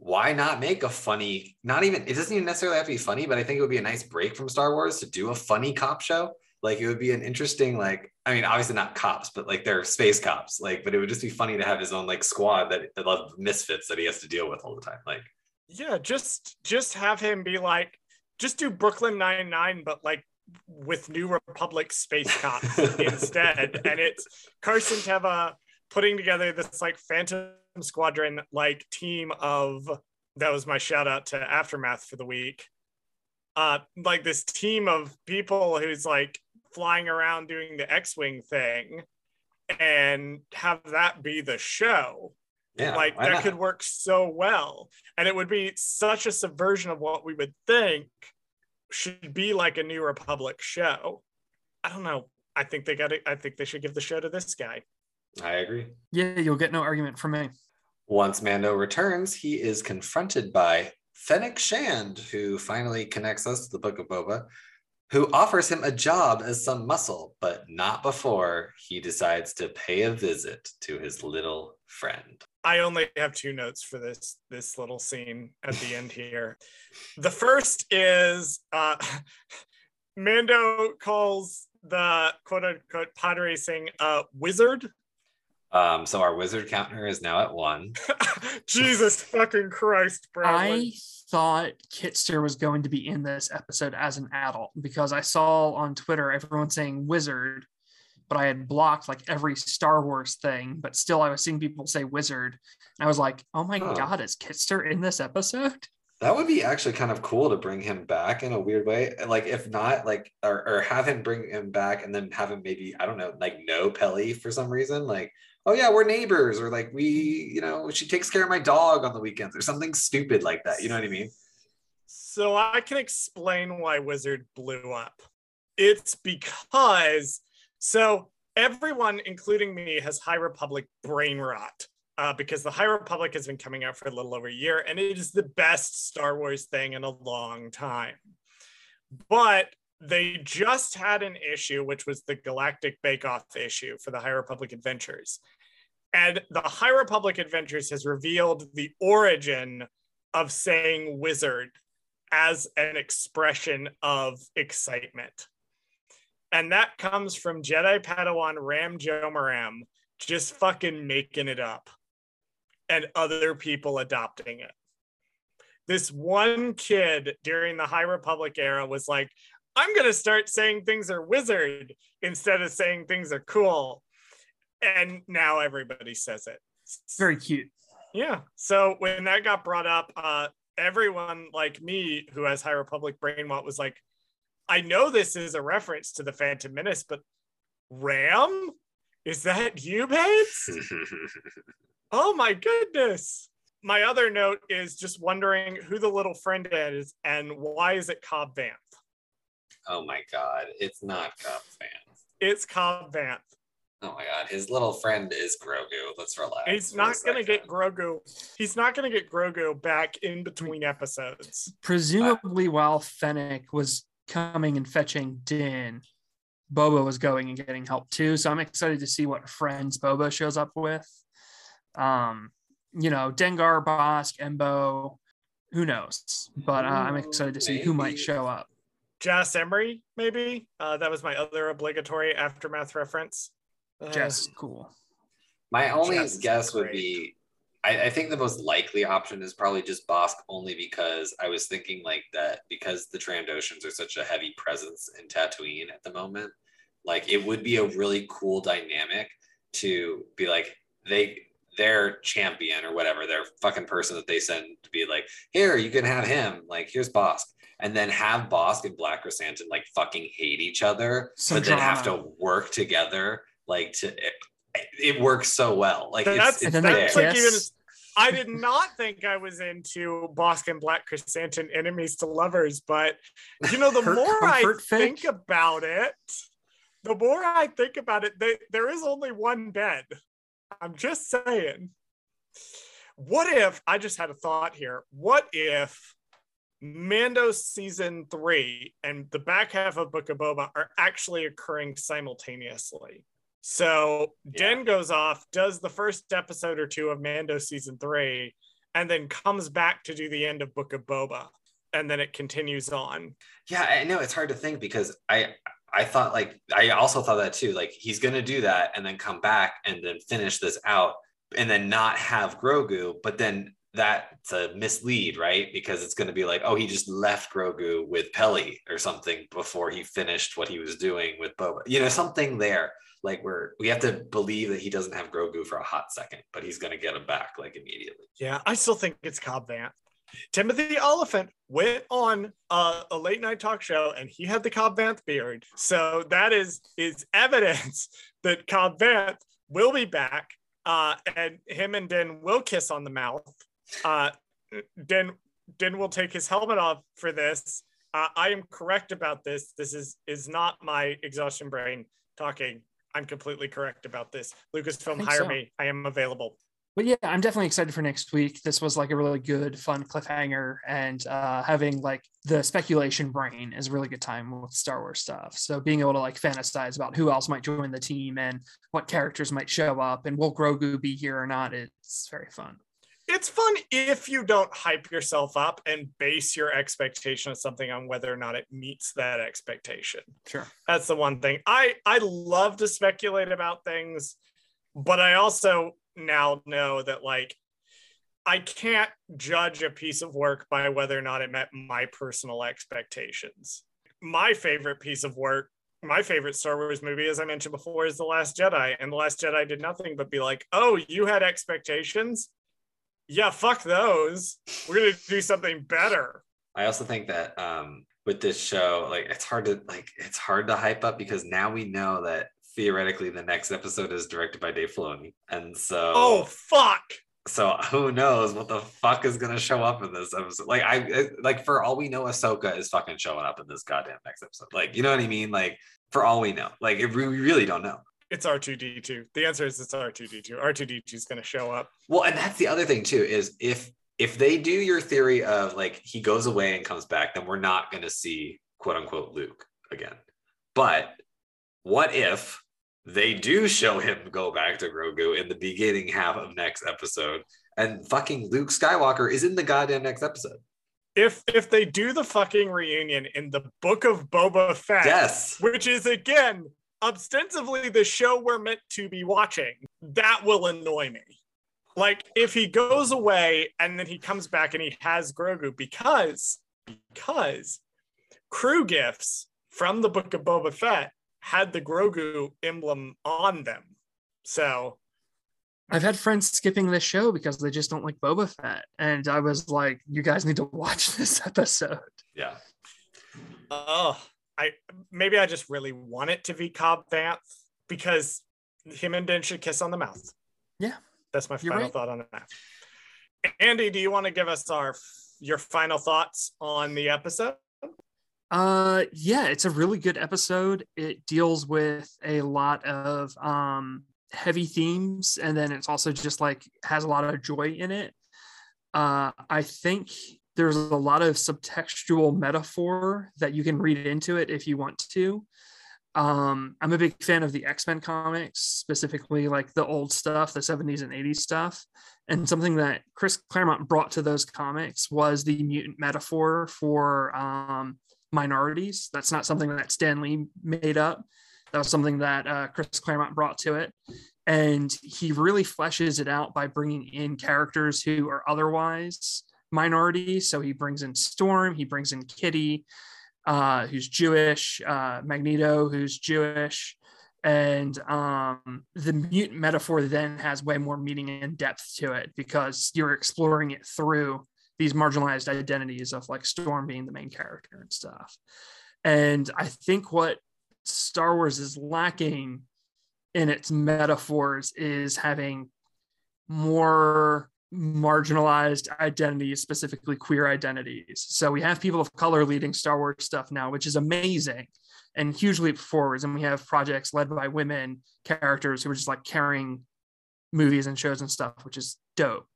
Speaker 1: why not make a funny not even it doesn't even necessarily have to be funny but i think it would be a nice break from star wars to do a funny cop show. Like it would be an interesting like i mean obviously not cops but like they're space cops. Like but it would just be funny to have his own like squad that, love misfits that he has to deal with all the time like.
Speaker 2: Yeah, just just have him be like, just do Brooklyn Nine Nine, but like with New Republic space cops instead. And it's Carson Teva putting together this like Phantom Squadron like team of that was my shout out to Aftermath for the week. Uh, like this team of people who's like flying around doing the X-wing thing, and have that be the show
Speaker 1: yeah
Speaker 2: like that
Speaker 1: not?
Speaker 2: could work so well and it would be such a subversion of what we would think should be like a new republic show i don't know i think they got it i think they should give the show to this guy
Speaker 1: i agree
Speaker 3: Yeah, you'll get no argument from me.
Speaker 1: once mando returns he is confronted by fennec shand who finally connects us to the book of boba who offers him a job as some muscle, but not before he decides to pay a visit to his little friend.
Speaker 2: I only have two notes for this this little scene at the end here. The first is uh mando calls the quote unquote pod racing uh wizard?
Speaker 1: Um, so our wizard counter is now at one.
Speaker 2: jesus fucking christ bro.
Speaker 3: I thought Kitster was going to be in this episode as an adult because I saw on Twitter everyone saying wizard, but I had blocked like every Star Wars thing, but still I was seeing people say wizard. And I was like, oh my
Speaker 1: Huh.
Speaker 3: God, is Kitster in this episode?
Speaker 1: That would be actually kind of cool to bring him back in a weird way. Like if not, like or, or have him bring him back and then have him maybe I don't know, like know Peli for some reason. Like oh yeah, we're neighbors, or like we, you know, she takes care of my dog on the weekends, or something stupid like that. You know what I mean?
Speaker 2: So I can explain why Wizard blew up. It's because so everyone, including me, has High Republic brain rot. uh, because the High Republic has been coming out for a little over a year, and it is the best Star Wars thing in a long time. But they just had an issue, which was the Galactic Bake Off issue for the High Republic Adventures. And the High Republic Adventures has revealed the origin of saying wizard as an expression of excitement. And that comes from Jedi Padawan Ram Jomaram just fucking making it up and other people adopting it. This one kid during the High Republic era was like, I'm going to start saying things are wizard instead of saying things are cool. And now everybody says it.
Speaker 3: Very cute.
Speaker 2: Yeah. So when that got brought up, uh, everyone like me who has High Republic brain was like, I know this is a reference to the Phantom Menace, but Ram? Is that you, babes? oh my goodness. My other note is just wondering who the little friend is and why is it Cobb Vanth?
Speaker 1: Oh my god, it's not Cobb Vanth.
Speaker 2: It's Cobb Vanth.
Speaker 1: Oh my god, his little friend is Grogu. Let's relax.
Speaker 2: He's not gonna get Grogu. He's not gonna get Grogu back in between episodes.
Speaker 3: Presumably, while Fennec was coming and fetching Din, Boba was going and getting help too. So I'm excited to see what friends Boba shows up with. Um, you know, Dengar, Bossk, Embo, who knows? But uh, I'm excited to see Maybe. who might show up.
Speaker 2: Jas Emari, maybe. Uh, that was my other obligatory aftermath reference.
Speaker 3: Uh, Jas, cool.
Speaker 1: My only Jas guess would be I, I, think the most likely option is probably just Bossk, only because I was thinking like that because the Trandoshans are such a heavy presence in Tatooine at the moment. Like it would be a really cool dynamic to be like they their champion or whatever, their fucking person that they send to be like, here, you can have him. Like, here's Bossk And then have Bossk and Black Krrsantan like fucking hate each other, Some but drama. then have to work together like to it, it works so well. Like that's, it's, it's that's
Speaker 2: like even I did not think I was into Bossk and Black Krrsantan enemies to lovers, but you know, the more I think about it, the more I think about it, they, there is only one bed. I'm just saying. What if I just had a thought here? What if Mando season three and the back half of Book of Boba are actually occurring simultaneously? So yeah. Din goes off, does the first episode or two of Mando season three, and then comes back to do the end of Book of Boba, and then it continues on.
Speaker 1: Yeah, I know it's hard to think because I I thought like I also thought that too. Like he's gonna do that and then come back and then finish this out and then not have Grogu, but then that's a mislead, right? Because it's going to be like, oh, he just left Grogu with Peli or something before he finished what he was doing with Boba. You know, something there like we're we have to believe that he doesn't have Grogu for a hot second, but he's gonna get him back like immediately.
Speaker 2: Yeah, I still think it's Cobb Vanth. Timothy Olyphant went on a, a, late night talk show and he had the Cobb Vanth beard. So that is is evidence that Cobb Vanth will be back. Uh, and him and Din will kiss on the mouth. Uh, Din Din will take his helmet off for this. Uh, I am correct about this. This is is not my exhaustion brain talking. I'm completely correct about this. Lucasfilm, hire so. me. I am available.
Speaker 3: But yeah, I'm definitely excited for next week. This was like a really good, fun cliffhanger, and uh, having like the speculation brain is a really good time with Star Wars stuff. So being able to like fantasize about who else might join the team and what characters might show up, and will Grogu be here or not, it's very fun
Speaker 2: it's fun if you don't hype yourself up and base your expectation of something on whether or not it meets that expectation.
Speaker 3: Sure.
Speaker 2: That's the one thing. I I love to speculate about things, but I also now know that like I can't judge a piece of work by whether or not it met my personal expectations. My favorite piece of work, my favorite Star Wars movie, as I mentioned before, is The Last Jedi. And The Last Jedi did nothing but be like, oh, you had expectations yeah, fuck those. We're gonna do something better.
Speaker 1: I also think that um, with this show, like it's hard to like it's hard to hype up because now we know that theoretically the next episode is directed by Dave Filoni, and so
Speaker 2: oh fuck.
Speaker 1: So who knows what the fuck is gonna show up in this episode? Like I like for all we know, Ahsoka is fucking showing up in this goddamn next episode. Like you know what I mean? Like for all we know, like we really don't know.
Speaker 2: It's R2D2. The answer is it's R2D2. R2D2 is going to show up.
Speaker 1: Well, and that's the other thing too is if if they do your theory of like he goes away and comes back, then we're not going to see quote unquote Luke again. But what if they do show him go back to Grogu in the beginning half of next episode and fucking Luke Skywalker is in the goddamn next episode?
Speaker 2: If if they do the fucking reunion in the Book of Boba Fett,
Speaker 1: Yes.
Speaker 2: which is again ostensibly the show we're meant to be watching, that will annoy me. Like if he goes away and then he comes back and he has Grogu because because crew gifts from the Book of Boba Fett had the Grogu emblem on them. So
Speaker 3: I've had friends skipping this show because they just don't like Boba Fett. And I was like, you guys need to watch this episode.
Speaker 1: Yeah.
Speaker 2: oh, I maybe I just really want it to be Cobb Vanth because him and Din should kiss on the mouth.
Speaker 3: Yeah.
Speaker 2: That's my final
Speaker 3: right.
Speaker 2: thought on that. Andy, do you want to give us our your final thoughts on the episode?
Speaker 3: Uh yeah, it's a really good episode. It deals with a lot of um heavy themes and then it's also just like has a lot of joy in it. Uh I think there's a lot of subtextual metaphor that you can read into it if you want to. Um I'm a big fan of the X-Men comics, specifically like the old stuff, the 70s and 80s stuff. And something that Chris Claremont brought to those comics was the mutant metaphor for um minorities. That's not something that Stan Lee made up. That was something that uh, Chris Claremont brought to it. And he really fleshes it out by bringing in characters who are otherwise minorities. So he brings in Storm, he brings in Kitty, uh, who's Jewish, uh, Magneto, who's Jewish. And um, the mutant metaphor then has way more meaning and depth to it because you're exploring it through these marginalized identities of like Storm being the main character and stuff. And I think what Star Wars is lacking in its metaphors is having more marginalized identities, specifically queer identities. So we have people of color leading Star Wars stuff now, which is amazing and huge leap forwards. And we have projects led by women characters who are just like carrying movies and shows and stuff, which is dope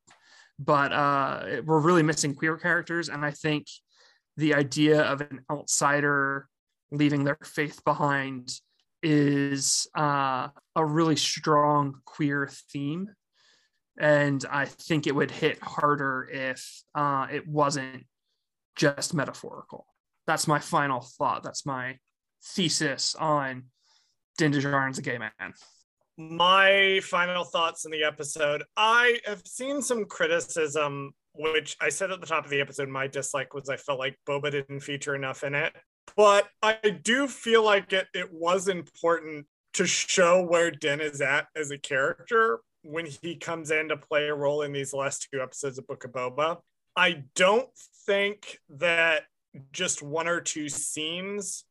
Speaker 3: but uh, we're really missing queer characters. And I think the idea of an outsider leaving their faith behind is uh, a really strong queer theme. And I think it would hit harder if uh, it wasn't just metaphorical. That's my final thought. That's my thesis on Din Djarin's a gay man
Speaker 2: my final thoughts in the episode i have seen some criticism which i said at the top of the episode my dislike was i felt like boba didn't feature enough in it but i do feel like it, it was important to show where Din is at as a character when he comes in to play a role in these last two episodes of book of boba i don't think that just one or two scenes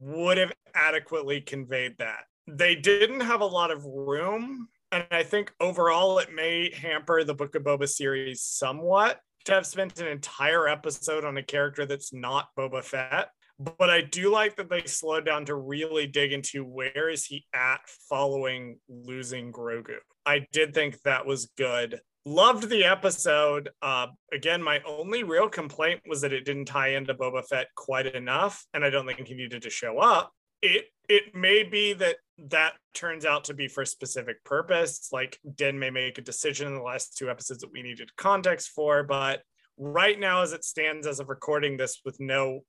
Speaker 2: would have adequately conveyed that they didn't have a lot of room. And I think overall it may hamper the Book of Boba series somewhat to have spent an entire episode on a character that's not Boba Fett. But I do like that they slowed down to really dig into where is he at following losing Grogu. I did think that was good. Loved the episode. Uh, again, my only real complaint was that it didn't tie into Boba Fett quite enough, and I don't think he needed to show up. It it may be that that turns out to be for a specific purpose. Like Din may make a decision in the last two episodes that we needed context for, but right now, as it stands as of recording this with no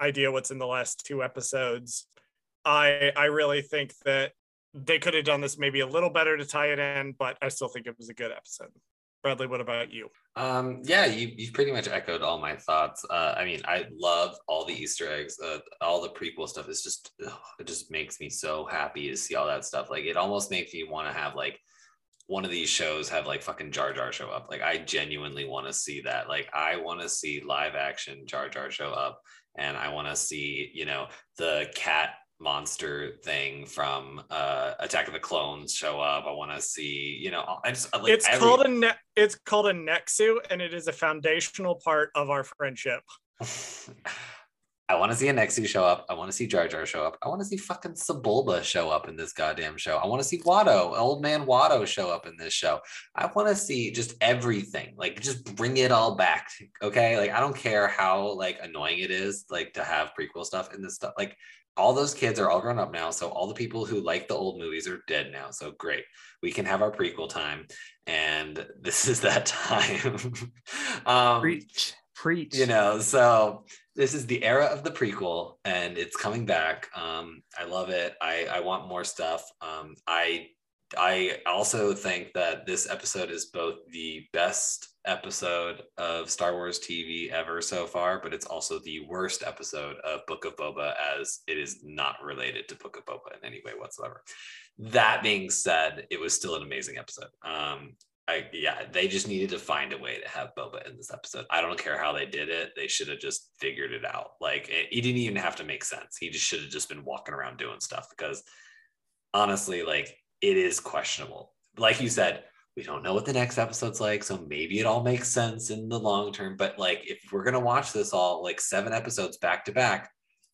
Speaker 2: idea what's in the last two episodes, I I really think that they could have done this maybe a little better to tie it in, but I still think it was a good episode. Bradley, what about you?
Speaker 1: Um, yeah, you, you've pretty much echoed all my thoughts. Uh, I mean, I love all the Easter eggs, uh, all the prequel stuff. It's just, ugh, it just makes me so happy to see all that stuff. Like, it almost makes me want to have like one of these shows have like fucking Jar Jar show up. Like, I genuinely want to see that. Like, I want to see live action Jar Jar show up, and I want to see, you know, the cat monster thing from uh attack of the clones show up i want to see you know i just like
Speaker 2: it's
Speaker 1: every-
Speaker 2: called a ne- it's called a nexu, and it is a foundational part of our friendship.
Speaker 1: I want to see a Nexu show up. I want to see Jar Jar show up. I want to see fucking Sebulba show up in this goddamn show. I want to see Watto, old man Watto, show up in this show. I want to see just everything. Like, just bring it all back. Okay. Like, I don't care how like annoying it is, like to have prequel stuff in this stuff. Like, all those kids are all grown up now. So all the people who like the old movies are dead now. So great. We can have our prequel time. And this is that time. um,
Speaker 3: Preach. Preach.
Speaker 1: you know, so this is the era of the prequel and it's coming back. Um, I love it. I, I want more stuff. Um, I I also think that this episode is both the best episode of Star Wars TV ever so far, but it's also the worst episode of Book of Boba as it is not related to Book of Boba in any way whatsoever. That being said, it was still an amazing episode. Um, I yeah, they just needed to find a way to have Boba in this episode. I don't care how they did it; they should have just figured it out. Like it, he didn't even have to make sense. He just should have just been walking around doing stuff because honestly, like it is questionable. Like you said, we don't know what the next episode's like, so maybe it all makes sense in the long term. But like, if we're gonna watch this all like seven episodes back to back,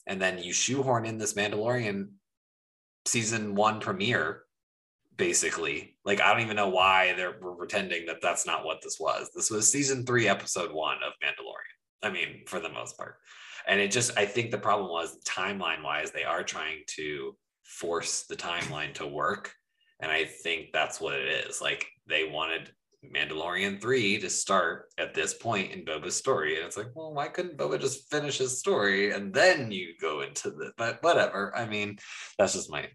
Speaker 1: and then you shoehorn in this Mandalorian season one premiere, basically, like I don't even know why they're pretending that that's not what this was. This was season three, episode one of Mandalorian. I mean, for the most part, and it just I think the problem was timeline wise, they are trying to force the timeline to work and I think that's what it is. Like they wanted Mandalorian 3 to start at this point in Boba's story. And it's like, well, why couldn't Boba just finish his story and then you go into the but whatever. I mean, that's just my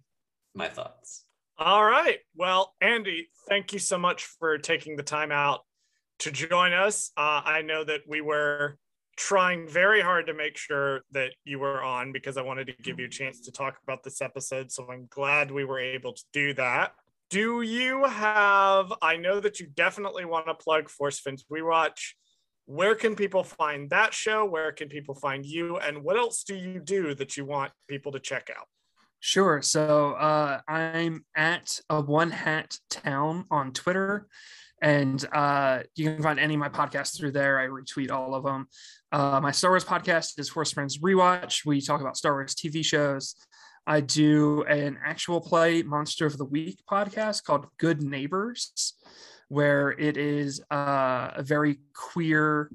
Speaker 1: my thoughts.
Speaker 2: All right. Well, Andy, thank you so much for taking the time out to join us. Uh, I know that we were trying very hard to make sure that you were on because I wanted to give you a chance to talk about this episode. So I'm glad we were able to do that. Do you have, I know that you definitely want to plug Force Friends Rewatch. Where can people find that show? Where can people find you? And what else do you do that you want people to check out?
Speaker 3: Sure. So uh, I'm at a one hat town on Twitter, and uh, you can find any of my podcasts through there. I retweet all of them. Uh, my Star Wars podcast is Force Friends Rewatch. We talk about Star Wars TV shows. I do an actual play Monster of the Week podcast called Good Neighbors, where it is uh, a very queer,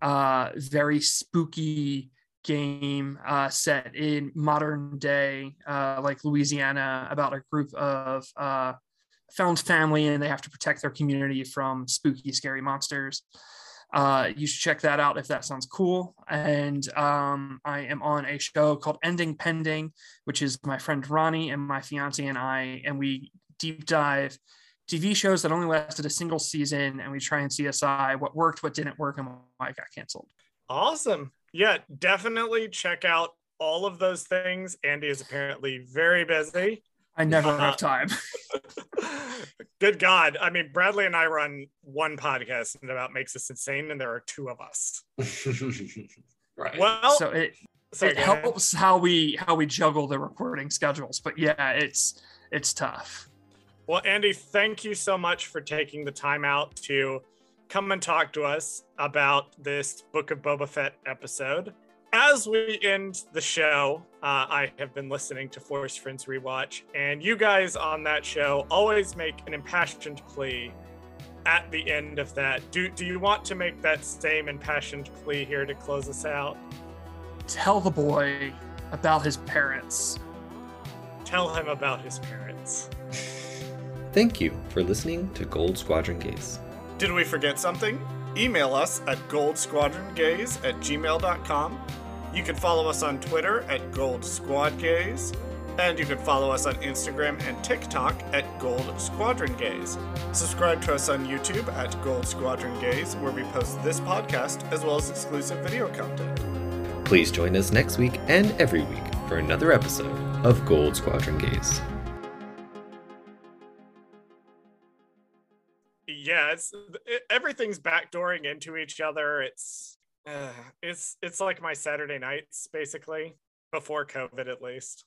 Speaker 3: uh, very spooky game uh, set in modern day, uh, like Louisiana, about a group of uh, found family and they have to protect their community from spooky, scary monsters. Uh, you should check that out if that sounds cool. And um, I am on a show called Ending Pending, which is my friend Ronnie and my fiance and I, and we deep dive TV shows that only lasted a single season, and we try and CSI what worked, what didn't work, and why it got canceled.
Speaker 2: Awesome. Yeah, definitely check out all of those things. Andy is apparently very busy.
Speaker 3: I never
Speaker 2: Uh,
Speaker 3: have time.
Speaker 2: Good God. I mean, Bradley and I run one podcast and about makes us insane, and there are two of us.
Speaker 1: right.
Speaker 2: Well,
Speaker 3: so it
Speaker 2: sorry,
Speaker 3: it helps how we how we juggle the recording schedules. But yeah, it's it's tough.
Speaker 2: Well, Andy, thank you so much for taking the time out to come and talk to us about this Book of Boba Fett episode. As we end the show, uh, I have been listening to Force Friends Rewatch, and you guys on that show always make an impassioned plea at the end of that. Do, do you want to make that same impassioned plea here to close us out?
Speaker 3: Tell the boy about his parents.
Speaker 2: Tell him about his parents.
Speaker 4: Thank you for listening to Gold Squadron Gaze.
Speaker 2: Did we forget something? Email us at goldsquadrongaze at gmail.com. You can follow us on Twitter at Gold Squad Gaze, and you can follow us on Instagram and TikTok at Gold Squadron Gaze. Subscribe to us on YouTube at Gold Squadron Gaze, where we post this podcast as well as exclusive video content.
Speaker 4: Please join us next week and every week for another episode of Gold Squadron Gaze.
Speaker 2: Yeah, it's it, everything's backdooring into each other. It's it's it's like my Saturday nights basically before COVID at least.